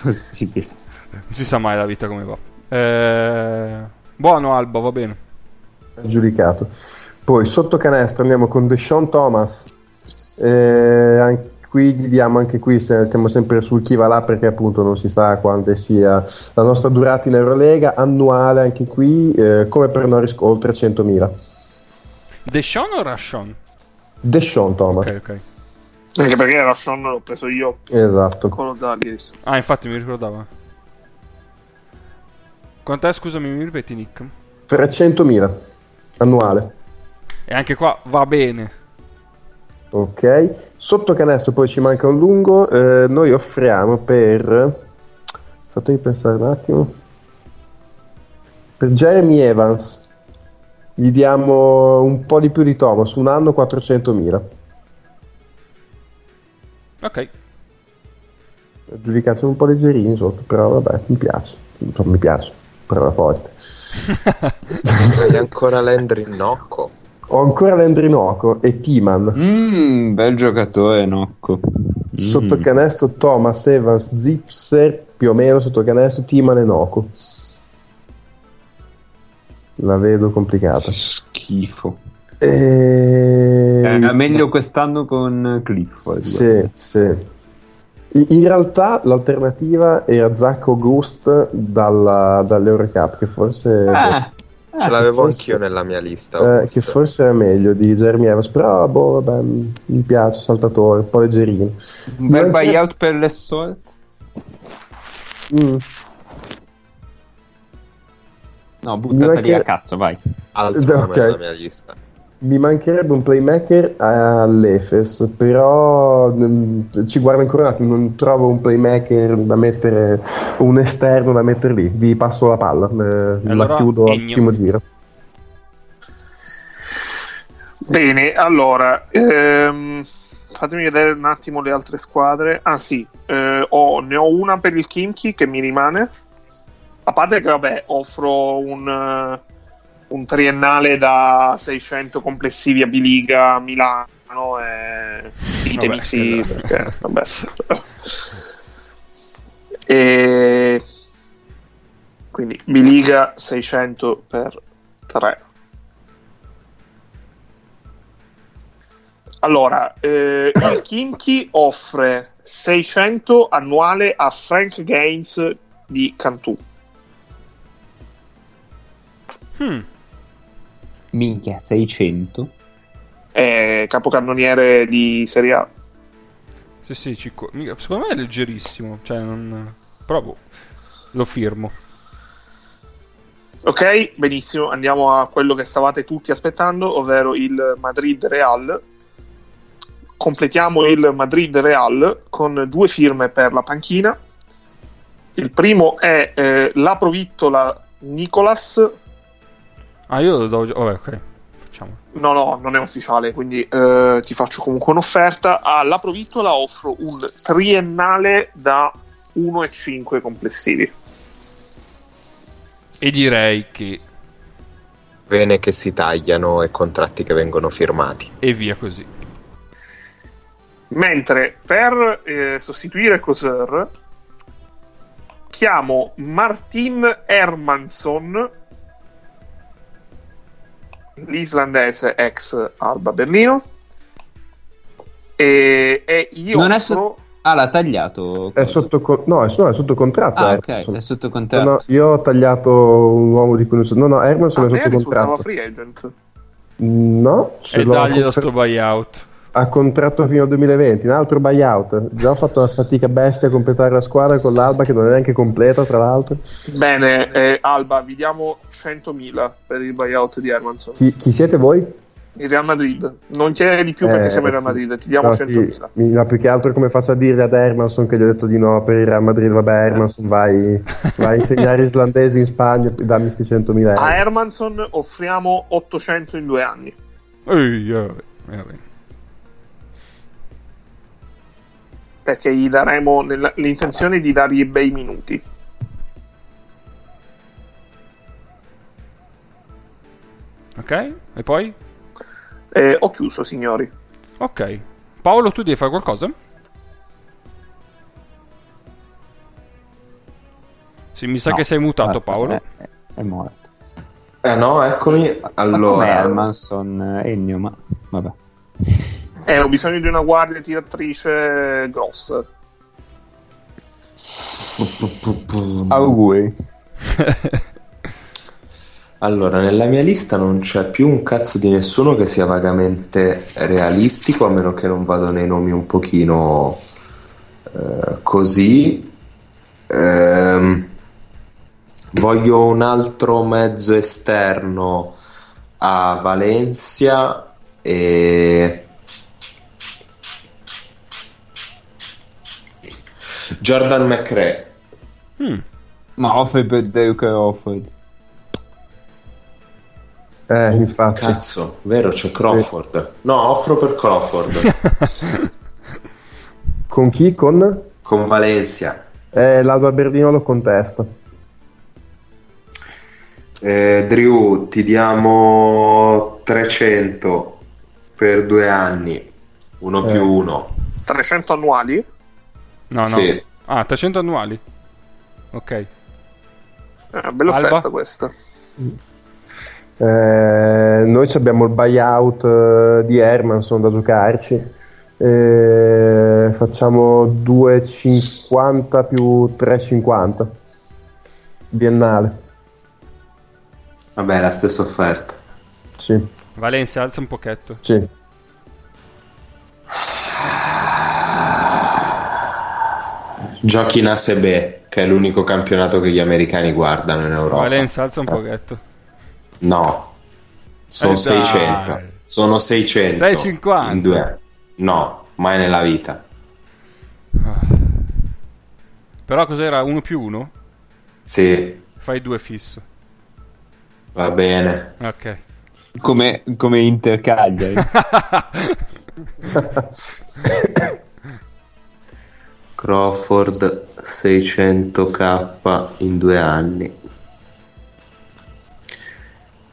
Possibile. Non si sa mai la vita come va. Eh, Buono, Alba, va bene. giudicato. Poi sotto canestro andiamo con Deshaun Thomas. Eh, anche qui gli diamo anche qui stiamo sempre sul chi va là perché appunto non si sa quante sia la nostra durata in Eurolega annuale anche qui eh, come per Norris oltre 100.000 Deshaun o Rashon? Deshaun Thomas Ok, ok. Anche perché era Sean l'ho preso io esatto con lo Zalgiris. Ah, infatti mi ricordava. Quant'è, scusami, mi ripeti, Nick? 300.000 annuale E anche qua va bene. ok sotto canestro poi ci manca un lungo eh, noi offriamo per fatemi pensare un attimo per Jeremy Evans gli diamo un po' di più di Thomas un anno 400.000 Ok. giudicazione un po' leggerini sotto però vabbè mi piace Insomma, mi piace parola forte Hai ancora Landry Nocco. ho ancora Lendrinoco e Timan Mmm, bel giocatore, Nocco. Mm. Sotto canestro Thomas, Evans, Zipser, più o meno sotto canestro Timan e Noco. La vedo complicata. Schifo. E... Era meglio quest'anno con Clifford. Sì, sì. In realtà l'alternativa era Zach August dalla, dall'Eurocup, che forse, Ah, Ce l'avevo forse- anch'io nella mia lista. eh, che forse era meglio di Jeremy Evans, però boh, vabbè, mi piace, saltatore, un po' leggerino. un bel buyout per l'Essort. Mm. No, Direi lì a cazzo, vai. Altro nome Ok. nella mia lista. Mi mancherebbe un playmaker all'Efes, però mm, ci guardo ancora un attimo, non trovo un playmaker da mettere, un esterno da mettere lì. Vi passo la palla, eh, la Allora, chiudo al primo giro. Bene, allora, ehm, fatemi vedere un attimo le altre squadre. Ah sì, eh, ho- ne ho una per il Kimchi che mi rimane. A parte che, vabbè, offro un, eh, un triennale da 600 complessivi a Biliga Milano e ditemi Vabbè, sì, perché, vabbè. e quindi Biliga 600 per 3. Allora, eh, il Kimchi offre 600 annuale a Frank Gaines di Cantù. Hmm. Minchia, 600. È capocannoniere di Serie A. Sì, sì, ci co- mica- secondo me è leggerissimo. Cioè, non... Però boh, lo firmo. Ok, benissimo, andiamo a quello che stavate tutti aspettando, ovvero il Madrid Real. Completiamo il Madrid Real con due firme per la panchina. Il primo è eh, la provittola Nicolas. Ah, io lo do. Vabbè, ok. Facciamo. No, no, non è ufficiale, quindi eh, ti faccio comunque un'offerta. Alla provittola offro un triennale da 1,5 complessivi. E direi che... Vene che si tagliano e contratti che vengono firmati. E via così. Mentre per eh, sostituire Coser chiamo Martin Hermansson, l'islandese ex Alba Berlino, e, e io Non è so- Ah, l'ha tagliato? È sotto, con- no, è, no, è sotto contratto. Ah, Hermanson. ok, è sotto No, contratto. no, io ho tagliato un uomo di cui non so. No, no, Hermanson Ah, è sotto contratto. free agent. No, E dagli lo contra- sto buyout. A contratto fino al 2020, un altro buyout. Già ho fatto una fatica bestia a completare la squadra con l'Alba che non è neanche completa, tra l'altro. Bene, eh, Alba, vi diamo 100.000 per il buyout di Hermanson. Chi, chi siete voi? Il Real Madrid. Non chiede di più perché Eh, siamo il Real sì. Madrid, ti diamo No, 100.000. sì, no, più che altro come faccio a dire ad Hermanson che gli ho detto di no per il Real Madrid, vabbè Hermanson vai, vai a insegnare islandese in Spagna e dammi sti 100.000 euro. A Hermanson offriamo 800 in due anni. Ehi, eh, va Perché gli daremo nella- l'intenzione di dargli bei minuti. Ok, e poi? Eh, ho chiuso, signori. Ok. Paolo, tu devi fare qualcosa? Sì, mi sa No, che sei mutato, basta, Paolo. È, è morto. Eh no, eccomi. Ma come Allora, Hermanson eh, Ennio, ma vabbè. Eh, ho bisogno di una guardia tiratrice grossa. Auguri. allora, nella mia lista non c'è più un cazzo di nessuno che sia vagamente realistico, a meno che non vado nei nomi un pochino eh, così. Ehm, voglio un altro mezzo esterno a Valencia e Jordan McRae. Mm. Ma offre per Derek Offred. Eh, infatti. Cazzo, vero, c'è Crawford. No, offro per Crawford Con chi? Con? con Valencia. Eh, l'Alba Berdino lo contesta. Eh, Drew, ti diamo 300 per due anni, uno Eh. più uno. 300 annuali? No, no. Sì. Ah, 300 annuali. Ok. Eh, bella Alba? offerta questa. Eh, noi ci abbiamo il buyout eh, di Hermanson da giocarci. Eh, facciamo 2,50 più 3,50 biennale. Vabbè, la stessa offerta. Sì, Valencia, alza un pochetto. sì. Giochi in ASB, che è l'unico campionato che gli americani guardano in Europa. Valencia, alza un pochetto. No, sono Eh, dai. 600. Sono 600. 650. In due anni. No, mai nella vita. Però cos'era? 1 più 1? Sì, Fai 2 fisso. va bene. Ok. Come, come Inter Cagliari. Crawford 600k in due anni.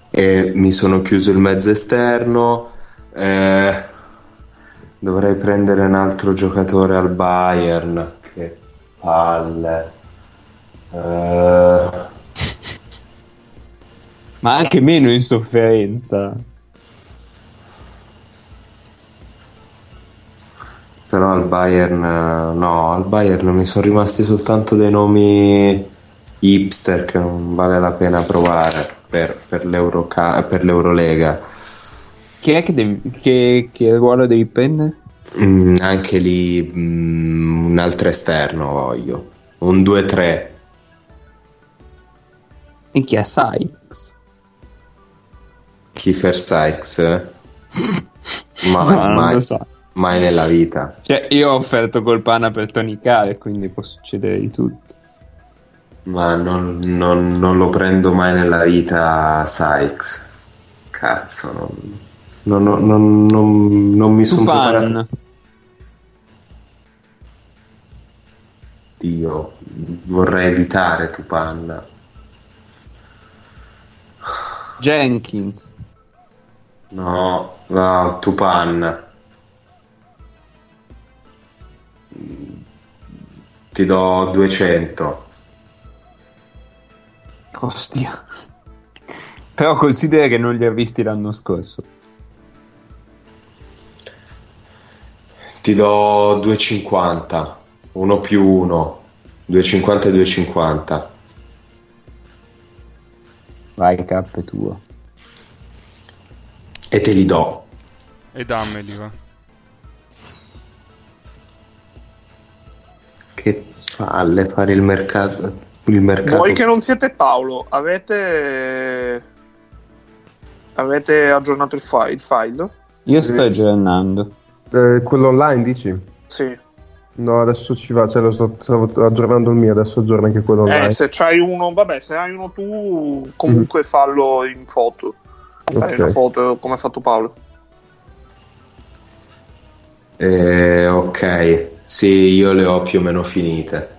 E mi sono chiuso il mezzo esterno. eh, dovrei prendere un altro giocatore al Bayern. Che palle. Eh, Ma anche meno in sofferenza. Però al Bayern, eh, no, al Bayern mi sono rimasti soltanto dei nomi hipster che non vale la pena provare per, per, l'Euroca- per l'Eurolega. Chi è che, devi, che, che ruolo devi prendere? Mm, anche lì mm, un altro esterno voglio, un 2-3. E chi è Sykes? Kiefer Sykes. eh? Ma, No, non mai, lo so. Mai nella vita. Cioè, io ho offerto col pana per tonicare, quindi può succedere di tutto. Ma non, non- non lo prendo mai nella vita Sykes. Cazzo, non, non, non- non- non- non mi sono preparato. Dio, vorrei evitare Tupan. Jenkins. No, no, Tupan. Ti do 200. Ostia. Però considera che non li ha visti l'anno scorso. Ti do 250. 1 più 1, 2,50 e 2,50. Vai, K è tuo. E te li do. E dammeli, va. Che palle fare il mercato. Il mercato. Voi che non siete Paolo, avete. Avete aggiornato il, fi- il file? Io sto aggiornando. Eh, quello online dici? Sì. No, adesso ci va, cioè lo sto, stavo aggiornando il mio, adesso aggiorna anche quello online. Eh, se c'hai uno, vabbè, se hai uno tu, comunque mm. fallo in foto. Fai okay. una foto come ha fatto Paolo. Eh, ok, sì, io le ho più o meno finite.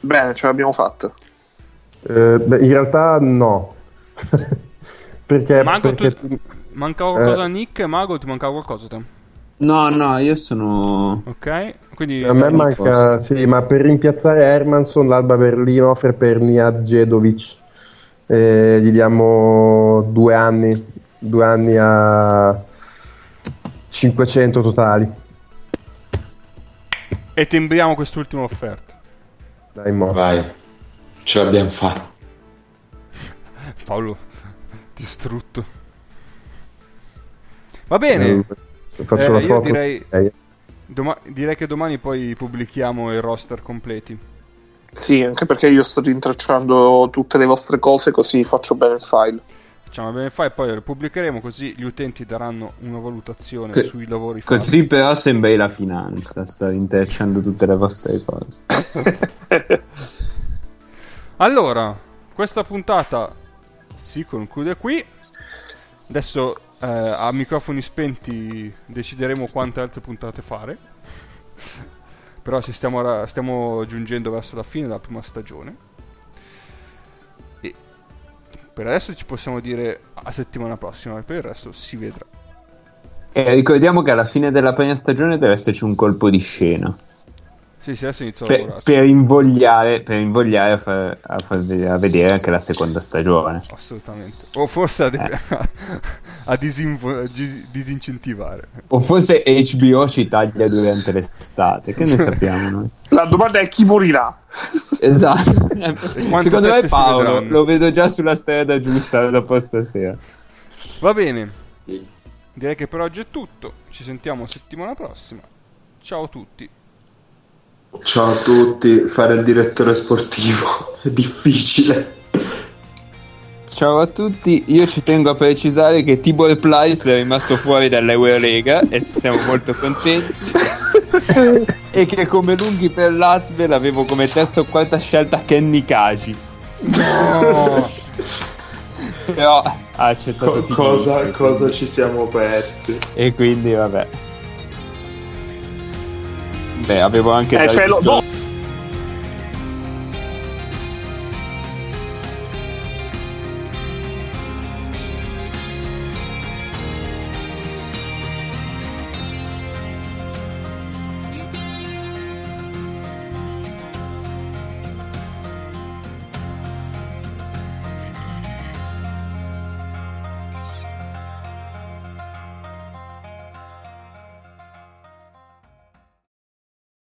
Bene, ce l'abbiamo fatta. Eh, beh, in realtà no. perché, Mago, perché... Tu... Mancava qualcosa a eh... Nick? Mago, ti mancava qualcosa te? No, no, io sono. Ok, quindi. A me manca, sì, ma per rimpiazzare Hermanson, l'Alba Berlino offre per Niad Jedovic. Eh, gli diamo due anni, due anni a 500 totali. E timbriamo quest'ultima offerta. Dai, mo. Vai, ce l'abbiamo fatta. Paolo, distrutto. Va bene. Eh, faccio eh, la foto. Direi, doma- direi che domani poi pubblichiamo i roster completi. Sì, anche perché io sto rintracciando tutte le vostre cose così faccio bene il file. Facciamo bene il file, poi lo pubblicheremo così gli utenti daranno una valutazione che, sui lavori fatti. Così però sembra la finanza, sta intrecciando tutte le vostre cose. allora, questa puntata si conclude qui. Adesso eh, a microfoni spenti decideremo quante altre puntate fare. Però stiamo, stiamo giungendo verso la fine della prima stagione. Per adesso ci possiamo dire a settimana prossima, per il resto si vedrà. Eh, ricordiamo che alla fine della prima stagione deve esserci un colpo di scena. Sì, sì, adesso inizio per, per invogliare, per invogliare a, far, a, far, a, vedere anche la seconda stagione. Assolutamente. O forse a, de- eh. a disinvo- disincentivare. O forse HBO ci taglia durante l'estate, che ne sappiamo noi? La domanda è chi morirà? Esatto. Secondo me Paolo lo vedo già sulla strada giusta dopo stasera. Va bene. Direi che per oggi è tutto. Ci sentiamo settimana prossima. Ciao a tutti. Ciao a tutti, fare il direttore sportivo è difficile. Ciao a tutti, io ci tengo a precisare che Tibor Plyce è rimasto fuori dall'Eurolega e siamo molto contenti. e che come lunghi per l'Asvel avevo come terza o quarta scelta Kenny Kaji. No! Però ha accettato Co- cosa, cosa ci siamo persi? E quindi vabbè. Beh, avevo anche... Eh, cioè, lo,